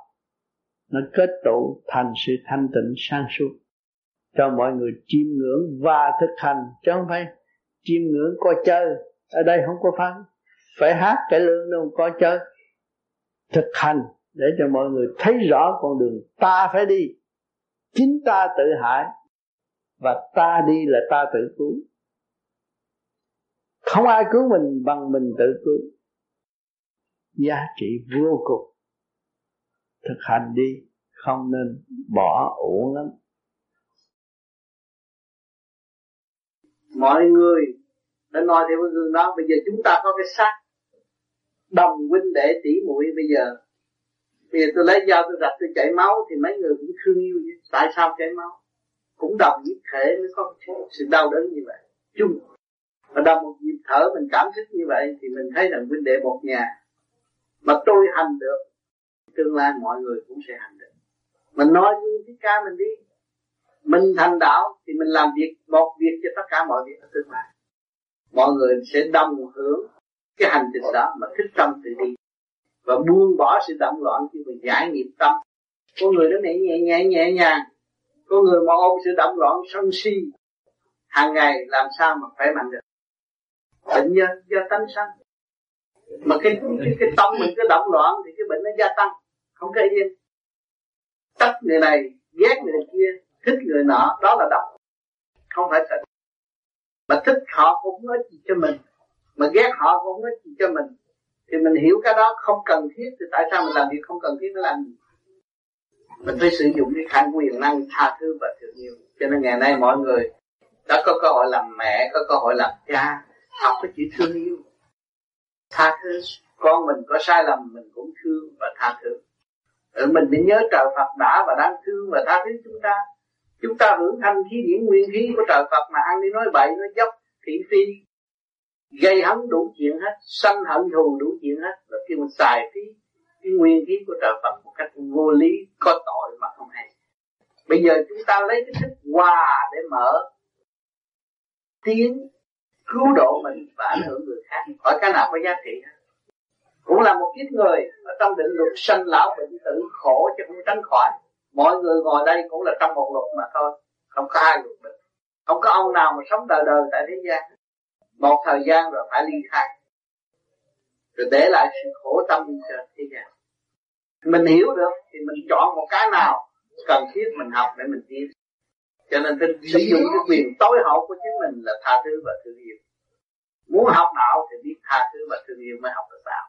nó kết tụ thành sự thanh tịnh sang suốt. Cho mọi người chiêm ngưỡng và thực hành. Chứ không phải chiêm ngưỡng coi chơi. Ở đây không có phán. Phải hát cải lương đâu coi chơi. Thực hành để cho mọi người thấy rõ con đường. Ta phải đi. Chính ta tự hại. Và ta đi là ta tự cứu. Không ai cứu mình bằng mình tự cứu. Giá trị vô cùng thực hành đi, không nên bỏ uổng lắm. Mọi người đã nói theo cái gương đó, bây giờ chúng ta có cái xác đồng huynh đệ tỷ muội bây giờ. Bây giờ tôi lấy dao tôi rạch, tôi chảy máu thì mấy người cũng thương yêu chứ. Tại sao chảy máu? Cũng đồng nhất thể mới có sự đau đớn như vậy. Chung và đồng một nhịp thở mình cảm thức như vậy thì mình thấy rằng huynh đệ một nhà mà tôi hành được tương lai mọi người cũng sẽ hành được mình nói như thích ca mình đi. Mình thành đạo thì mình làm việc một việc cho tất cả mọi việc ở tương lai. Mọi người sẽ đồng hưởng cái hành trình đó mà thích tâm tự đi. Và buông bỏ sự động loạn khi mình giải nghiệp tâm. Có người nó nhẹ nhẹ nhẹ nhẹ nhàng. Có người mà ôm sự động loạn sân si hàng ngày làm sao mà khỏe mạnh được? Bệnh do do tánh sanh. Mà cái cái, cái tâm mình cứ động loạn thì cái bệnh nó gia tăng không thể yên tất người này, ghét người kia, thích người nọ, đó là độc. Không phải thật. Mà thích họ cũng nói gì cho mình. Mà ghét họ cũng nói gì cho mình. Thì mình hiểu cái đó, không cần thiết. Thì tại sao mình làm việc không cần thiết nó làm gì? Mình phải sử dụng cái khả quyền năng tha thứ và thương yêu. Cho nên ngày nay mọi người, đã có cơ hội làm mẹ, có cơ hội làm cha, học cái chữ thương yêu. Tha thứ. Con mình có sai lầm, mình cũng thương và tha thứ. Ờ, mình phải nhớ trời Phật đã và đang thương và tha thứ chúng ta. Chúng ta hưởng thanh khí điển nguyên khí của trời Phật mà ăn đi nói bậy, nói dốc, thị phi. Gây hấn đủ chuyện hết, sanh hận thù đủ chuyện hết. Là khi mình xài phí cái nguyên khí của trời Phật một cách vô lý, có tội mà không hay. Bây giờ chúng ta lấy cái thức hòa để mở tiến cứu độ mình và ảnh hưởng người khác. Hỏi cái nào có giá trị hết cũng là một kiếp người ở trong định luật sanh lão bệnh tử khổ chứ không tránh khỏi. Mọi người ngồi đây cũng là trong một luật mà thôi, không có hai luật được. Không có ông nào mà sống đời đời tại thế gian. Một thời gian rồi phải ly khai. Rồi để lại sự khổ tâm cho thế gian. Mình hiểu được thì mình chọn một cái nào cần thiết mình học để mình tiến cho nên phải sử dụng cái quyền tối hậu của chính mình là tha thứ và thương yêu. Muốn học đạo thì biết tha thứ và thương yêu mới học được đạo.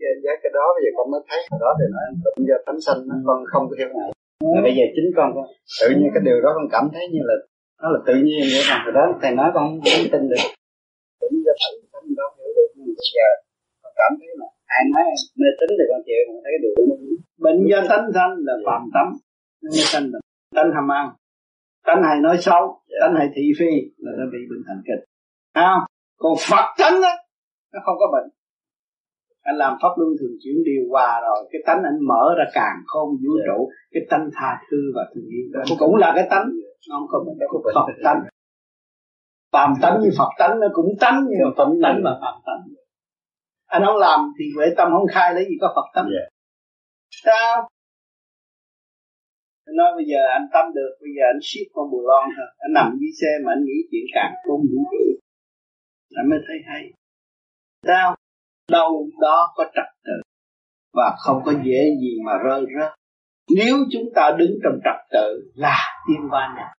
Giờ giá cái đó bây giờ con mới thấy hồi đó thì nói tụng do thánh sanh con không có hiểu ngại mà bây giờ chính con tự nhiên cái điều đó con cảm thấy như là nó là tự nhiên vậy mà. Hồi đó thầy nói con không tin được. Tụng do thánh sanh đâu hiểu được nhưng bây giờ con cảm thấy là ai nói mê tín thì con chịu con thấy cái điều đó bệnh do tánh sanh là phạm tánh mê sanh là tánh ham ăn. Tánh hay nói xấu tánh hay thị phi là nó bị bệnh thành kịch. Không? Còn phật tánh á nó không có bệnh anh làm pháp luân thường chuyển điều hòa rồi cái tánh anh mở ra càng không vũ yeah. trụ cái tánh tha thứ và thương yêu. Yeah. cũng là cái tánh nó không có bệnh phật tánh. Phàm tánh như phật tánh nó cũng tánh như phật tánh. và phàm tánh. Anh không làm thì huệ tâm không khai lấy gì có phật tánh. Yeah. sao? Nói bây giờ anh tâm được bây giờ anh siết con bù lon thôi. Anh nằm dưới xe mà anh nghĩ chuyện càng không vũ trụ. Anh mới thấy hay. Sao đâu đó có trật tự và không có dễ gì mà rơi rớt. Nếu chúng ta đứng trong trật tự là tiên va nhà.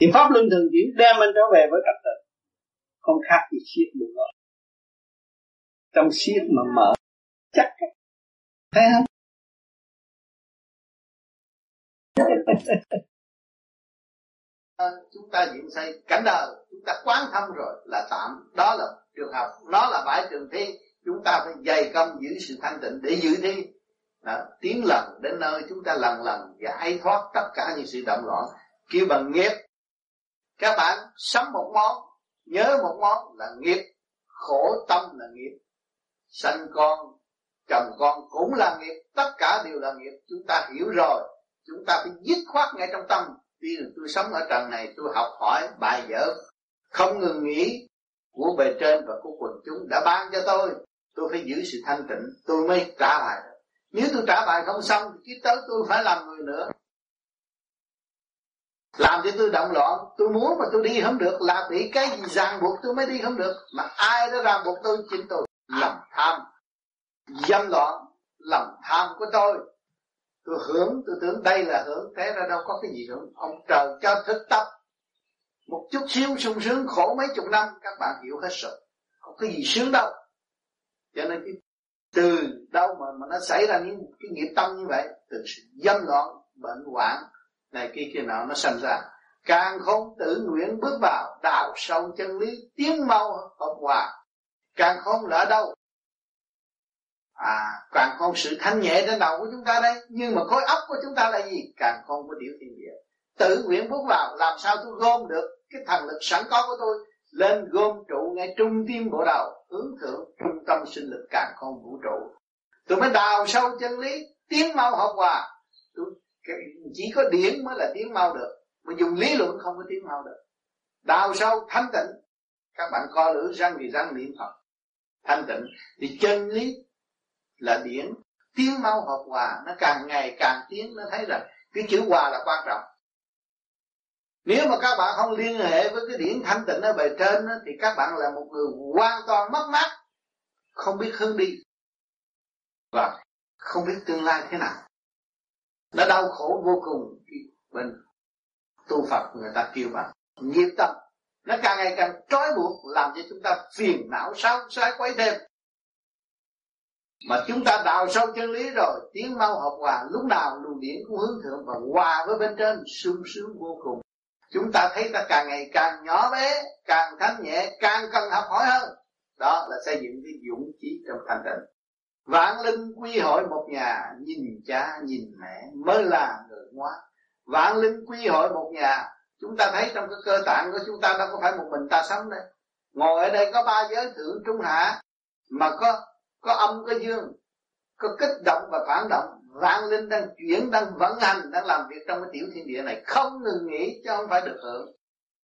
thì pháp luân thường chuyển đem anh trở về với trật tự, không khác gì siết được rồi. Trong siết mà mở, chắc thấy không? Chúng ta diễn xây cảnh đời, chúng ta quán thâm rồi là tạm. Đó là trường học nó là bãi trường thiên chúng ta phải dày công giữ sự thanh tịnh để giữ thi đó, tiến lần đến nơi chúng ta lần lần giải thoát tất cả những sự động loạn. Kêu bằng nghiệp. Các bạn sống một món nhớ một món là nghiệp. Khổ tâm là nghiệp. Sanh con chồng con cũng là nghiệp. Tất cả đều là nghiệp. Chúng ta hiểu rồi. Chúng ta phải dứt khoát ngay trong tâm. Tuy là tôi sống ở trần này tôi học hỏi bài vở không ngừng nghỉ của bề trên và của quần chúng đã ban cho tôi tôi phải giữ sự thanh tịnh, tôi mới trả bài nếu tôi trả bài không xong thì tới tôi phải làm người nữa. Làm cho tôi động loạn, tôi muốn mà tôi đi không được, là bị cái gì ràng buộc tôi mới đi không được. Mà ai đã ràng buộc tôi? Chính tôi. Lòng tham. Dâm loạn, lòng tham của tôi. Tôi hưởng tôi tưởng đây là hưởng thế ra đâu có cái gì hưởng ông trời cho thức tập một chút xíu sung sướng khổ mấy chục năm, các bạn hiểu hết rồi. Không có gì sướng đâu cho nên cái từ đâu mà mà nó xảy ra những cái nghiệp tâm như vậy, từ sự dâm loạn, bệnh hoạn, này kia kia nào nó sinh ra. Càng không tự nguyện bước vào đào sâu chân lý, tiến mau hợp hòa. Càng không lỡ đâu. À càng không sự thanh nhẹ trên đầu của chúng ta đây. Nhưng mà khối óc của chúng ta là gì? Càng không có điều thiên địa. Tự nguyện bước vào, làm sao tôi gom được cái thần lực sẵn có của tôi? Lên gom trụ ngay trung tim bộ đầu hướng thượng trung tâm sinh lực càng không vũ trụ. Tôi mới đào sâu chân lý, tiến mau học hòa. Tôi chỉ có điển mới là tiến mau được, mà dùng lý luận không có tiến mau được. Đào sâu, thanh tịnh. Các bạn co lưỡi răng thì răng niệm phật. Thanh tịnh, thì chân lý là điển. Tiếng mau hợp hòa, nó càng ngày càng tiến, nó thấy rằng cái chữ hòa là quan trọng nếu mà các bạn không liên hệ với cái điển thanh tịnh ở bề trên đó, thì các bạn là một người hoàn toàn mất mát không biết hướng đi. Và không biết tương lai thế nào. Nó đau khổ vô cùng bên tu Phật người ta kêu bằng nghiệp tâm. Nó càng ngày càng trói buộc làm cho chúng ta phiền não sao sai quấy thêm. Mà chúng ta đào sâu chân lý rồi tiến mau học hòa lúc nào luồng điển cũng hướng thượng và hòa với bên trên sung sướng vô cùng chúng ta thấy ta càng ngày càng nhỏ bé, càng thanh nhẹ, càng cần học hỏi hơn. Đó là xây dựng cái dũng chí trong thanh tịnh. Vạn linh quy hội một nhà, nhìn cha, nhìn mẹ, mới là người ngoan. Vạn linh quy hội một nhà, chúng ta thấy trong cái cơ tạng của chúng ta đâu có phải một mình ta sống đây ngồi ở đây có ba giới thượng trung hạ, mà có có âm, có dương, có kích động và phản động vạn linh đang chuyển, đang vận hành, đang làm việc trong cái tiểu thiên địa này. Không ngừng nghỉ chứ không phải được hưởng.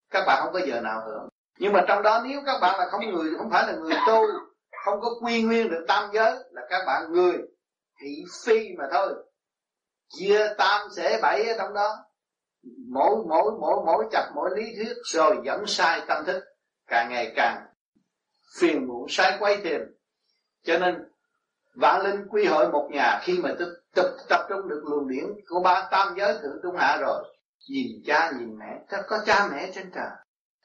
Các bạn không có giờ nào hưởng. Nhưng mà trong đó nếu các bạn là không người không phải là người tu không có quy nguyên được tam giới, là các bạn người thị phi mà thôi. Chia tam sẽ bảy ở trong đó. Mỗi mỗi mỗi mỗi chặt mỗi lý thuyết rồi dẫn sai tâm thức. Càng ngày càng phiền muộn, sai quay tìm cho nên vạn linh quy hội một nhà khi mà tức tập, tập trung được luồng điển của ba tam giới thượng trung hạ rồi. Nhìn cha nhìn mẹ chắc có cha mẹ trên trời.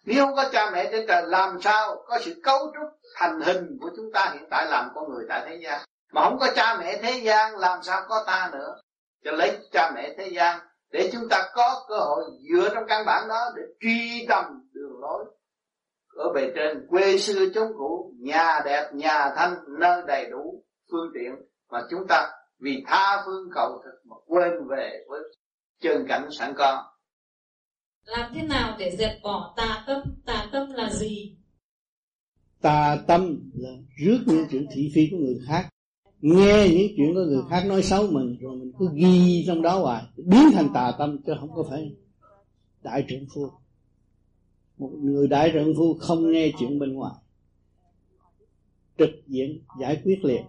Nếu không có cha mẹ trên trời làm sao có sự cấu trúc thành hình của chúng ta hiện tại làm con người tại thế gian? Mà không có cha mẹ thế gian làm sao có ta nữa? Cho lấy cha mẹ thế gian để chúng ta có cơ hội dựa trong căn bản đó để truy tầm đường lối. Ở bề trên quê xưa chốn cũ nhà đẹp nhà thanh nơi đầy đủ phương tiện mà chúng ta vì tha phương cầu thực mà quên về với chân cảnh sẵn có. Làm thế nào để dẹp bỏ tà tâm? Tà tâm là gì? Tà tâm là rước những chuyện thị phi của người khác. Nghe những chuyện của người khác nói xấu mình rồi mình cứ ghi trong đó hoài. Biến thành tà tâm chứ không có phải đại trưởng phu. Một người đại trưởng phu không nghe chuyện bên ngoài. Trực diện giải quyết liền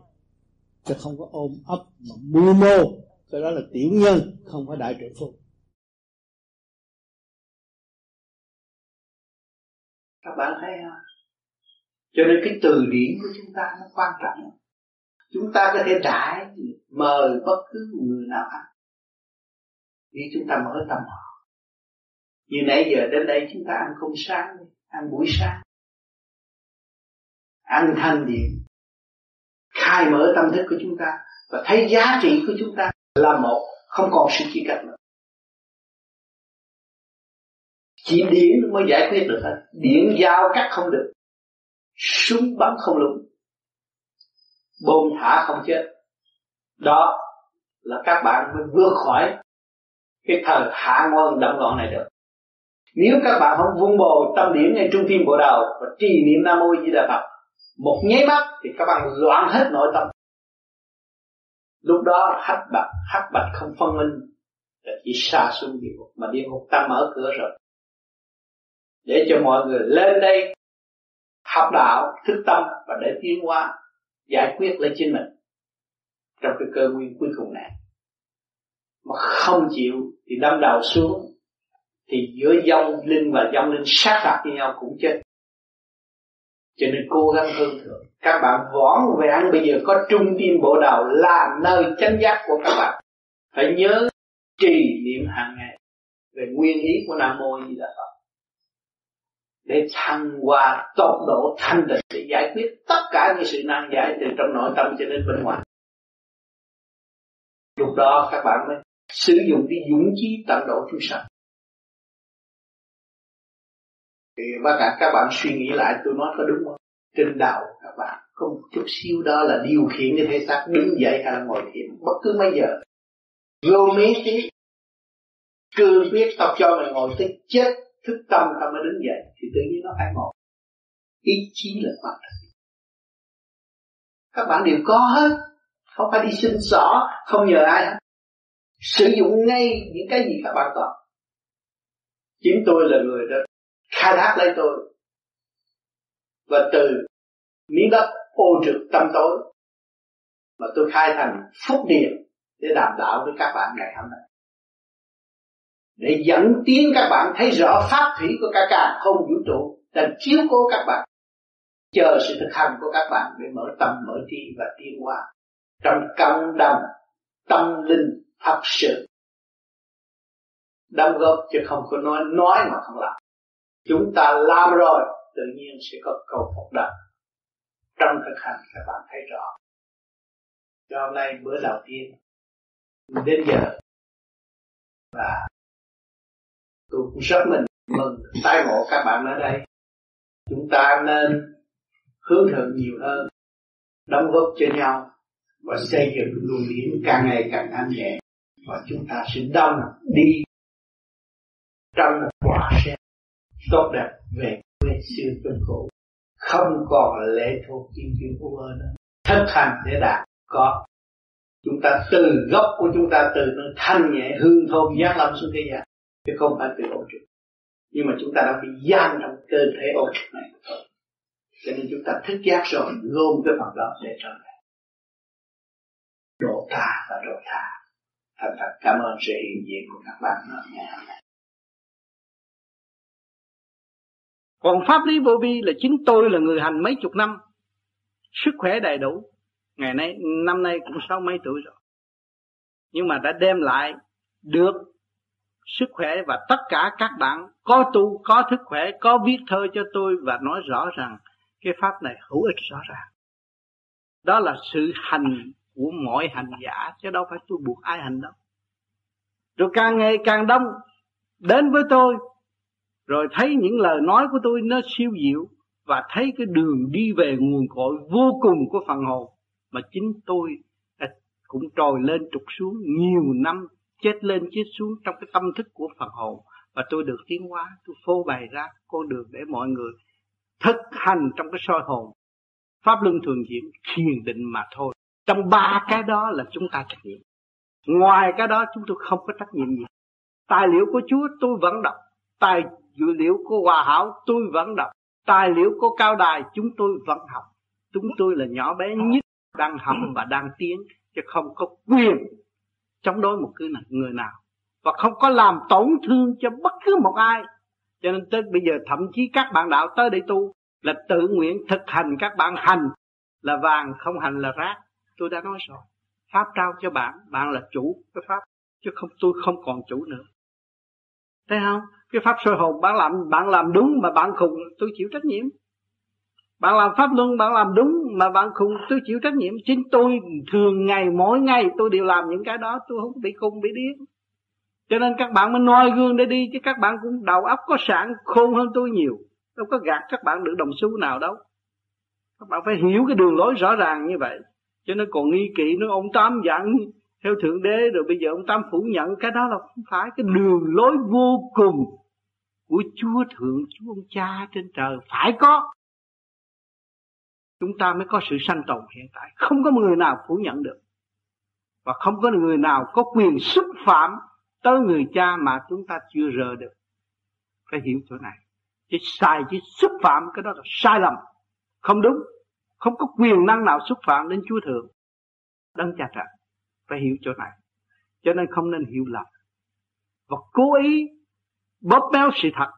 chứ không có ôm ấp mà mưu mô. Cái đó là tiểu nhân, không phải đại trưởng phu. Các bạn thấy không? Cho nên cái từ điển của chúng ta nó quan trọng. Chúng ta có thể đại mời bất cứ người nào ăn vì chúng ta mở tâm họ. Như nãy giờ đến đây chúng ta ăn cơm sáng ăn buổi sáng. Ăn thanh điện khai mở tâm thức của chúng ta và thấy giá trị của chúng ta là một, không còn sự chia cách nữa. Chỉ điển mới giải quyết được hết điển giao cắt không được. Súng bắn không lúng. Bom thả không chết. Đó là các bạn mới vượt khỏi cái thời hạ ngôn động loạn này được. Nếu các bạn không vun bồi tâm điển ngay trung tim bộ đầu và trì niệm nam mô di đà phật một nháy mắt thì các bạn loạn hết nội tâm. Lúc đó hắc bạch hắc bạch không phân minh, là chỉ xa xuống địa ngục, mà địa ngục ta mở cửa rồi. Để cho mọi người lên đây học đạo, thức tâm và để tiến hóa, giải quyết lấy chính mình trong cái cơ nguyên cuối cùng này. Mà không chịu thì đâm đầu xuống, thì giữa dông linh và dông linh sát phạt với nhau cũng chết cho nên cố gắng hơn thường. các bạn võn vẹn bây giờ có trung tim bộ đầu là nơi chánh giác của các bạn. Phải nhớ trì niệm hàng ngày về nguyên ý của nam mô di đà phật. Để thăng hoa tốc độ thanh định để giải quyết tất cả những sự nan giải từ trong nội tâm cho đến bên ngoài. Lúc đó các bạn mới sử dụng cái dũng chí tận độ chúng sanh thì bác cả các bạn suy nghĩ lại, tôi nói có đúng không? Trên đầu các bạn có một chút xíu đó là điều khiển cái thể xác đứng dậy hay là ngồi thiền, bất cứ mấy giờ. Vô mấy tí cương quyết tập cho mình ngồi tới chết, thức tâm ta mới đứng dậy, thì tự nhiên nó phải ngồi. Ý chí là quan trọng. Các bạn đều có hết. Không phải đi xin xỏ, không nhờ ai hết. Sử dụng ngay những cái gì các bạn có. Chính tôi là người đó khai thác lấy tôi. Và từ miếng đất ô trực tâm tối mà tôi khai thành phúc điện để đảm đạo với các bạn ngày hôm nay. Để dẫn tiến các bạn thấy rõ pháp thủy của cả cả không vũ trụ đang chiếu cố các bạn. Chờ sự thực hành của các bạn để mở tâm, mở trí và tiến hóa trong cộng đồng tâm linh thật sự. Đóng góp chứ không có nói nói mà không làm chúng ta làm rồi, tự nhiên sẽ có cầu phục đạo trong thực hành các bạn thấy rõ. Cho hôm nay bữa đầu tiên, đến giờ, và tôi cũng rất mình mừng tái ngộ các bạn ở đây. Chúng ta nên hướng thượng nhiều hơn, đóng góp cho nhau, và xây dựng luồng điển càng ngày càng an nhẹ, và chúng ta sẽ đông đi trong một quả sen tốt đẹp về quê xưa quê cũ. Không còn lệ thuộc chuyện chuyện của mơ nữa. Thực hành để đạt có. Chúng ta từ gốc của chúng ta từ nó thanh nhẹ hương thơm giác lâm xuống thế gian, chứ không phải từ ô trực nhưng mà chúng ta đã bị gian trong cơ thể ô trực này. Cho nên chúng ta thức giác rồi, gom cái phần đó để trở lại. Độ ta và độ tha. Thành thật cảm ơn sự hiện diện của các bạn ngày hôm nay còn pháp lý vô vi là chính tôi là người hành mấy chục năm. Sức khỏe đầy đủ. Ngày nay, năm nay cũng sáu mấy tuổi rồi. Nhưng mà đã đem lại được sức khỏe và tất cả các bạn có tu, có thức khỏe, có viết thơ cho tôi và nói rõ rằng cái pháp này hữu ích rõ ràng. Đó là sự hành của mọi hành giả, chứ đâu phải tôi buộc ai hành đâu. Rồi càng ngày càng đông, đến với tôi rồi thấy những lời nói của tôi nó siêu diệu và thấy cái đường đi về nguồn cội vô cùng của phần hồn mà chính tôi cũng trồi lên trục xuống nhiều năm, chết lên chết xuống trong cái tâm thức của phần hồn. Và tôi được tiến hóa, tôi phô bày ra con đường để mọi người thực hành trong cái soi hồn. Pháp luân thường diễn thiền định mà thôi. Trong ba cái đó là chúng ta trách nhiệm. Ngoài cái đó chúng tôi không có trách nhiệm gì. Tài liệu của chúa tôi vẫn đọc. Tài dữ liệu của hòa hảo, tôi vẫn đọc. Tài liệu của cao đài, chúng tôi vẫn học. Chúng tôi là nhỏ bé nhất, đang học và đang tiến, chứ không có quyền chống đối một cái người nào. Và không có làm tổn thương cho bất cứ một ai. Cho nên tới bây giờ, thậm chí các bạn đạo tới đây tu, là tự nguyện thực hành các bạn hành là vàng, không hành là rác. Tôi đã nói rồi, pháp trao cho bạn bạn là chủ cái pháp, chứ không, tôi không còn chủ nữa thấy không? Cái pháp soi hồn bạn làm bạn làm đúng mà bạn khùng, tôi chịu trách nhiệm. Bạn làm pháp luân, bạn làm đúng mà bạn khùng, tôi chịu trách nhiệm. Chính tôi thường ngày, mỗi ngày tôi đều làm những cái đó, tôi không bị khùng, bị điên cho nên các bạn mới noi gương để đi, chứ các bạn cũng đầu óc có sẵn, khôn hơn tôi nhiều. Đâu có gạt các bạn được đồng xu nào đâu. Các bạn phải hiểu cái đường lối rõ ràng như vậy. Cho nên còn nghi kỵ nó ông tám dặn theo thượng đế, rồi bây giờ ông tam phủ nhận cái đó là không phải cái đường lối vô cùng của chúa thượng, chúa ông cha trên trời. Phải có. Chúng ta mới có sự sanh tồn hiện tại. Không có người nào phủ nhận được. Và không có người nào có quyền xúc phạm tới người cha mà chúng ta chưa rờ được phải hiểu chỗ này. Chứ sai, chứ xúc phạm cái đó là sai lầm. Không đúng. Không có quyền năng nào xúc phạm đến chúa thượng. Đấng cha trời phải hiểu chỗ này. Cho nên không nên hiểu lầm. Và cố ý bóp méo sự thật.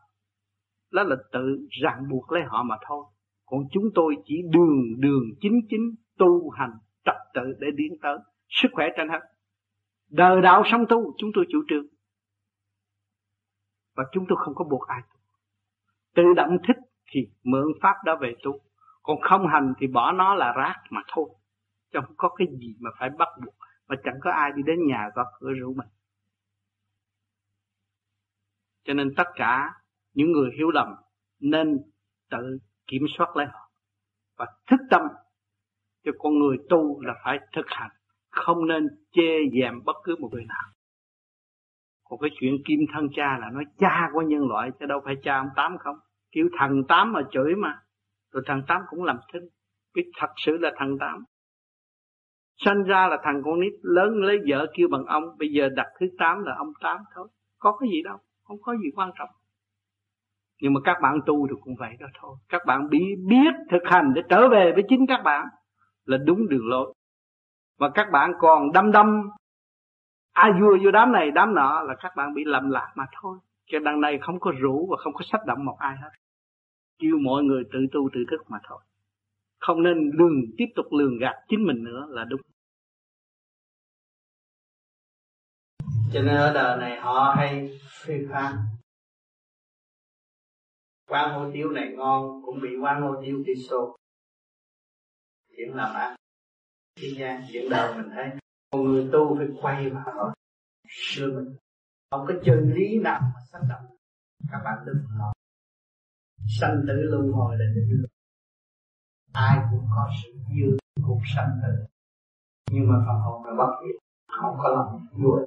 Đó là tự ràng buộc lấy họ mà thôi. Còn chúng tôi chỉ đường đường chính chính tu hành trật tự để tiến tới sức khỏe trên hết. Đời đạo sống tu, chúng tôi chủ trương. Và chúng tôi không có buộc ai tự động thích thì mượn pháp đó về tu. Còn không hành thì bỏ nó là rác mà thôi. Chứ không có cái gì mà phải bắt buộc mà chẳng có ai đi đến nhà gõ cửa rủ mình. Cho nên tất cả những người hiểu lầm nên tự kiểm soát lấy họ. Và thức tâm cho con người tu là phải thực hành. Không nên chê dèm bất cứ một người nào. Còn cái chuyện kim thân cha là nói, cha của nhân loại chứ đâu phải cha ông tám không? Kêu thằng tám mà chửi mà. Rồi thằng tám cũng làm thinh. Biết thật sự là thằng tám sanh ra là thằng con nít lớn lấy vợ kêu bằng ông, bây giờ đặt thứ tám là ông tám thôi. Có cái gì đâu, không có gì quan trọng. Nhưng mà các bạn tu thì cũng vậy đó thôi. Các bạn bị biết thực hành để trở về với chính các bạn là đúng đường lối. Và các bạn còn đâm đâm ai vua vô đám này đám nọ là các bạn bị lầm lạc mà thôi. Cho đằng này không có rủ và không có sách động một ai hết. Kêu mọi người tự tu tự thức mà thôi không nên lường tiếp tục lường gạt chính mình nữa là đúng. Cho nên ở đời này họ hay phê phán quán hủ tiếu này ngon, cũng bị quán hủ tiếu đi xô. Chuyện làm ăn thế gian chuyện đời mình thấy một người tu phải quay vào xưa mình. Không có chân lý nào mà xác động. Các bạn đừng lo. Sanh tử luân hồi là định ai cũng có sự dư cuộc sanh tử nhưng mà phần hồn là bất diệt không có lòng vui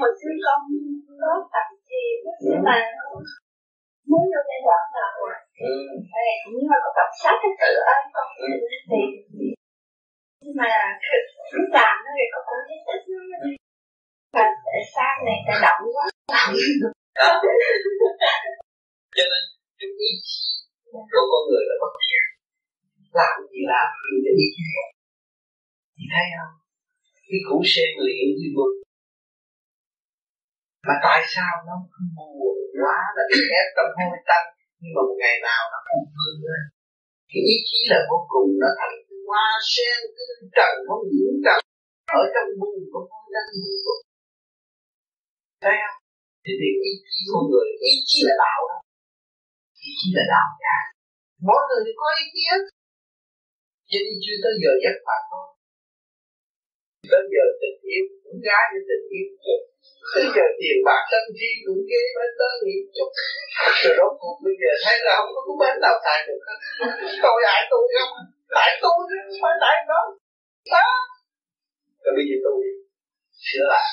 hồi xưa con có tập thiền nhưng mà muốn vô giai đoạn nào ừ. cũng như là có tập sát cái tự ơn con ừ. thì nhưng mà lúc làm nó thì con cũng thấy thích và tại sao này ta động quá cho nên, cái ý chí của con người là bất thiện. Làm gì làm như cái ý chí thì thấy không? Cái củ sen luyện như vực mà tại sao nó buồn quá là bị ép trong hôi tăng nhưng mà một ngày nào nó cũng vươn lên? Cái ý chí là vô cùng, nó thành hoa sen cứ trần, nó nhiễm trần. Ở trong buồn của con đang buồn thấy không? Thì việc ý chí của người ý chí là đạo đó ý chí là đạo cả mỗi người thì có ý kiến. Cho nên chưa tới giờ giấc phạt thôi. Tới giờ tình yêu cũng gái với tình yêu Bây giờ tiền bạc tâm chi cũng ghê bên tới nghĩ chút. Rồi đó cuộc bây giờ thấy là không có cái bên nào tài được hết. Tôi ai tôi không? Tại tôi không phải tại nó. Đó. Rồi bây giờ tôi sửa lại.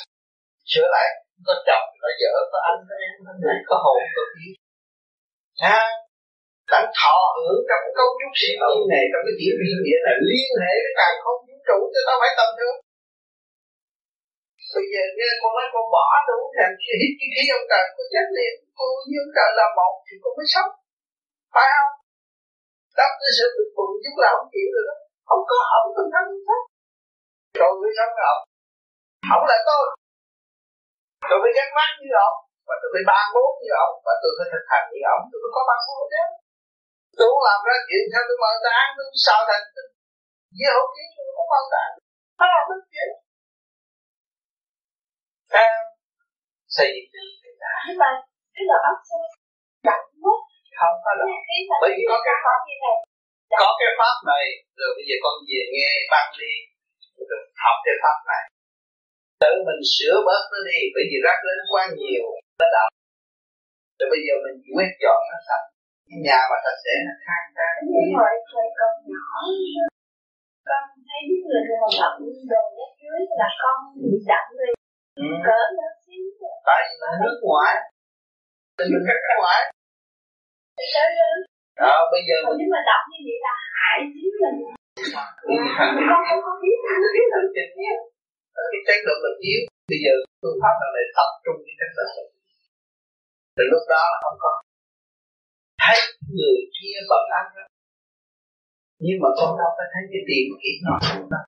Sửa lại. Có chồng, có vợ, có anh, có em, có này, có hồn, có khí Ha Đang thọ hưởng trong cái cấu trúc siêu nhiên này Trong cái tiểu viên địa này liên hệ với càng không vũ trụ Cho tao phải tâm thương. Bây giờ nghe con nói con bỏ đủ thành hít cái khí ông trời có chết liền cô với ông trời là một thì con mới sống. Phải không? Đắp cái sự bực bội chúng là không chịu được đó. Không có ông không thân không rồi mới sống ông ông là tôi tôi phải gắn mắt như ông và tôi phải ban bố như ông và tôi phải thực hành như ông. Tôi phải có ban bố chứ. Tôi không làm ra chuyện theo tôi mở ta ăn tôi sao thành với hậu kiến tôi không mở ta không làm được chuyện. Sao? Xây Nhưng mà cái đầu óc sao chậm quá. Không có đâu. Bởi vì có cái pháp Có cái pháp này Rồi bây giờ con về nghe băng đi Rồi học cái pháp này Tự mình sửa bớt nó đi Bởi vì rác lên quá nhiều Nó đậm. Rồi bây giờ mình quét dọn nó sạch. Cái nhà mà sạch sẽ nó khang trang Nhưng thời con nhỏ. Con thấy những người mà bận đồ rác dưới là con bị đậm rồi ừ. cỡ lớn xíu. Tại vì nước ngoài. Mình nước ngoại đó bây giờ còn nếu mà đọc như vậy là hại chính mình con không có biết là cái chấn động lực yếu bây giờ phương pháp là để tập trung cái chấn động lực từ lúc đó là không có. Thấy người kia bận ăn đó. Nhưng mà con đâu phải thấy cái tiền ít nó đâu.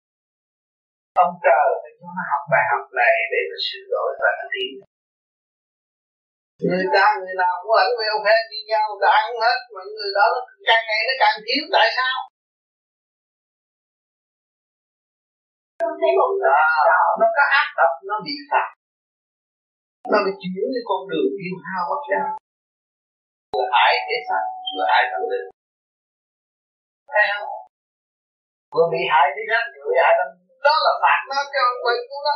Ông trời phải cho nó học bài học này để nó sửa đổi và nó tiến người ta, người nào cũng lẫn mèo phe như nhau, đã ăn hết, mà người đó nó càng ngày nó càng thiếu, tại sao? Không thấy một à, nó có ác độc nó bị phạt nó bị chuyển cái con đường yêu hao bất giác vừa hại thể xác vừa hại tâm linh thấy không vừa bị hại thể xác vừa bị hại tâm đó là phạt nó cái ông quỷ của nó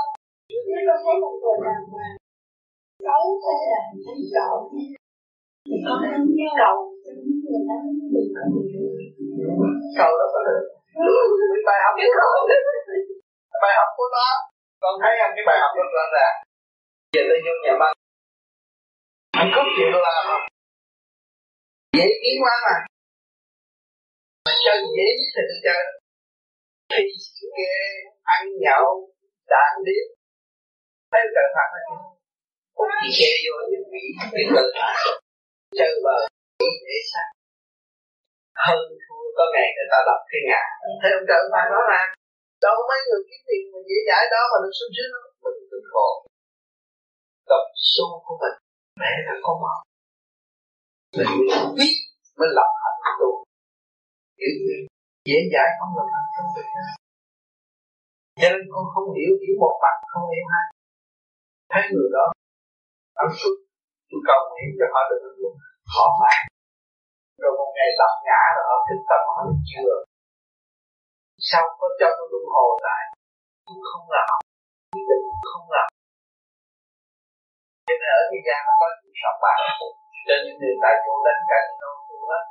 nếu tôi thấy một người nào mà xấu hay là thấy sợ thì có cái cầu cho những người đó đừng có cầu đó có được bài học của nó bài học của nó. Con thấy không cái bài học rất rõ ràng. Giờ tôi vô nhà băng anh cướp chuyện tôi làm không? Dễ kiếm quá mà. Mà chơi dễ nhất thì tôi chơi khi nghe ăn nhậu, đàn điếc thấy trời phạt hay không? Cũng chỉ che vô những vị những cơ phạt chơi bờ nghĩ để sao hơn thua có ngày người ta lập cái ngã thấy ông trời phạt đó là đâu mấy người kiếm tiền mà dễ dãi đó mà được sung sướng mình tự khổ? Tập số của mình, mẹ là con mong mình biết mới lập hạnh tu. Hiểu gì dễ dãi không lập hạnh tu được cho nên con không hiểu hiểu một mặt, không hiểu hai thấy người đó ăn xuất tôi cầu nguyện cho họ được hạnh phúc. Họ phải rồi một ngày lập ngã rồi họ thức tâm, họ chưa sao có cho tôi luân hồi lại. Tôi không làm. Quyết định không làm. Cho nên ở thế gian nó có sự sòng bạc. Cho nên người ta vô đánh casino thua hết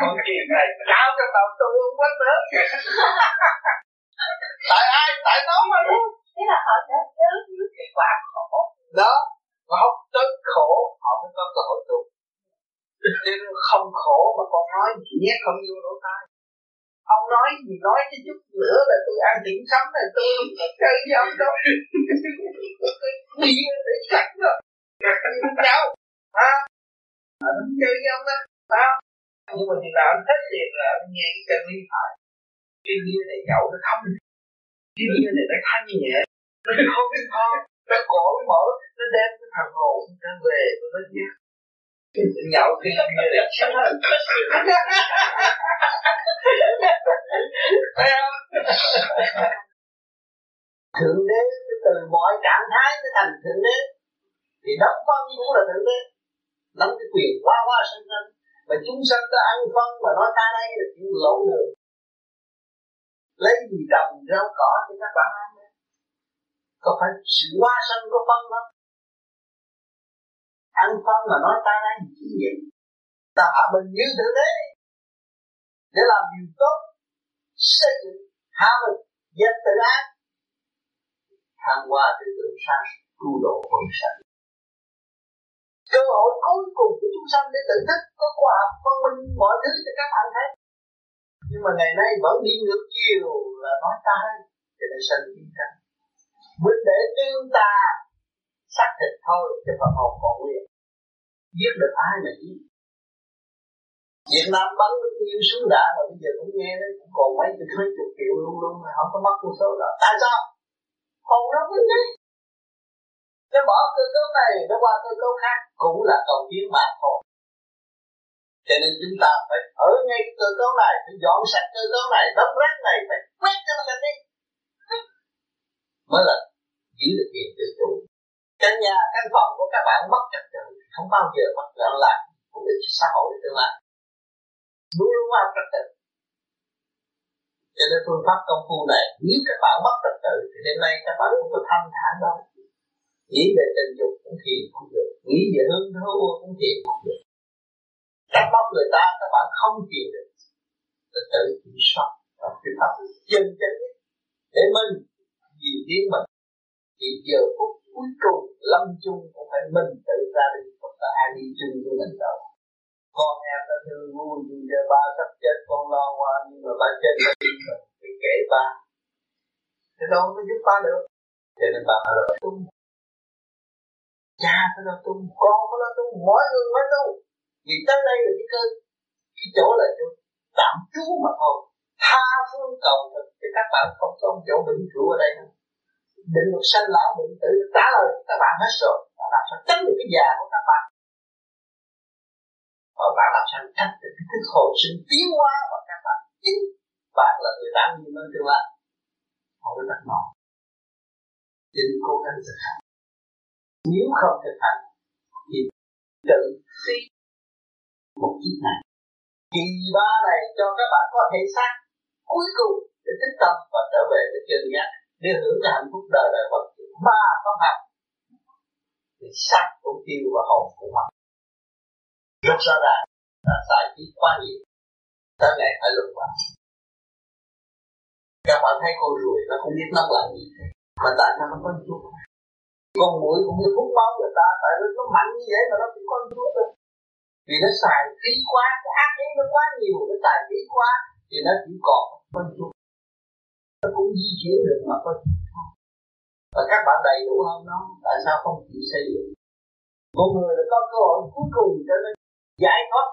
con chuyện này cao trong đầu tôi không quên nữa. Tại ai? Tại nó mà. Thôi thế là họ sẽ nhớ trước cái quả khổ. Đó. Mà không tới khổ họ mới có cơ hội tu nên không khổ mà con nói chỉ nhét không vô lỗ tai. Ông nói gì nói chứ chút nữa là tôi ăn điểm sống này tôi chơi với ông đâu. Đi để chặt rồi. Nhau ha à, chơi với ông đó ha nhưng mà chừng nào anh thích tiền là anh nghe cái chân lý phải cái bia này nhậu nó không cái bia này nó thanh nhẹ. Nó không không nó cổ mở nó đem cái thằng hồn nó về nó nhắc nhậu khi bia này thượng đế từ mọi trạng thái nó thành thượng đế. Thì đóng phân cũng là thượng đế. Nắm cái quyền qua qua sinh sanh. Mà chúng sanh ta ăn phân mà nói ta đây là chuyện lỗ được lấy gì trồng rau cỏ cho các bạn ăn? Có phải sự qua sân có phân không? Ăn phân mà nói ta nạn chỉ vậy gì ta hạ mình như thế đế để làm điều tốt, xây dựng hạ mình, dẹp tự ác, thăng qua từ từ sáng cứu độ quần sanh. Cơ hội cuối cùng của chúng sanh để tự thức, có khoa học phân minh, mọi thứ cho các bạn thấy. Nhưng mà ngày nay vẫn đi ngược chiều là nói ta cho nên sanh chiến tranh mình để tương ta xác thịt thôi, chứ phần hồn còn nguyên giết được ai mà giết. Việt Nam bắn bao nhiêu súng đạn mà bây giờ cũng nghe đấy cũng còn mấy chục mấy chục triệu luôn luôn mà không có mất con số đó. Tại sao? Hồn nó vẫn đấy nó bỏ cơ cấu này, nó qua cơ cấu khác, cũng là cầu tiến mà thôi cho nên chúng ta phải ở ngay cái cơ cấu này, phải dọn sạch cơ cấu này đấm rác này, phải quét cho nó sạch đi. Mới là giữ được tiền tự chủ căn nhà căn phòng của các bạn mất trật tự, không bao giờ mất loạn lạc, cũng được xã hội tương lai. Luôn luôn ăn trật tự. Cho nên phương pháp công phu này, nếu các bạn mất trật tự, thì đêm nay các bạn không có thanh thản đâu nghĩ về tình dục cũng thiền không được, nghĩ về hương thơ cũng thiền không được. Các bóc người ta, các bạn không thiền được. Trật tự kiểm soát và phương pháp. Chân chánh để mình, nhiều tiến mình thì giờ phút cuối cùng, lâm chung cũng phải mình tự ra đi là ai đi chung với mình đâu. Con em nó thương vui nhưng giờ ba sắp chết, con lo qua, nhưng mà ba chết là đi mình thì kể ba. Thì đâu có giúp ba được. Cho nên ba phải là tung. Cha phải là tung, con phải là tung mỗi người phải tu vì tới đây là cái cơ, cái chỗ là chỗ tạm trú mà thôi. Tha phương cầu thực thì các bạn không có chỗ vĩnh cửu ở đây nữa định luật sanh lão bệnh tử trả lời các bạn hết rồi. Và làm sao tránh được cái già của các bạn? Và bạn làm sao tránh được cái thức hồi sinh tiến hóa và các bạn? Chính bạn là người đáng nhìn lên tương lai không có đặt mong nên cố gắng thực hành. Nếu không thực hành, thì tự phi một chiếc này, kỳ ba này cho các bạn có thể xác cuối cùng để tích tâm và trở về với chân giác để hưởng cái hạnh phúc đời đời vật ba pháp hành thì sắc cũng tiêu và hồn cũng mất rất rõ ràng là xài trí quá nhiều. Tới ngày phải luân vào các bạn thấy con ruồi nó không biết nó làm gì. Mà tại sao nó có chút con mũi cũng như hút máu người ta, tại vì nó mạnh như vậy mà nó cũng có chút thôi vì nó xài khí quá, cái ác ý nó quá nhiều, nó xài khí quá, thì nó chỉ còn con chút nó cũng di chuyển được mà có và các bạn đầy đủ hơn nó, tại sao không chịu xây dựng? Một người đã có cơ hội cuối cùng trở nên giải thoát,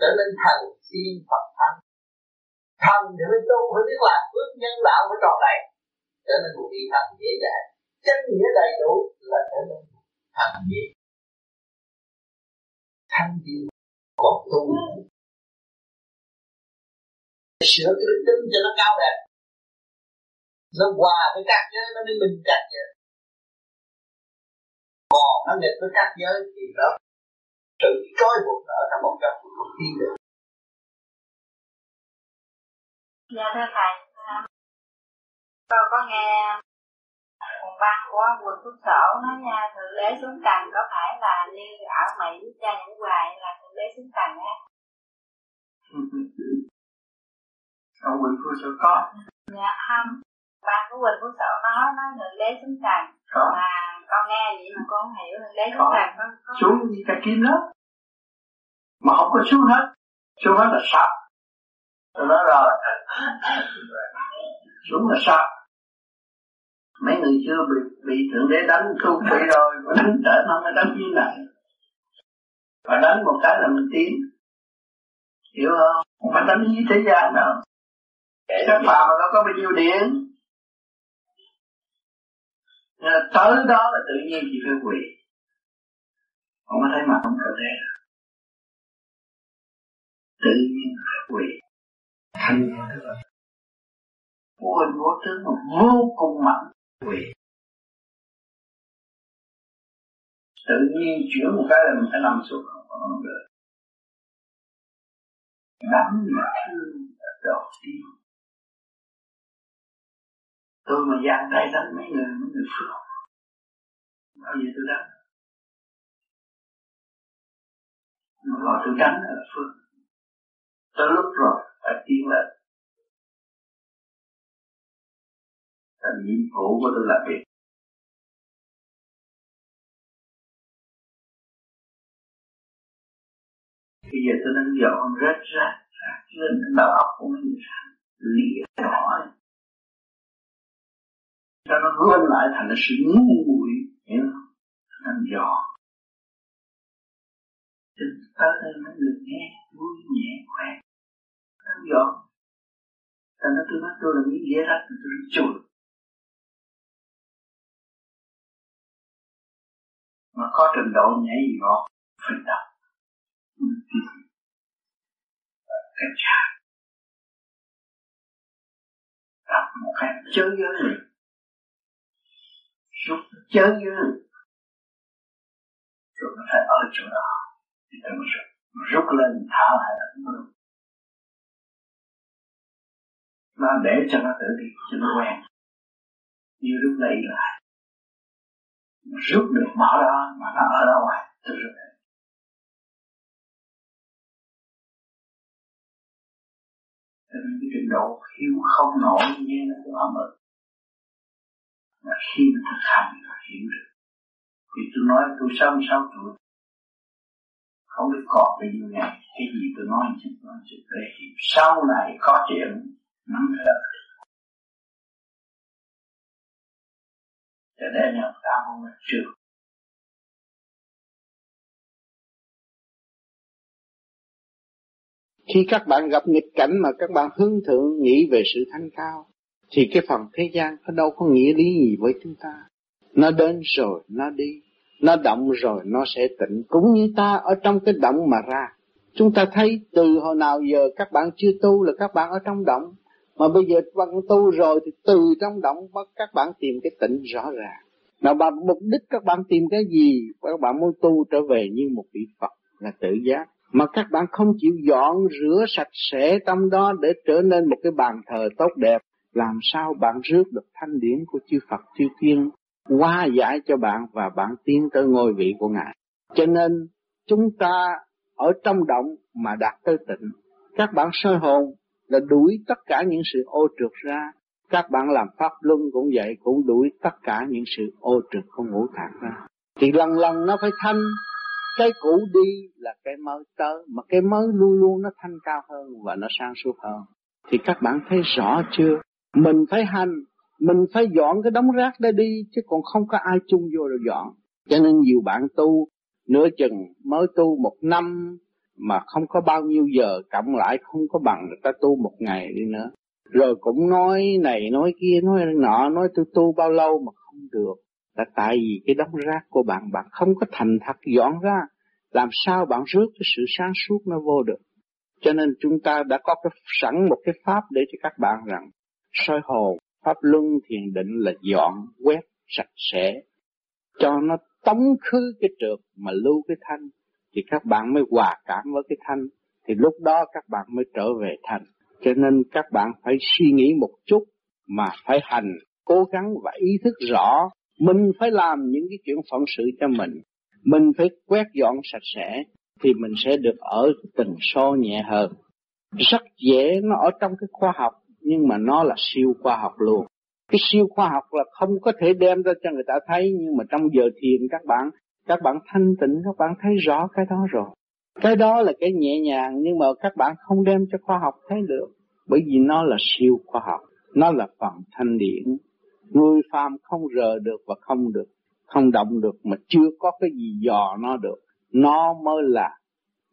trở nên thần tiên Phật thánh. Thần thì mới tu, phải biết làm phước nhân đạo phải tròn đầy trở nên một vị thần dễ dàng. Chân nghĩa đầy đủ là trở nên thần dễ thanh tiên còn tu sửa cái đức tính cho nó cao đẹp. Nó hòa với các giới nó mới minh chặt vậy. Còn nó nghịch với các giới thì nó tự trói buộc ở trong một cái không tin được dạ thưa thầy. Tôi có nghe một văn của quần phúc sở nói nha thượng đế xuống trần có phải là như ở mỹ cha những hoài là thượng đế xuống trần á ông quỳnh phúc sở có? Dạ không. Ban của quỳnh phúc sở nói nói thượng đế xuống trần có. mà con nghe vậy mà con không hiểu thượng đế xuống trần có, có. Xuống như cái kim đó. Mà không có xuống hết. Xuống hết là sập. Tôi nói rồi. Xuống là sập. Mấy người chưa bị bị thượng đế đánh tu bị rồi mà đánh trở nó mới đánh như này. Và đánh một cái là mình tiến. Hiểu không? Không phải đánh như thế gian đâu các bạn nó có bao nhiêu điện tới đó là tự nhiên chỉ phải quỳ. Không có thấy mặt không cơ thể tự nhiên phải quỳ. Thành tức là vô hình vô tướng mà vô cùng mạnh. quỳ. Tự nhiên chuyển một cái là mình phải nằm xuống không được đắm mà thương là đầu tiên tôi mà giang tay đánh mấy người mấy người phước. Bao giờ tôi đánh mà gọi tôi đánh là phước. Tới lúc rồi, phải tiến lên. Là nhiệm vụ của tôi là việc bây giờ tôi đang dọn rớt rác rác lên đầu óc của mình lìa hỏi cho nó gom lại thành là sự ngu muội, hiểu không? Đang giò. Thì ta đây mấy được nghe, vui nhẹ, khỏe. Đang giò. Ta nó tôi bắt tôi là miếng dễ rách, tôi rất chùi. Mà có trình độ nhảy gì đó phải đọc. Cái cha đọc một cái chơi giới liền rút chớ giới rồi nó phải ở chỗ đó. Thì tôi mới rút rút lên, thả lại là nó nó để cho nó tự đi, cho nó quen. Như lúc lấy lại rút được mở đó, mà nó ở đâu ngoài tôi rút lại. Cho nên cái trình độ hiểu không nổi như nó cũng âm ực là khi mà thực hành là hiểu được. Thì tôi nói, tôi sáu sáu tuổi không biết còn bao nhiêu ngày, cái gì tôi nói chứ nói chứ. Để sau này có chuyện, nắm thật cho nên là ta không là trường khi các bạn gặp nghịch cảnh mà các bạn hướng thượng, nghĩ về sự thanh cao thì cái phần thế gian nó đâu có nghĩa lý gì với chúng ta. Nó đến rồi, nó đi. Nó động rồi, nó sẽ tỉnh. cũng như ta ở trong cái động mà ra. Chúng ta thấy từ hồi nào giờ các bạn chưa tu là các bạn ở trong động. Mà bây giờ các bạn tu rồi thì từ trong động bắt các bạn tìm cái tỉnh rõ ràng. Nào bạn mục đích các bạn tìm cái gì? Các bạn muốn tu trở về như một vị Phật là tự giác. Mà các bạn không chịu dọn rửa sạch sẽ trong đó để trở nên một cái bàn thờ tốt đẹp làm sao bạn rước được thanh điển của chư Phật chư Thiên qua giải cho bạn và bạn tiến tới ngôi vị của Ngài. Cho nên chúng ta ở trong động mà đạt tới tịnh. Các bạn soi hồn là đuổi tất cả những sự ô trượt ra. Các bạn làm pháp luân cũng vậy, cũng đuổi tất cả những sự ô trượt của ngũ tạng ra. Thì lần lần nó phải thanh, cái cũ đi là cái mới tới, mà cái mới luôn luôn nó thanh cao hơn và nó sang suốt hơn. Thì các bạn thấy rõ chưa? Mình phải hành, mình phải dọn cái đống rác đó đi, chứ còn không có ai chung vô rồi dọn. Cho nên nhiều bạn tu, nửa chừng mới tu một năm, mà không có bao nhiêu giờ cộng lại không có bằng người ta tu một ngày đi nữa. Rồi cũng nói này nói kia nói nọ nói tôi tu bao lâu mà không được. Là tại vì cái đống rác của bạn bạn không có thành thật dọn ra. Làm sao bạn rước cái sự sáng suốt nó vô được. Cho nên chúng ta đã có cái sẵn một cái pháp để cho các bạn rằng soi hồn, pháp luân thiền định là dọn, quét, sạch sẽ, cho nó tống khứ cái trượt mà lưu cái thanh, thì các bạn mới hòa cảm với cái thanh, thì lúc đó các bạn mới trở về thành. Cho nên các bạn phải suy nghĩ một chút mà phải hành, cố gắng và ý thức rõ mình phải làm những cái chuyện phận sự cho mình, mình phải quét dọn sạch sẽ thì mình sẽ được ở tình số nhẹ hơn. Rất dễ nó ở trong cái khoa học nhưng mà nó là siêu khoa học luôn. Cái siêu khoa học là không có thể đem ra cho người ta thấy nhưng mà trong giờ thiền các bạn các bạn thanh tịnh các bạn thấy rõ cái đó rồi. Cái đó là cái nhẹ nhàng nhưng mà các bạn không đem cho khoa học thấy được bởi vì nó là siêu khoa học, nó là phần thanh điển. Người phàm không rờ được và không được, không động được mà chưa có cái gì dò nó được. Nó mới là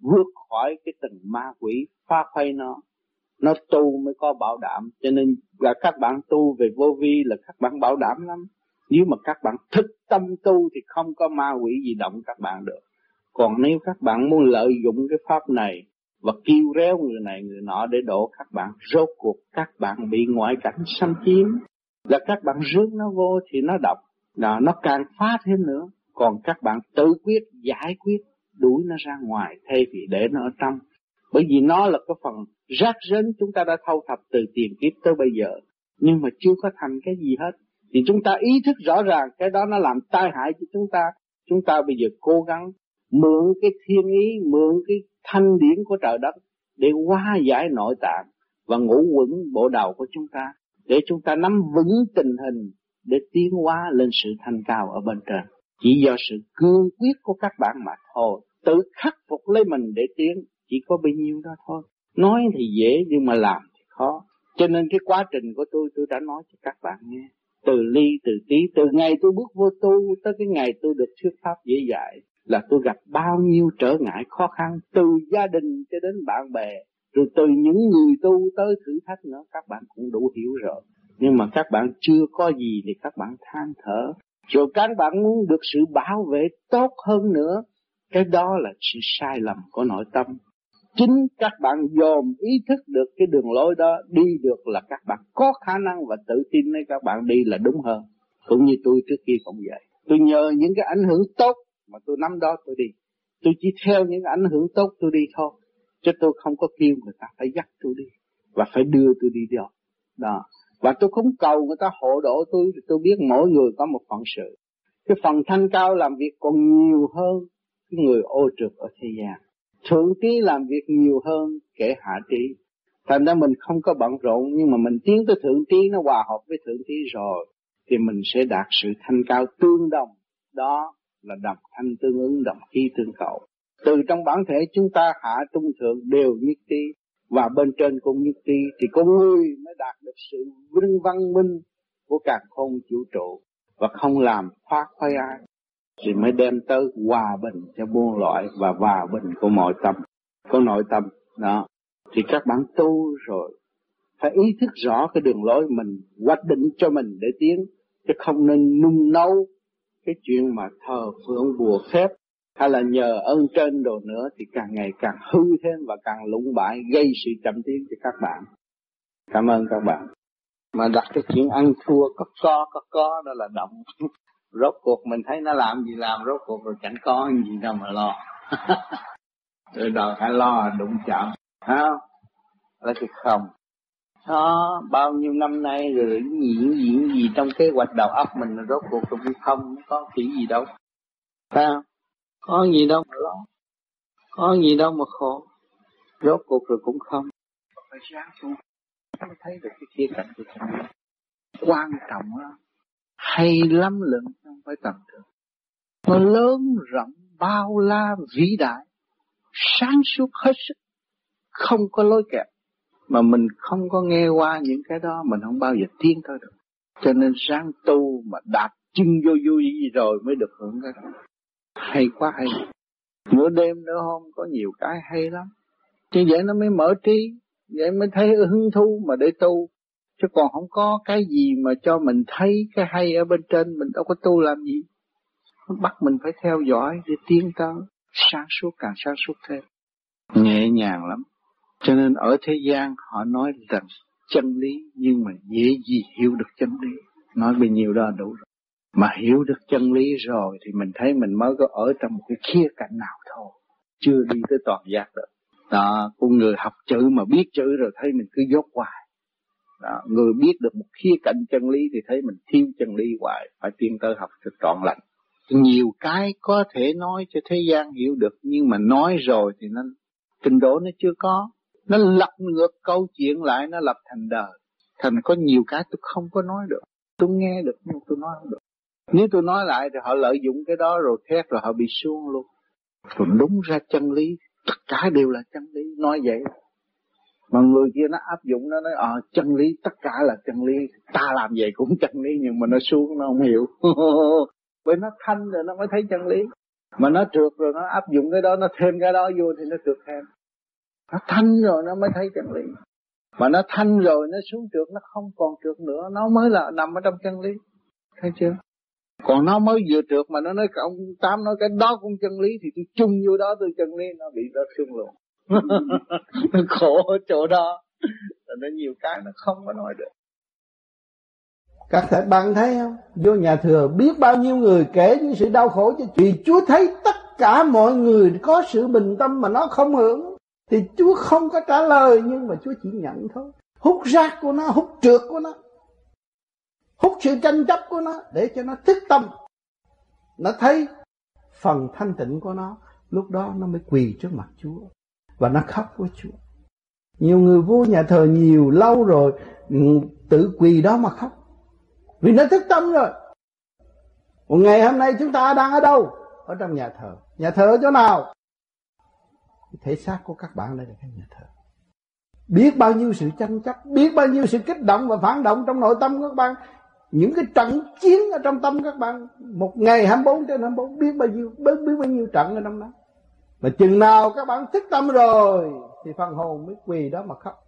vượt khỏi cái tình ma quỷ phá khuấy nó nó tu mới có bảo đảm. Cho nên là các bạn tu về vô vi là các bạn bảo đảm lắm. Nếu mà các bạn thức tâm tu thì không có ma quỷ gì động các bạn được. Còn nếu các bạn muốn lợi dụng cái pháp này và kêu réo người này, người nọ để đổ, các bạn rốt cuộc các bạn bị ngoại cảnh xâm chiếm. Là các bạn rước nó vô thì nó độc, là nó càng phá thêm nữa. Còn các bạn tự quyết, giải quyết, đuổi nó ra ngoài, thay vì để nó ở trong bởi vì nó là cái phần rác rến chúng ta đã thâu thập từ tiền kiếp tới bây giờ. Nhưng mà chưa có thành cái gì hết. Thì chúng ta ý thức rõ ràng cái đó nó làm tai hại cho chúng ta. Chúng ta bây giờ cố gắng mượn cái thiên ý, mượn cái thanh điển của trời đất để hóa giải nội tạng và ngũ quẩn bộ đầu của chúng ta, để chúng ta nắm vững tình hình, để tiến hóa lên sự thanh cao ở bên trên. Chỉ do sự cương quyết của các bạn mà thôi. Tự khắc phục lấy mình để tiến chỉ có bấy nhiêu đó thôi. Nói thì dễ, nhưng mà làm thì khó. Cho nên cái quá trình của tôi tôi đã nói cho các bạn nghe. Từ ly, từ tí, từ ngày tôi bước vô tu tới cái ngày tôi được thuyết pháp dễ dạy, là tôi gặp bao nhiêu trở ngại khó khăn, từ gia đình cho đến bạn bè, rồi từ những người tu tới thử thách nữa. Các bạn cũng đủ hiểu rồi. Nhưng mà các bạn chưa có gì thì các bạn than thở. Rồi các bạn muốn được sự bảo vệ tốt hơn nữa, cái đó là sự sai lầm của nội tâm chính các bạn dòm ý thức được cái đường lối đó đi được là các bạn có khả năng và tự tin nên các bạn đi là đúng hơn. Cũng như tôi trước kia cũng vậy. Tôi nhờ những cái ảnh hưởng tốt mà tôi nắm đó tôi đi. Tôi chỉ theo những ảnh hưởng tốt tôi đi thôi. Chứ tôi không có kêu người ta phải dắt tôi đi và phải đưa tôi đi đâu. Đó. Và tôi không cầu người ta hộ độ tôi tôi biết mỗi người có một phận sự. Cái phần thanh cao làm việc còn nhiều hơn cái người ô trượt ở thế gian thượng trí làm việc nhiều hơn kẻ hạ trí. Thành ra mình không có bận rộn, nhưng mà mình tiến tới thượng trí, nó hòa hợp với thượng trí rồi, thì mình sẽ đạt sự thanh cao tương đồng. Đó là đồng thanh tương ứng đồng khí tương cầu từ trong bản thể chúng ta hạ trung thượng đều nhất trí, và bên trên cũng nhất trí, thì con người mới đạt được sự vinh văn minh của cả không vũ trụ, và không làm phát khoái ai thì mới đem tới hòa bình cho muôn loại và hòa bình của mọi tâm của nội tâm. Đó. Thì các bạn tu rồi, phải ý thức rõ cái đường lối mình, hoạch định cho mình để tiến, chứ không nên nung nấu cái chuyện mà thờ phượng, bùa phép, hay là nhờ ơn trên đồ nữa, thì càng ngày càng hư thêm và càng lũng bại, gây sự chậm tiến cho các bạn. Cảm ơn các bạn. Mà đặt cái chuyện ăn thua, có co, có có, đó là động rốt cuộc mình thấy nó làm gì làm rốt cuộc rồi chẳng có gì đâu mà lo. Rồi đòi phải lo đụng chạm không? Là cái không. Đó bao nhiêu năm nay rồi diễn diễn gì trong kế hoạch đầu óc mình là rốt cuộc cũng không có chỉ gì đâu. Phải không? Có gì đâu mà lo. Có gì đâu mà khổ. Rốt cuộc rồi cũng không. Phải sáng mới thấy được cái khía cạnh của chúng quan trọng đó hay lắm lượng không phải tầm thường. Nó lớn rộng bao la vĩ đại sáng suốt hết sức không có lối kẹp, mà mình không có nghe qua những cái đó mình không bao giờ tiến tới được. Cho nên sáng tu mà đạp chân vô vui gì rồi mới được hưởng cái đó. Hay quá hay. Nửa đêm nữa hôm có nhiều cái hay lắm. Như vậy nó mới mở trí vậy mới thấy hứng thú mà để tu chứ còn không có cái gì mà cho mình thấy cái hay ở bên trên, mình đâu có tu làm gì. Nó bắt mình phải theo dõi để tiến tới sáng suốt càng sáng suốt thêm. Nhẹ nhàng lắm. Cho nên ở thế gian họ nói rằng chân lý, nhưng mà dễ gì hiểu được chân lý. Nói bao nhiêu đó đủ rồi. Mà hiểu được chân lý rồi thì mình thấy mình mới có ở trong một cái khía cạnh nào thôi. Chưa đi tới toàn giác được. Đó, con người học chữ mà biết chữ rồi thấy mình cứ dốt hoài đó, người biết được một khía cạnh chân lý thì thấy mình thiếu chân lý hoài phải tiên tới học cho trọn lành. Nhiều cái có thể nói cho thế gian hiểu được nhưng mà nói rồi thì nó trình độ nó chưa có. Nó lật ngược câu chuyện lại nó lập thành đời. Thành có nhiều cái tôi không có nói được. Tôi nghe được nhưng tôi nói không được. Nếu tôi nói lại thì họ lợi dụng cái đó rồi thét rồi họ bị xuống luôn. Còn đúng ra chân lý tất cả đều là chân lý. Nói vậy mà người kia nó áp dụng nó nói ờ à, chân lý tất cả là chân lý. Ta làm vậy cũng chân lý nhưng mà nó xuống nó không hiểu. Bởi nó thanh rồi nó mới thấy chân lý. Mà nó trượt rồi nó áp dụng cái đó nó thêm cái đó vô thì nó trượt thêm. Nó thanh rồi nó mới thấy chân lý. Mà nó thanh rồi nó xuống trượt nó không còn trượt nữa. Nó mới là nằm ở trong chân lý. Thấy chưa? Còn nó mới vừa trượt mà nó nói ông tám nói cái đó cũng chân lý thì tôi chung vô đó tôi chân lý. Nó bị nó xuống luôn. nó khổ ở chỗ đó. Là nó nhiều cái nó không có nói được. Các thầy bạn thấy không? Vô nhà thừa biết bao nhiêu người kể những sự đau khổ cho vì Chúa thấy tất cả mọi người có sự bình tâm mà nó không hưởng, thì Chúa không có trả lời, nhưng mà Chúa chỉ nhận thôi. Hút rác của nó, hút trượt của nó, hút sự tranh chấp của nó để cho nó thức tâm. Nó thấy phần thanh tịnh của nó, lúc đó nó mới quỳ trước mặt Chúa và nó khóc với Chúa. Nhiều người vô nhà thờ nhiều lâu rồi ừ, tự quỳ đó mà khóc. Vì nó thức tâm rồi. Một ngày hôm nay chúng ta đang ở đâu? Ở trong nhà thờ. Nhà thờ ở chỗ nào? Thể xác của các bạn đây là cái nhà thờ. Biết bao nhiêu sự tranh chấp biết bao nhiêu sự kích động và phản động trong nội tâm của các bạn. Những cái trận chiến ở trong tâm các bạn một ngày 24 trên 24 biết bao nhiêu biết, biết bao nhiêu trận ở trong đó mà chừng nào các bạn thức tâm rồi, thì phần hồn mới quỳ đó mà khóc.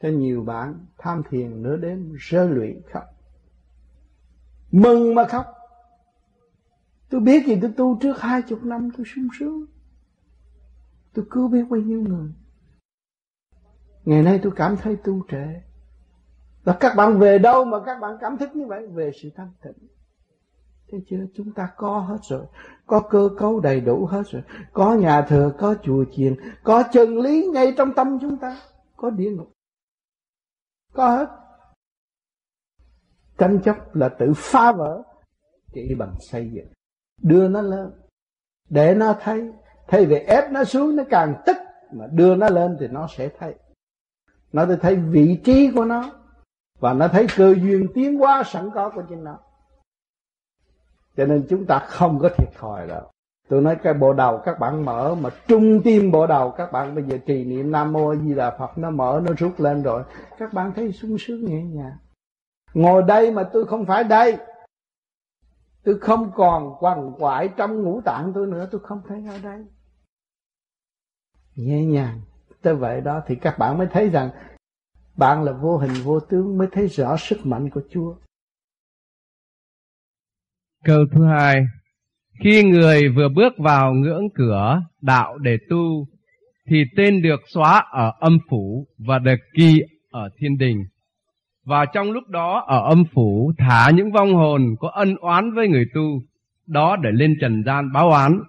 Cho nhiều bạn tham thiền nửa đêm rơi luyện khóc. Mừng mà khóc. Tôi biết gì tôi tu trước hai chục năm tôi sung sướng. Tôi cứu biết bao nhiêu người. Ngày nay tôi cảm thấy tu trệ và các bạn về đâu mà các bạn cảm thức như vậy? Về sự thanh tịnh. Thấy chưa? Chúng ta có hết rồi. Có cơ cấu đầy đủ hết rồi. Có nhà thờ, có chùa chiền, có chân lý ngay trong tâm chúng ta. Có địa ngục. Có hết. Tranh chấp là tự phá vỡ. Chỉ bằng xây dựng. Đưa nó lên. Để nó thấy. Thay vì ép nó xuống nó càng tức. Mà đưa nó lên thì nó sẽ thấy. Nó sẽ thấy vị trí của nó. Và nó thấy cơ duyên tiến hóa sẵn có của chính nó cho nên chúng ta không có thiệt thòi đâu. Tôi nói cái bộ đầu các bạn mở, mà trung tim bộ đầu các bạn, bây giờ trì niệm nam mô di đà phật nó mở, nó rút lên rồi. Các bạn thấy sung sướng nhẹ nhàng. Ngồi đây mà tôi không phải đây. Tôi không còn quằn quại trong ngũ tạng tôi nữa, tôi không thấy ở đây. Nhẹ nhàng. Tới vậy đó thì các bạn mới thấy rằng bạn là vô hình vô tướng, mới thấy rõ sức mạnh của Chúa. Câu thứ hai, khi người vừa bước vào ngưỡng cửa đạo để tu, thì tên được xóa ở âm phủ và được ghi ở thiên đình. Và trong lúc đó ở âm phủ thả những vong hồn có ân oán với người tu, đó để lên trần gian báo oán.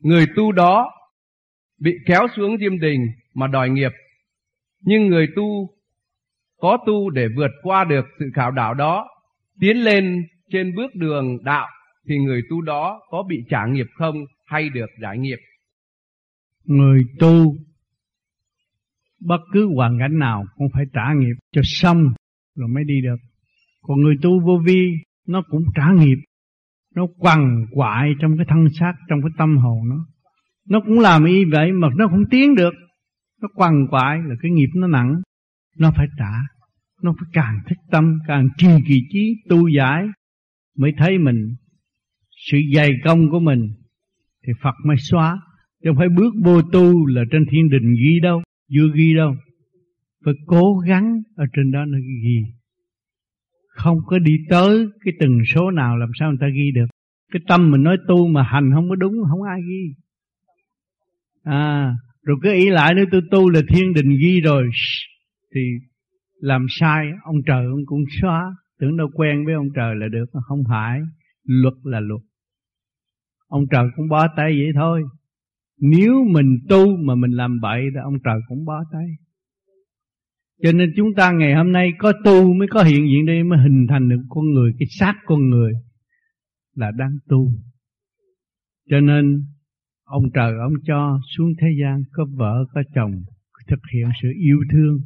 Người tu đó bị kéo xuống diêm đình mà đòi nghiệp. Nhưng người tu có tu để vượt qua được sự khảo đảo đó, tiến lên trên bước đường đạo thì người tu đó có bị trả nghiệp không hay được giải nghiệp? Người tu bất cứ hoàn cảnh nào cũng phải trả nghiệp cho xong rồi mới đi được. Còn người tu vô vi nó cũng trả nghiệp. Nó quằn quại trong cái thân xác, trong cái tâm hồn nó. Nó cũng làm y vậy mà nó không tiến được. Nó quằn quại là cái nghiệp nó nặng. Nó phải trả. Nó phải càng thích tâm, càng trì kỳ trí, tu giải mới thấy mình. Sự dày công của mình thì Phật mới xóa. Chứ không phải bước vô tu là trên thiên đình ghi đâu, chưa ghi đâu. Phải cố gắng ở trên đó nó ghi. Không có đi tới cái từng số nào làm sao người ta ghi được. Cái tâm mình nói tu mà hành không có đúng, không ai ghi. À rồi cứ ý lại nữa tôi tu là thiên đình ghi rồi thì làm sai, ông trời ông cũng xóa tưởng đâu quen với ông trời là được mà không phải. Luật là luật. Ông trời cũng bó tay vậy thôi. Nếu mình tu mà mình làm bậy thì ông trời cũng bó tay. Cho nên chúng ta ngày hôm nay có tu mới có hiện diện đây, mới hình thành được con người, cái xác con người là đang tu. Cho nên ông trời ông cho xuống thế gian có vợ, có chồng, thực hiện sự yêu thương.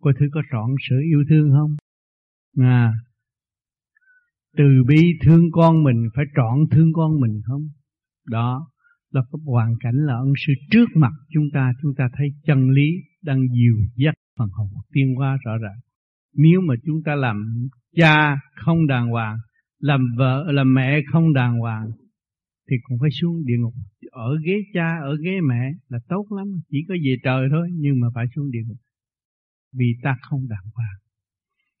Có thứ có trọn sự yêu thương không? À. Từ bi thương con mình phải trọn thương con mình không? Đó. Là cái hoàn cảnh là ân sư trước mặt chúng ta. Chúng ta thấy chân lý đang dìu dắt phần hồn tiên hóa rõ ràng. Nếu mà chúng ta làm cha không đàng hoàng, làm vợ, làm mẹ không đàng hoàng, thì cũng phải xuống địa ngục. Ở ghế cha, ở ghế mẹ là tốt lắm. Chỉ có về trời thôi, nhưng mà phải xuống địa ngục. Vì ta không đàng hoàng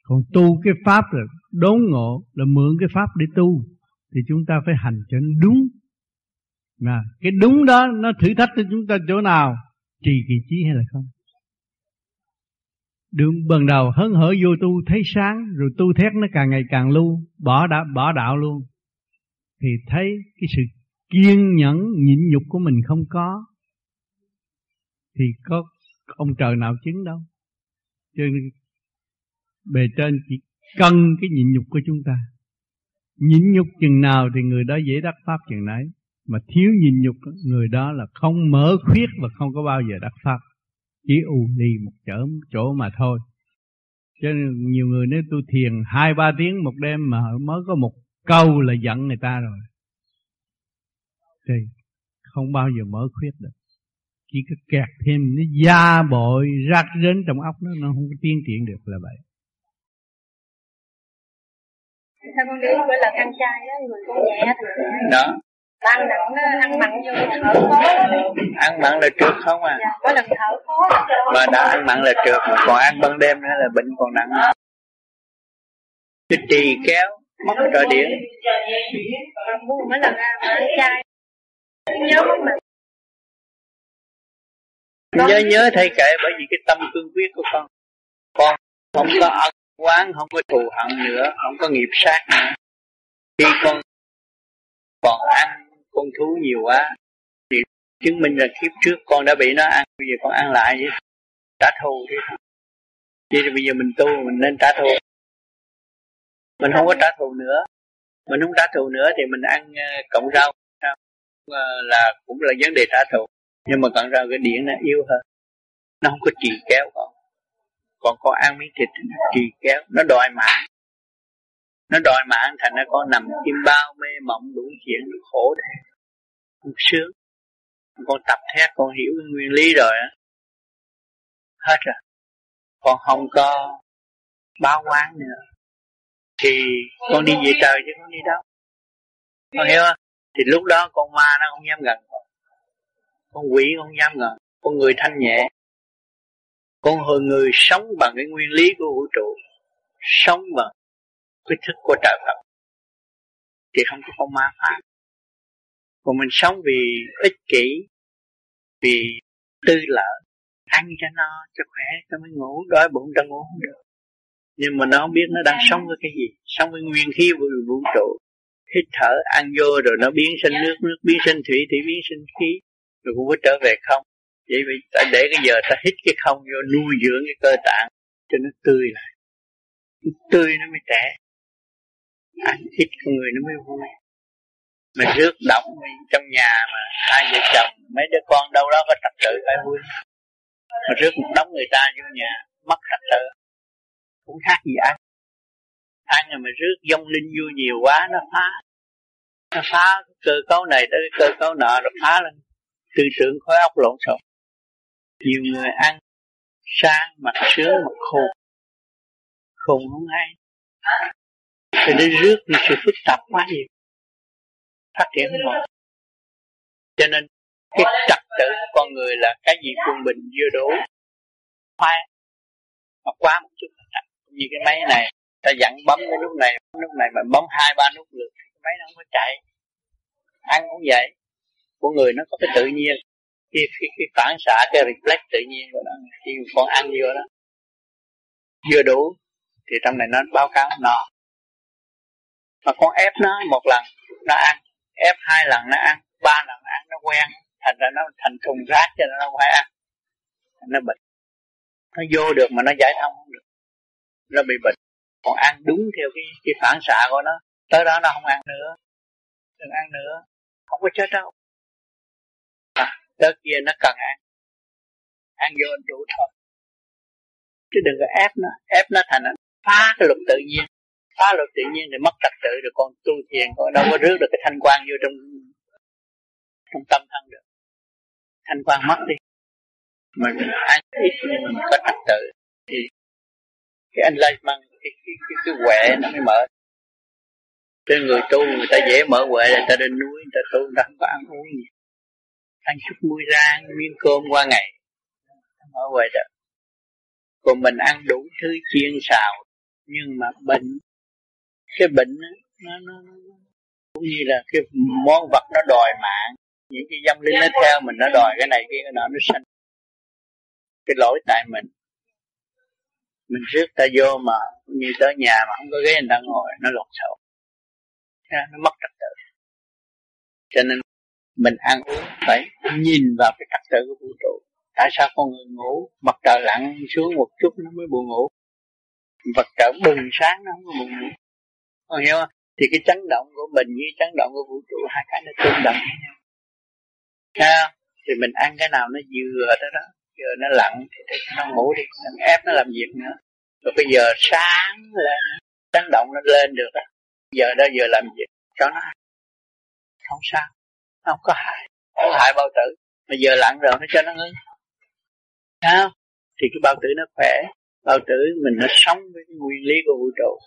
còn tu cái pháp là đốn ngộ, là mượn cái pháp để tu, thì chúng ta phải hành cho nó đúng. Mà cái đúng đó, nó thử thách cho chúng ta chỗ nào, trì kỳ trí hay là không? Đường ban đầu hớn hở vô tu thấy sáng, rồi tu thét nó càng ngày càng lưu, bỏ đã bỏ đạo luôn. Thì thấy cái sự kiên nhẫn, nhịn nhục của mình không có, thì có ông trời nào chứng đâu? Cho nên bề trên chỉ cần cái nhịn nhục của chúng ta. Nhịn nhục chừng nào thì người đó dễ đắc pháp chừng nấy. Mà thiếu nhịn nhục, người đó là không mở khuyết và không có bao giờ đắc pháp. Chỉ u đi một chỗ chỗ mà thôi. Cho nên nhiều người nếu tu thiền hai, ba tiếng một đêm mà mới có một câu là giận người ta rồi, thì không bao giờ mở khuyết được. Chỉ có kẹt thêm, nó da bội rác rến trong óc nó nó không có tiến triển được là vậy sao con biết mỗi lần ăn chay á người con nhẹ thì đó. Ăn nặng nó ăn mặn vô thở khó ăn mặn là trượt không à? Dạ, mỗi lần thở khó mà đã ăn mặn là trượt còn ăn ban đêm nữa là bệnh còn nặng. Chứ trì kéo mất trợ điện. Mỗi lần ăn chay. Nhớ mất mình nhớ nhớ thầy kệ bởi vì cái tâm cương quyết của con. Con không có ân quán, không có thù hận nữa, không có nghiệp sát nữa. Khi con còn ăn, con thú nhiều quá, thì chứng minh là kiếp trước con đã bị nó ăn, bây giờ con ăn lại chứ. Trả thù đi Vậy thì bây giờ mình tu, mình nên trả thù. Mình không có trả thù nữa. Mình không trả thù nữa thì mình ăn ờ, cộng rau. Ờ, là cũng là vấn đề trả thù. Nhưng mà cộng rau cái điện nó yếu hơn. Nó không có trì kéo con còn có ăn miếng thịt nó trì kéo, nó đòi mạng. Nó đòi mạng thành nó con nằm im bao mê mộng đủ chuyện nó khổ thế không sướng. Con tập thét, con hiểu cái nguyên lý rồi á. Hết rồi. Con không có báo quán nữa. Thì con đi về trời chứ con đi đâu. Con hiểu không? Thì lúc đó con ma nó không dám gần con. Con quỷ không dám gần. Con người thanh nhẹ con hồi người sống bằng cái nguyên lý của vũ trụ sống bằng cái thức của trời Phật. Thì không có con ma phá còn mình sống vì ích kỷ vì tư lợi ăn cho nó cho khỏe cho mới ngủ đói bụng ta ngủ không được. Nhưng mà nó không biết nó đang sống với cái gì. Sống với nguyên khí vũ, vũ trụ. Hít thở ăn vô rồi nó biến sinh nước nước biến sinh thủy thủy biến sinh khí. Rồi cũng có trở về không vậy vì ta để cái giờ ta hít cái không vô, nuôi dưỡng cái cơ tạng cho nó tươi lại. Tươi nó mới trẻ. Ăn hít con người nó mới vui. Mình rước động trong nhà mà hai vợ chồng, mấy đứa con đâu đó có trật tự phải vui. Mà rước một đống người ta vô nhà, mất trật tự cũng khác gì ăn ăn rồi mà rước dông linh vô nhiều quá, nó phá. Nó phá cơ cấu này tới cơ cấu nọ, rồi phá lên tư tưởng khối óc lộn xộn nhiều người ăn, sang mặt sướng mặt khôn khôn không hay thì nó rước đi sự phức tạp quá nhiều. Phát triển không nổi. Cho nên, cái trật tự của con người là cái gì quân bình vừa đủ. Khoai mà quá một chút là như cái máy này, ta dặn bấm cái lúc này lúc này mà bấm hai, ba nút lượt cái máy nó không có chạy. Ăn cũng vậy. Của người nó có cái tự nhiên cái, cái, cái phản xạ cái reflex tự nhiên của nó khi con ăn vô đó vừa đủ thì trong này nó báo cáo no mà con ép nó một lần nó ăn ép hai lần nó ăn ba lần nó ăn nó quen thành ra nó thành thùng rác cho nên nó phải ăn. Nó bệnh. Nó vô được mà nó giải thông không được. Nó bị bệnh. Còn ăn đúng theo cái cái phản xạ của nó. Tới đó nó không ăn nữa. Đừng ăn nữa. Không có chết đâu tới kia nó cần ăn. Ăn vô đủ thôi. Chứ đừng có ép nó. Ép nó thành anh phá cái luật tự nhiên. Phá luật tự nhiên thì mất trật tự rồi còn tu thiền. Còn đâu có rước được cái thanh quan vô trong trong tâm thân được. Thanh quan mất đi. Mình ăn ít nhưng mà mình có trật tự. Thì cái anh lây măng cái cái cái, cái quẹ nó mới mở. Cái người tu người ta dễ mở quẹ là ta lên núi người ta tu người ta không có ăn uống gì ăn chút muối rang miếng cơm qua ngày. Mở quẹ được còn mình ăn đủ thứ chiên xào nhưng mà bệnh cái bệnh nó, nó, nó, nó cũng như là cái món vật nó đòi mạng. Những cái dâm linh nó theo mình nó đòi cái này kia cái nọ nó sanh. Cái lỗi tại mình. Mình rước ta vô mà như tới nhà mà không có ghế người ta ngồi nó lộn xộn. Nó mất trật tự. Cho nên mình ăn uống phải nhìn vào cái trật tự của vũ trụ. Tại sao con người ngủ, mặt trời lặn xuống một chút nó mới buồn ngủ? Mặt trời bừng sáng nó không có buồn ngủ. Con hiểu không? Thì cái chấn động của mình với chấn động của vũ trụ, hai cái nó tương đồng với nhau. Ha thì mình ăn cái nào nó vừa đó đó, giờ nó lặn thì nó ngủ đi đừng ép nó làm việc nữa. Rồi bây giờ sáng lên, chấn động nó lên được đó giờ đó giờ làm việc cho nó. Không sao không có hại. Không hại bao tử. Mà giờ lặn rồi nó cho nó ngưng. Sao thì cái bao tử nó khỏe. Bao tử mình nó sống với cái nguyên lý của vũ trụ.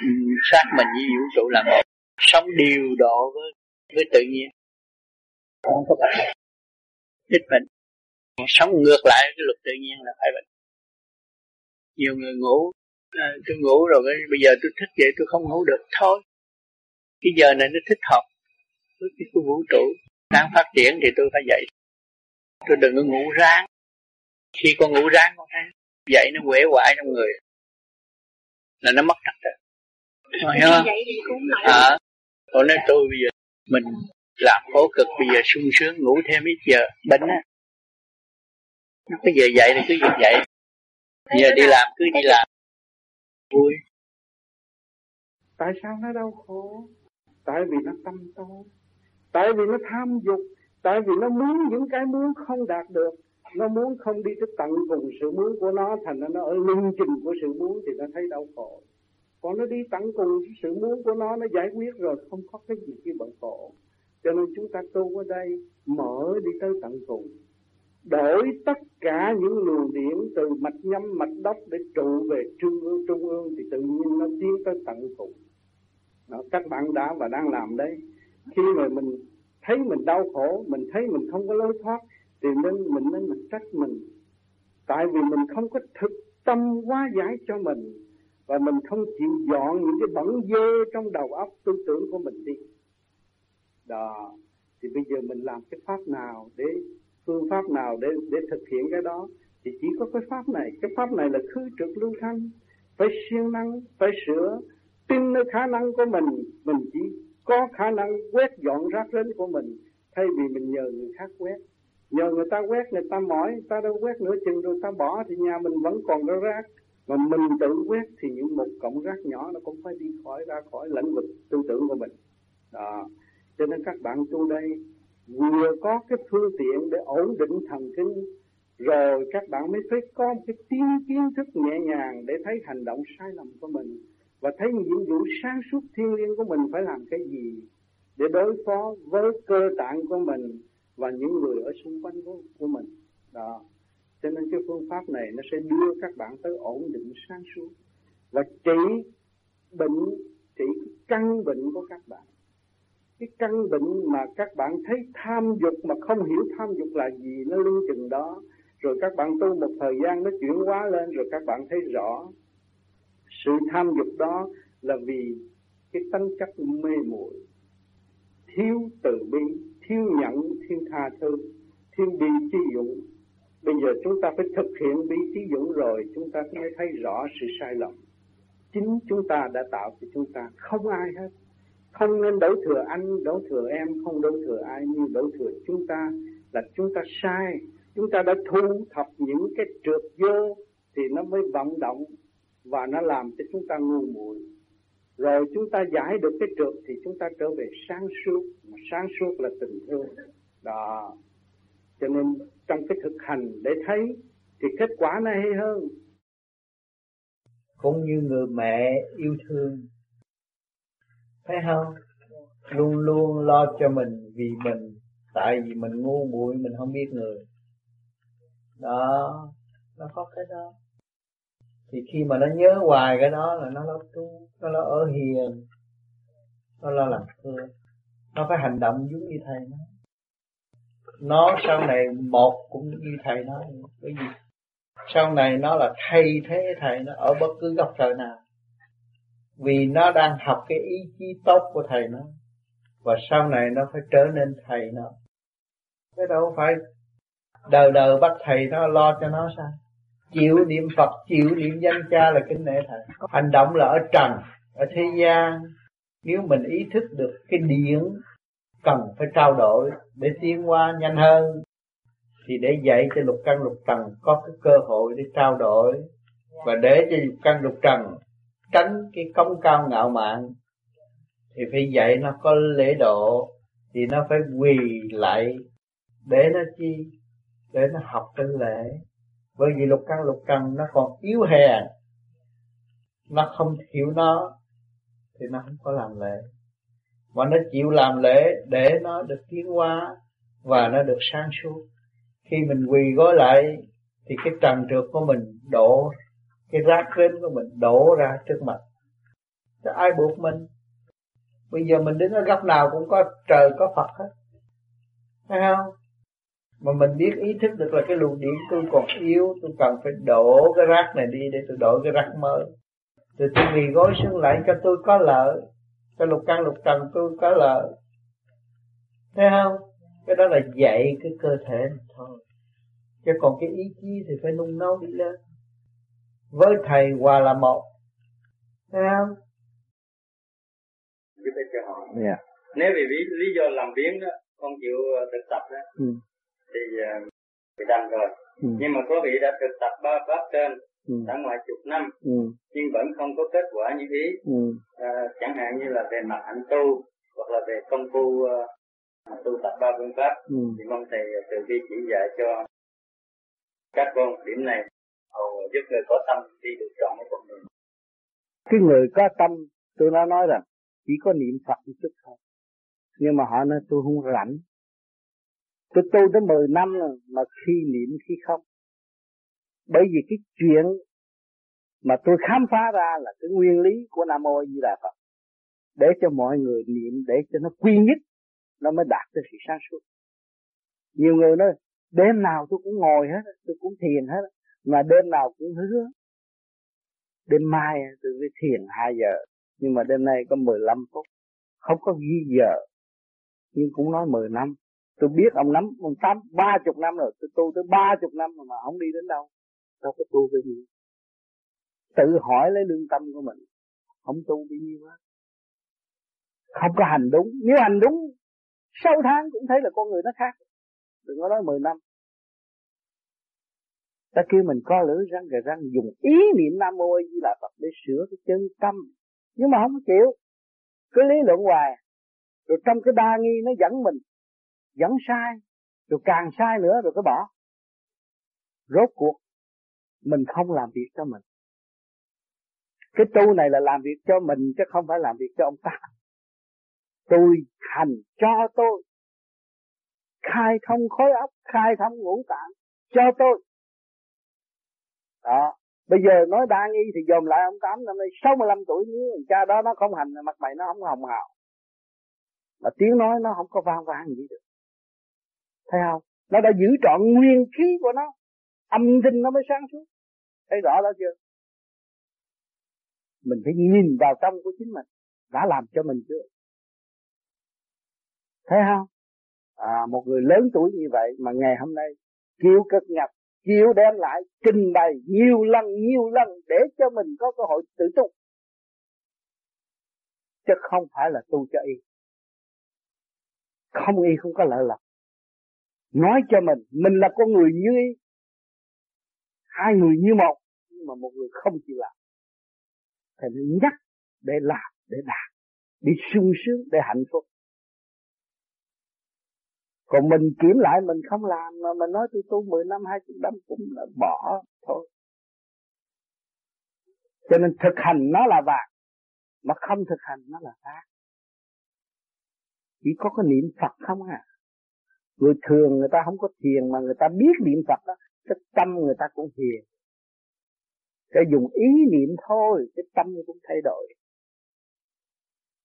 Ừ, xác mình với vũ trụ là một. Sống điều độ với với tự nhiên. Không có bệnh. Ít bệnh. Sống ngược lại cái luật tự nhiên là phải bệnh. Nhiều người ngủ à, tôi ngủ rồi bây giờ tôi thích vậy tôi không ngủ được. Thôi. Cái giờ này nó thích hợp với cái vũ trụ đang phát triển thì tôi phải dậy tôi đừng có ngủ ráng. Khi con ngủ ráng con thấy dậy nó quể quại trong người. Là nó mất trật tự. Hiểu không? à, còn nói tôi bây giờ mình làm khổ cực bây giờ sung sướng ngủ thêm ít giờ bệnh á. Nó có giờ dậy thì cứ việc dậy. Giờ đi làm cứ đi làm. Vui. Tại sao nó đau khổ? Tại vì nó tâm tối tại vì nó tham dục tại vì nó muốn những cái muốn không đạt được. Nó muốn không đi tới tận cùng sự muốn của nó thành ra nó ở lưng chừng của sự muốn thì nó thấy đau khổ. Còn nó đi tận cùng sự muốn của nó nó giải quyết rồi không có cái gì khi bận khổ cho nên chúng ta tu ở đây mở đi tới tận cùng. Đổi tất cả những luồng điểm từ mạch nhâm mạch đốc để trụ về trung ương trung ương thì tự nhiên nó tiến tới tận cùng. Đó, các bạn đã và đang làm đấy khi mà mình thấy mình đau khổ, mình thấy mình không có lối thoát, thì nên mình nên mình trách mình. Tại vì mình không có thực tâm hóa giải cho mình, và mình không chịu dọn những cái bẩn dơ trong đầu óc tư tưởng của mình đi. Đó, thì bây giờ mình làm cái pháp nào để, phương pháp nào để để thực hiện cái đó? Thì chỉ có cái pháp này. Cái pháp này là khứ trực lưu thanh. Phải siêng năng, phải sửa. Tin nơi khả năng của mình mình chỉ có khả năng quét dọn rác rến của mình thay vì mình nhờ người khác quét. Nhờ người ta quét, người ta mỏi, người ta đâu quét nửa chừng rồi ta bỏ thì nhà mình vẫn còn có rác. Mà mình tự quét thì những một cọng rác nhỏ nó cũng phải đi khỏi, ra khỏi lãnh vực tư tưởng của mình. Đó. Cho nên các bạn tu đây, vừa có cái phương tiện để ổn định thần kinh, rồi các bạn mới phải có một cái tiến kiến thức nhẹ nhàng để thấy hành động sai lầm của mình và thấy nhiệm vụ sáng suốt thiên liêng của mình phải làm cái gì để đối phó với cơ tạng của mình và những người ở xung quanh của, của mình? Đó. Cho nên cái phương pháp này nó sẽ đưa các bạn tới ổn định sáng suốt và trị bệnh trị căn bệnh của các bạn. Cái căn bệnh mà các bạn thấy tham dục mà không hiểu tham dục là gì nó lưu chừng đó. Rồi các bạn tu một thời gian nó chuyển hóa lên rồi các bạn thấy rõ sự tham dục đó là vì cái tánh chất mê muội. Thiếu từ bi thiếu nhẫn, thiếu tha thứ thiếu bi chi dụng bây giờ chúng ta phải thực hiện bi trí dũng rồi chúng ta mới thấy rõ sự sai lầm. Chính chúng ta đã tạo cho chúng ta không ai hết. Không nên đổ thừa anh đổ thừa em không đổ thừa ai nhưng đổ thừa chúng ta là chúng ta sai. Chúng ta đã thu thập những cái trượt vô thì nó mới vận động và nó làm cho chúng ta ngu muội. Rồi chúng ta giải được cái trượt thì chúng ta trở về sáng suốt. Mà sáng suốt là tình thương. Đó. Cho nên trong cái thực hành để thấy thì kết quả nó hay hơn. Cũng như người mẹ yêu thương. Thấy không? Luôn luôn lo cho mình vì mình. Tại vì mình ngu muội, mình không biết người. Đó. Nó có cái đó thì khi mà nó nhớ hoài cái đó là nó lo tu nó lo ở hiền. Nó lo làm thương nó phải hành động giống như thầy nó nó sau này một cũng như thầy nó, cái gì sau này nó là thay thế thầy nó ở bất cứ góc trời nào. Vì nó đang học cái ý chí tốt của thầy nó. Và sau này nó phải trở nên thầy nó. Cái đâu phải đời đời bắt thầy nó lo cho nó sao? Chịu niệm Phật chịu niệm danh cha là kính nể thầy. Hành động là ở trần, ở thế gian. Nếu mình ý thức được cái điển cần phải trao đổi để tiến qua nhanh hơn, thì để dạy cho lục căn lục trần có cái cơ hội để trao đổi. Và để cho lục căn lục trần tránh cái công cao ngạo mạn, thì phải dạy nó có lễ độ, thì nó phải quỳ lại để nó chi, để nó học cái lễ bởi vì lục căn, lục trần nó còn yếu hèn. Nó không hiểu nó, thì nó không có làm lễ. Mà nó chịu làm lễ để nó được tiến hóa và nó được sáng suốt. Khi mình quỳ gối lại, thì cái trần trượt của mình đổ, cái rác rến của mình đổ ra trước mặt. Chứ ai buộc mình? Bây giờ mình đứng ở góc nào cũng có trời, có phật hết. Thấy không? Mà mình biết ý thức được là cái luồng điện tôi còn yếu tôi cần phải đổ cái rác này đi để tôi đổ cái rác mới. Rồi tôi vì gối xuống lại cho tôi có lợi cái lục căn lục trần tôi có lợi. Thấy không? Cái đó là dạy cái cơ thể thôi. Chứ còn cái ý chí thì phải nung nấu đi lên. Với thầy hòa là một. Thấy không? Cho. Yeah. Nếu vì lý, lý do làm biến đó, con chịu ờ, thực tập đó, ừ. Thì uh, thì đành rồi. Ừ. Nhưng mà có vị đã thực tập ba pháp trên ừ. đã ngoài chục năm, ừ. nhưng vẫn không có kết quả như ý. Ừ. À, chẳng hạn như là về mặt hạnh tu hoặc là về công phu uh, tu tập ba phương pháp, ừ. thì mong thầy từ bi chỉ dạy cho các con điểm này hầu giúp người có tâm đi được chọn cái con đường cái người có tâm tôi đã nói rằng chỉ có niệm Phật một chút thôi nhưng mà họ nói tôi không rảnh tôi tu tới 10 năm rồi mà khi niệm, khi không. Bởi vì cái chuyện mà tôi khám phá ra là cái nguyên lý của Nam Mô Di Đà Phật. Để cho mọi người niệm, để cho nó quy nhất, nó mới đạt tới sự sáng suốt. Nhiều người nói, đêm nào tôi cũng ngồi hết, tôi cũng thiền hết, mà đêm nào cũng hứa. Đêm mai tôi mới thiền 2 giờ, nhưng mà đêm nay có 15 phút. Không có ghi giờ, nhưng cũng nói 10 năm tôi biết ông nắm, ông tám, ba chục năm rồi. Tôi tu tới ba chục năm mà không đi đến đâu? Đâu có tu cái gì. Tự hỏi lấy lương tâm của mình. Không tu đi nhiêu hết không có hành đúng. Nếu hành đúng sau tháng cũng thấy là con người nó khác. Đừng có nói mười năm. Ta kêu mình co lưỡi răng gà răng, dùng ý niệm nam mô di là phật để sửa cái chân tâm. Nhưng mà không chịu. Cứ lý luận hoài. Rồi trong cái đa nghi nó dẫn mình dẫn sai, rồi càng sai nữa rồi cứ bỏ. Rốt cuộc, mình không làm việc cho mình. Cái tu này là làm việc cho mình chứ không phải làm việc cho ông ta. Tôi hành cho tôi. Khai thông khối óc, khai thông ngũ tạng, cho tôi. Đó, bây giờ nói đa nghi thì dồn lại ông tám, năm nay 65 tuổi, nếu cha đó nó không hành mặt mày nó không hồng hào. Mà tiếng nói nó không có vang vang gì được thấy không? Nó đã giữ trọn nguyên khí của nó. Âm thanh nó mới sáng suốt thấy rõ đó chưa? Mình phải nhìn vào trong của chính mình. Đã làm cho mình chưa? Thấy không? À, một người lớn tuổi như vậy mà ngày hôm nay chịu cực nhập chịu đem lại trình bày nhiều lần nhiều lần để cho mình có cơ hội tự tu. Chứ không phải là tu cho y. Không y không có lợi lộc nói cho mình mình là con người như ý. Hai người như một, nhưng mà một người không chịu làm. Thì nó nhắc để làm, để đạt, để sung sướng, để hạnh phúc. Còn mình kiểm lại, mình không làm, mà mình nói tôi tu 10 năm 20 năm cũng là bỏ thôi. Cho nên thực hành nó là vàng, mà không thực hành nó là khác chỉ có cái niệm Phật không à người thường người ta không có thiền mà người ta biết niệm Phật đó, cái tâm người ta cũng hiền. Cái dùng ý niệm thôi, cái tâm cũng thay đổi.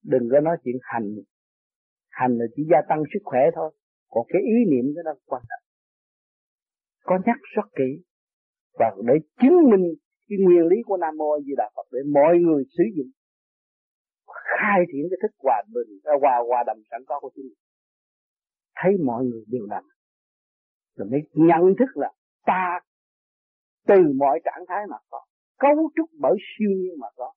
Đừng có nói chuyện hành. Hành là chỉ gia tăng sức khỏe thôi. Còn cái ý niệm đó là quan trọng. Có nhắc rất kỹ. Và để chứng minh cái nguyên lý của Nam Mô Di Đà Phật để mọi người sử dụng. Khai triển cái thức hòa bình à, hòa hòa đầm sẵn có của chính mình thấy mọi người đều lành rồi mới nhận thức là ta từ mọi trạng thái mà có, cấu trúc bởi siêu nhiên mà có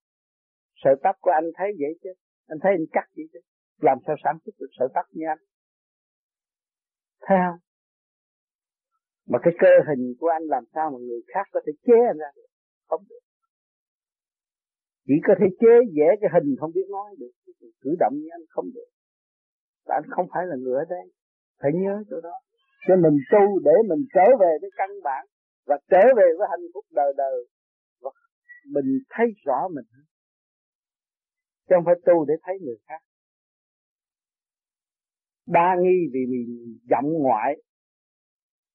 sợi tóc của anh thấy vậy chứ, anh thấy anh cắt vậy chứ làm sao sản xuất được sợi tóc như anh Thấy không? Mà cái cơ hình của anh làm sao mà người khác có thể chế anh ra được? Không được. Chỉ có thể chế dễ cái hình không biết nói được. Cử động như anh không được. Và anh không phải là người ở đây. Phải nhớ chỗ đó. Cho mình tu để mình trở về với căn bản và trở về với hạnh phúc đời đời. Và mình thấy rõ mình chứ không phải tu để thấy người khác. Đa nghi vì mình giọng ngoại.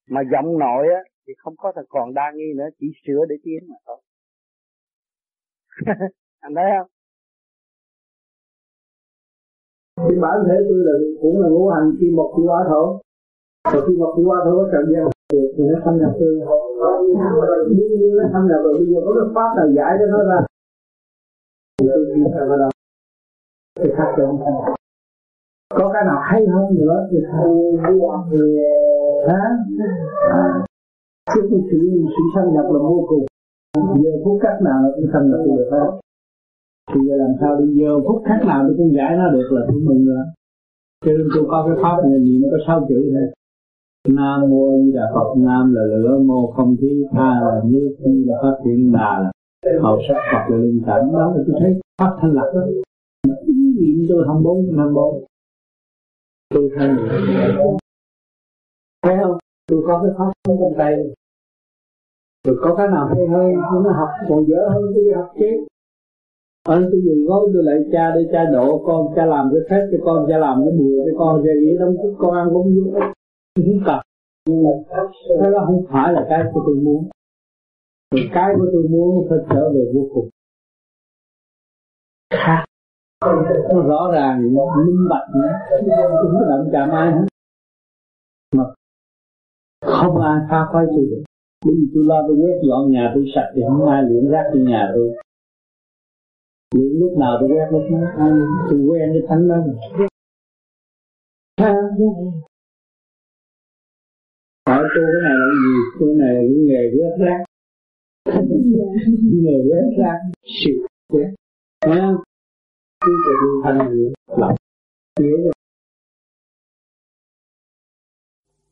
Mà giọng nội á, thì không có thật còn đa nghi nữa, chỉ sửa để tiến mà thôi. Anh thấy không? Thì bản thể tôi là cũng là ngũ hành khi một khi hóa thổ. Rồi khi một khi hóa thổ có thời gian thì nó thâm nhập tư, nhưng nó thâm nhập rồi bây giờ có cái pháp nào giải cho nó ra? Thì tôi đi theo cái đó thì khác được có cái nào hay hơn nữa thì thầy thì hả? À, cái sự sự sanh nhập là vô cùng. Về phút cách nào nó cũng xâm nhập được hết thì giờ làm sao đi giờ phút khác nào tôi cũng giải nó được là tôi mừng rồi. Cho nên tôi có cái pháp này gì nó có sáu chữ thôi. Nam mô Di Đà Phật, Nam là lửa, mô không khí, tha là nước như là phát triển Đà là hậu sắc Phật là linh cảm. Đó là tôi thấy pháp thanh lập đó. Mà ý niệm tôi không bốn, năm bốn. Tôi thay thấy không? Tôi có cái pháp trong tay. Rồi có cái nào hay hơn? Nó học còn dở hơn cái học chết anh tôi nhìn gói tôi lại cha để cha độ con cha làm cái phép cho con, cha làm cái bùa cho con cho gì đâu con ăn cũng vô không cần. Nhưng mà cái đó không phải là cái của tôi muốn. Rồi cái của tôi muốn phải trở về vô cùng. Khác. Nó rõ ràng, nó minh bạch nữa không động chạm ai hết mà không ai phá khói tôi được. Bởi vì tôi lo tôi quét dọn nhà tôi sạch thì không ai luyện rác trong nhà tôi. Những lúc nào tôi quét lúc đó tôi quen với thánh đó hỏi tôi cái này là gì? Tôi này là cái nghề quét rác. Nghề quét rác. Xịt quét thấy không? Cứ tự thành lọc nghĩa rồi.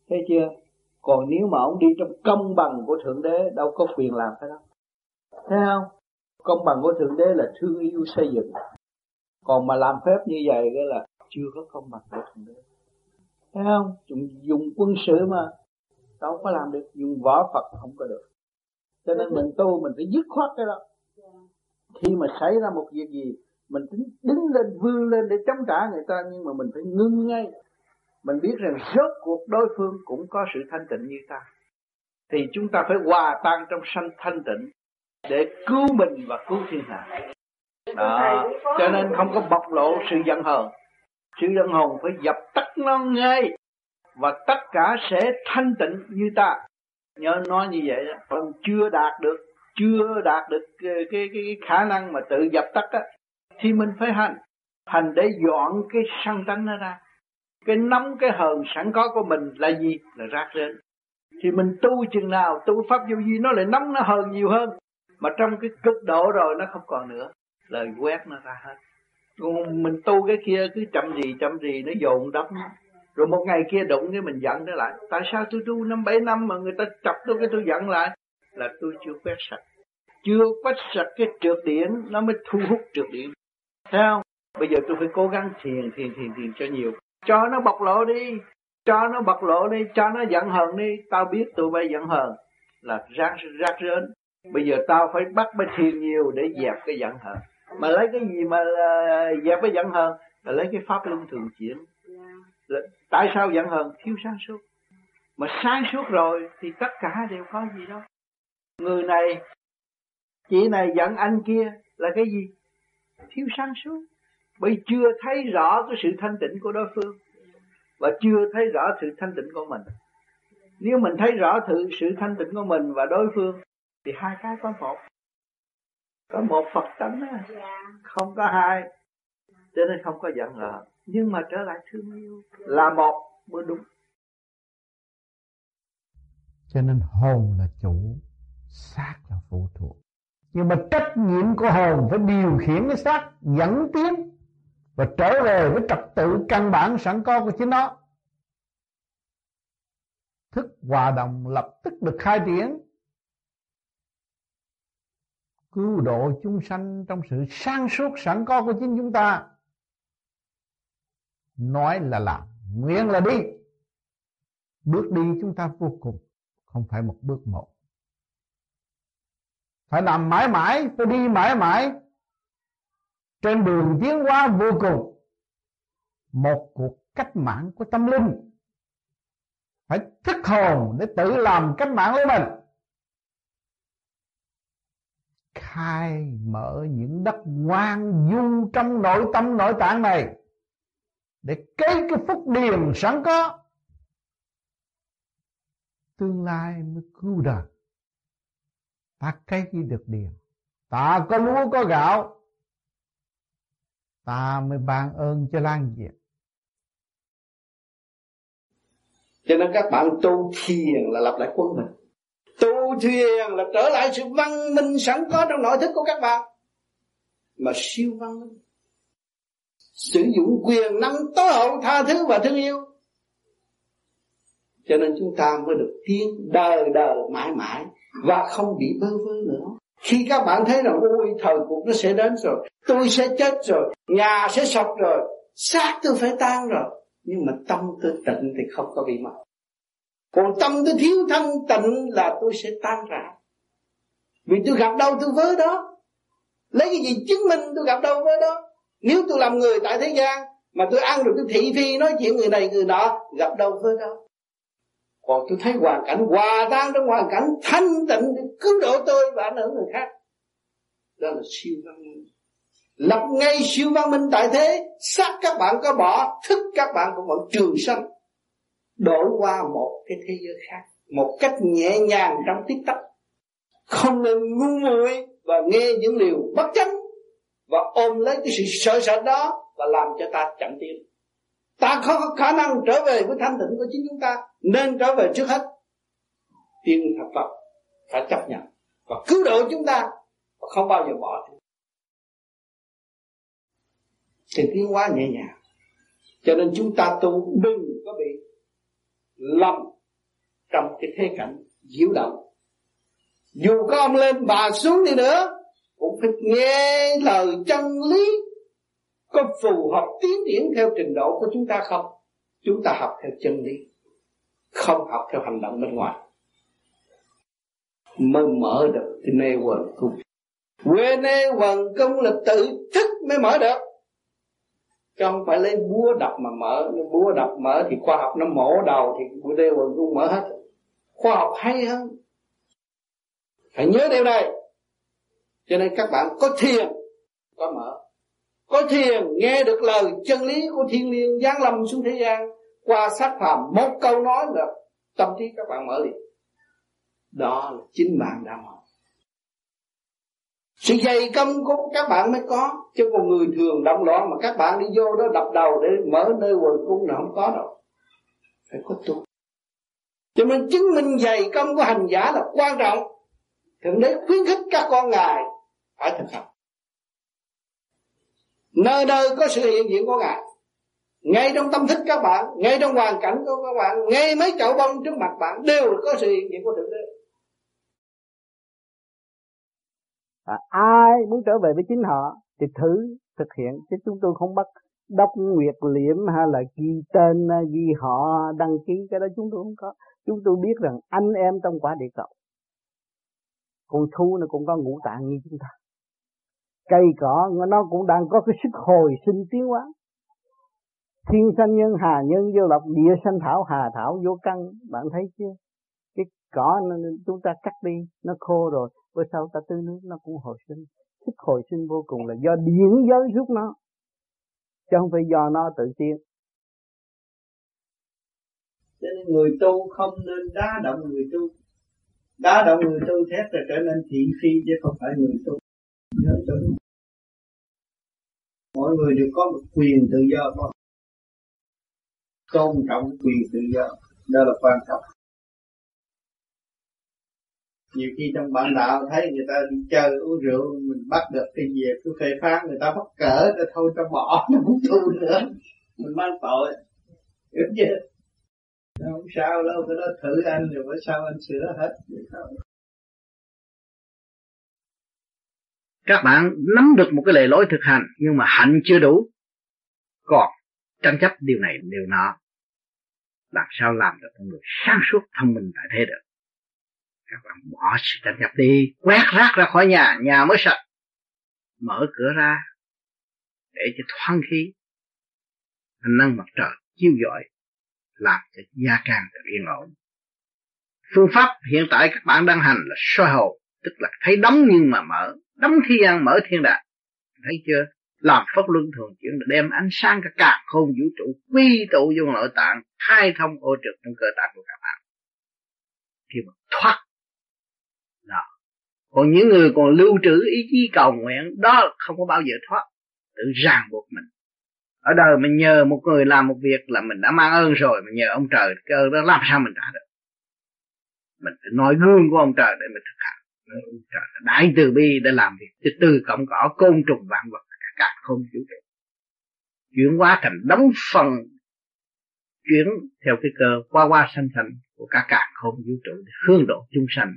Thấy chưa? Còn nếu mà ông đi trong công bằng của thượng đế, đâu có quyền làm cái đó. Thấy không? Công bằng của thượng đế là thương yêu xây dựng. Còn mà làm phép như vậy cái là chưa có công bằng của thượng đế. Thấy không? Chúng dùng quân sự mà, đâu có làm được. Dùng võ phật không có được. Cho nên mình tu mình phải dứt khoát cái đó. Khi mà xảy ra một việc gì, mình tính đứng lên, vươn lên để chống trả người ta, nhưng mà mình phải ngưng ngay. Mình biết rằng rốt cuộc đối phương cũng có sự thanh tịnh như ta. Thì chúng ta phải hòa tan trong sanh thanh tịnh để cứu mình và cứu thiên hạ. Đó. cho nên không có bộc lộ sự giận hờn. Sự giận hờn phải dập tắt nó ngay. Và tất cả sẽ thanh tịnh như ta. Nhớ nói như vậy đó. Còn chưa đạt được chưa đạt được cái, cái, cái khả năng mà tự dập tắt á thì mình phải hành. Hành để dọn cái sân tánh nó ra. Cái nóng cái hờn sẵn có của mình là gì? Là rác rến. Thì mình tu chừng nào tu pháp vô vi nó lại nóng nó hờn nhiều hơn mà trong cái cực độ rồi nó không còn nữa. Lời quét nó ra hết. Còn mình tu cái kia cứ chậm gì chậm gì nó dồn đắp rồi một ngày kia đụng cái mình giận nó lại. Tại sao tôi tu năm bảy năm mà người ta chọc tôi cái tôi giận lại? Là tôi chưa quét sạch. Chưa quét sạch cái trượt điển nó mới thu hút trượt điển thấy không? Bây giờ tôi phải cố gắng thiền thiền thiền thiền cho nhiều. Cho nó bộc lộ đi. Cho nó bộc lộ đi. Cho nó giận hờn đi. Tao biết tụi bay giận hờn. Là rác rác rến bây giờ tao phải bắt mới thiền nhiều để dẹp cái giận hờn. Mà lấy cái gì mà ờ, dẹp cái giận hờn? Là lấy cái pháp luân thường chuyển. Là, tại sao giận hờn? Thiếu sáng suốt. Mà sáng suốt rồi thì tất cả đều có gì đâu. Người này chị này giận anh kia là cái gì? Thiếu sáng suốt. Bởi chưa thấy rõ cái sự thanh tịnh của đối phương. Và chưa thấy rõ sự thanh tịnh của mình. Nếu mình thấy rõ sự, sự thanh tịnh của mình và đối phương thì hai cái có một. Có một phật tánh á. Không có hai cho nên không có giận hờn. Nhưng mà trở lại thương yêu là một mới đúng. Cho nên hồn là chủ xác là phụ thuộc. Nhưng mà trách nhiệm của hồn phải điều khiển cái xác dẫn tiến và trở về với trật tự căn bản sẵn có của chính nó. Thức hòa đồng lập tức được khai triển cứu độ chúng sanh trong sự sáng suốt sẵn có của chính chúng ta. Nói là làm, nguyện là đi. Bước đi chúng ta vô cùng, không phải một bước một. Phải làm mãi mãi, phải đi mãi mãi. Trên đường tiến hóa vô cùng. Một cuộc cách mạng của tâm linh. Phải thức hồn để tự làm cách mạng lấy mình. Khai mở những đất ngoan du trong nội tâm nội tạng này để cấy cái phúc điền sẵn có. Tương lai mới cứu đời. Ta cấy được điền. Ta có lúa, có gạo. Ta mới ban ơn cho lan diệt. Cho nên các bạn tu thiền là lập lại quân mình tu thiền là trở lại sự văn minh sẵn có trong nội thức của các bạn. Mà siêu văn minh, sử dụng quyền năng tối hậu tha thứ và thương yêu. Cho nên chúng ta mới được tiến đời đời mãi mãi và không bị bơ vơ nữa. Khi các bạn thấy rằng ôi thời cuộc nó sẽ đến rồi, tôi sẽ chết rồi, nhà sẽ sập rồi, xác tôi phải tan rồi, nhưng mà tâm tôi tịnh thì không có bị mất còn tâm tôi thiếu thanh tịnh là tôi sẽ tan rã. Vì tôi gặp đâu tôi với đó. Lấy cái gì chứng minh tôi gặp đâu với đó? Nếu tôi làm người tại thế gian, mà tôi ăn được cái thị phi nói chuyện người này người nọ, gặp đâu với đó. Còn tôi thấy hoàn cảnh hòa tan trong hoàn cảnh thanh tịnh, để cứu độ tôi và ảnh hưởng người khác. Đó là siêu văn minh. Lập ngay siêu văn minh tại thế, xác các bạn có bỏ, thức các bạn cũng vẫn trường sanh đổi qua một cái thế giới khác, một cách nhẹ nhàng trong tích tắc không nên ngu muội và nghe những điều bất chánh và ôm lấy cái sự sợ sệt đó và làm cho ta chậm tiến. Ta không có khả năng trở về với thanh tịnh của chính chúng ta, nên trở về trước hết. Tiên thật Phật phải chấp nhận và cứu độ chúng ta và không bao giờ bỏ thì tiến hóa nhẹ nhàng. Cho nên chúng ta tu đừng có bị lầm trong cái thế cảnh diễu động. Dù có ông lên bà xuống đi nữa, cũng phải nghe lời chân lý. Có phù hợp tiến triển theo trình độ của chúng ta không? Chúng ta học theo chân lý, không học theo hành động bên ngoài. Mới mở được cái nê quần cung quê nê quần cung là tự thức mới mở được chứ không phải lấy búa đập mà mở. Búa đập mở thì khoa học nó mổ đầu thì búa đeo quần cũng mở hết. Khoa học hay hơn. Phải nhớ điều này. Cho nên các bạn có thiền, có mở. Có thiền, nghe được lời chân lý của thiên liêng giáng lâm xuống thế gian, qua sát phàm, một câu nói là tâm trí các bạn mở liền. Đó là chính bạn đã mở sự dày công của các bạn mới có, chứ còn người thường động loạn mà các bạn đi vô đó đập đầu để mở nơi quần cung là không có đâu. Phải có tu. Cho nên chứng minh dày công của hành giả là quan trọng. Thượng đế khuyến khích các con ngài phải thực hành. Nơi nơi có sự hiện diện của ngài. Ngay trong tâm thức các bạn, ngay trong hoàn cảnh của các bạn, ngay mấy chậu bông trước mặt bạn đều có sự hiện diện của thượng đế. À, ai muốn trở về với chính họ thì thử thực hiện chứ chúng tôi không bắt đốc nguyệt liễm hay là ghi tên ghi họ đăng ký cái đó chúng tôi không có. Chúng tôi biết rằng anh em trong quả địa cầu con thu nó cũng có ngũ tạng như chúng ta. Cây cỏ nó cũng đang có cái sức hồi sinh tiến hóa. Thiên sanh nhân hà nhân vô lộc địa sanh thảo hà thảo vô căn bạn thấy chưa? Cái cỏ nó, chúng ta cắt đi nó khô rồi bữa sau ta tưới nước nó cũng hồi sinh. Thích hồi sinh vô cùng là do điện giới giúp nó, chứ không phải do nó tự tiên cho nên người tu không nên đá động người tu. Đá động người tu thét là trở nên thị phi chứ không phải người tu. Nhớ cho đúng mọi người đều có một quyền tự do tôn trọng quyền tự do. Đó là quan trọng nhiều khi trong bản đạo thấy người ta đi chơi uống rượu, mình bắt được cái gì, cứ phê phán, người ta bắt cỡ rồi thôi cho bỏ nó không tu nữa. Mình mang tội. Hiểu chưa? Không sao đâu, cái đó thử anh rồi bữa sau anh sửa hết các bạn nắm được một cái lề lối thực hành, nhưng mà hạnh chưa đủ. Còn tranh chấp điều này, điều nọ, làm sao làm được con người sáng suốt, thông minh tại thế được? Các bạn bỏ sự tranh chấp đi, quét rác ra khỏi nhà nhà mới sạch. Mở cửa ra để cho thoáng khí ánh nắng mặt trời chiếu rọi làm cho gia càng được yên ổn. Phương pháp hiện tại các bạn đang hành là soi hồn, tức là thấy đóng nhưng mà mở. Đóng thiên ăn, mở thiên đàng. Thấy chưa? Làm pháp luân thường chuyển đem ánh sáng cả cả không vũ trụ quy tụ vô nội tạng, khai thông ô trực trong cơ tạng của các bạn. Khi mà thoát còn những người còn lưu trữ ý chí cầu nguyện, đó không có bao giờ thoát. Tự ràng buộc mình. Ở đời mình nhờ một người làm một việc là mình đã mang ơn rồi, mình nhờ ông trời cái ơn đó làm sao mình trả được? Mình phải nói gương của ông trời để mình thực hành. Trời đại từ bi để làm việc từ từ cộng cỏ côn trùng vạn vật, cả không vũ trụ chuyển hóa thành đóng phần, chuyển theo cái cơ, qua qua sanh thành của cả cả không vũ trụ, để hướng độ chúng sanh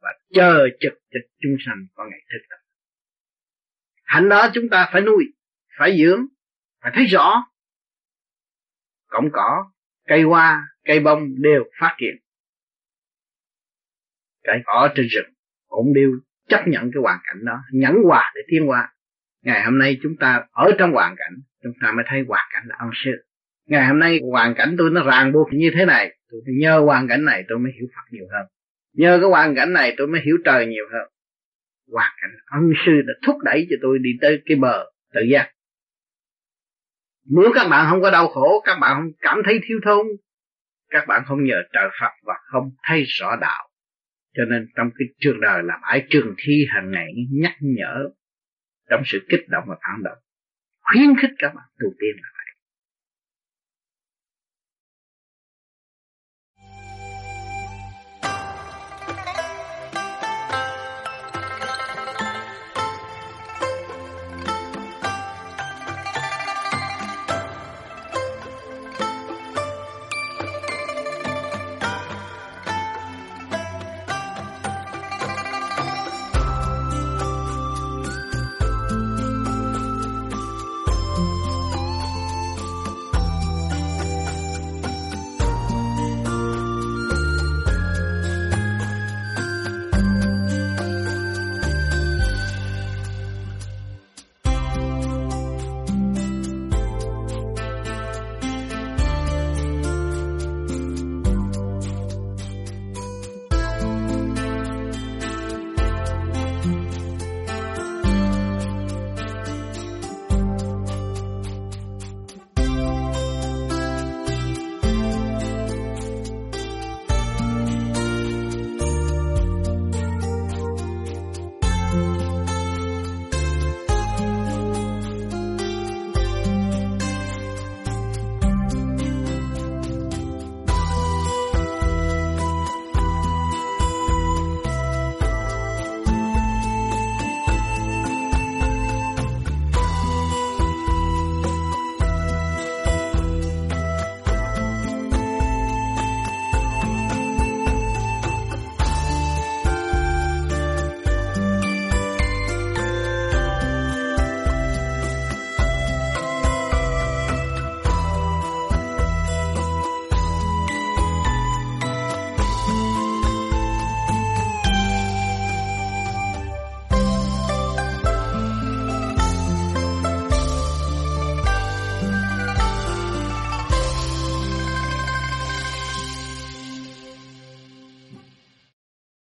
và chờ trực cho chúng sanh có ngày thức tập. Hạnh đó chúng ta phải nuôi, phải dưỡng, phải thấy rõ. Cổng cỏ, cây hoa, cây bông đều phát triển Cái cỏ trên rừng cũng đều chấp nhận cái hoàn cảnh đó, nhẫn hòa để tiến hòa. ngày hôm nay chúng ta ở trong hoàn cảnh, chúng ta mới thấy hoàn cảnh là ân sư. Ngày hôm nay hoàn cảnh tôi nó ràng buộc như thế này, tôi nhờ hoàn cảnh này tôi mới hiểu Phật nhiều hơn nhờ cái hoàn cảnh này tôi mới hiểu trời nhiều hơn. Hoàn cảnh ân sư đã thúc đẩy cho tôi đi tới cái bờ tự giác. Nếu các bạn không có đau khổ, các bạn không cảm thấy thiếu thốn, các bạn không nhờ trời Phật và không thấy rõ đạo. Cho nên trong cái trường đời làm ái trường thi hàng ngày nhắc nhở, trong sự kích động và phản động, khuyến khích các bạn tu tiên là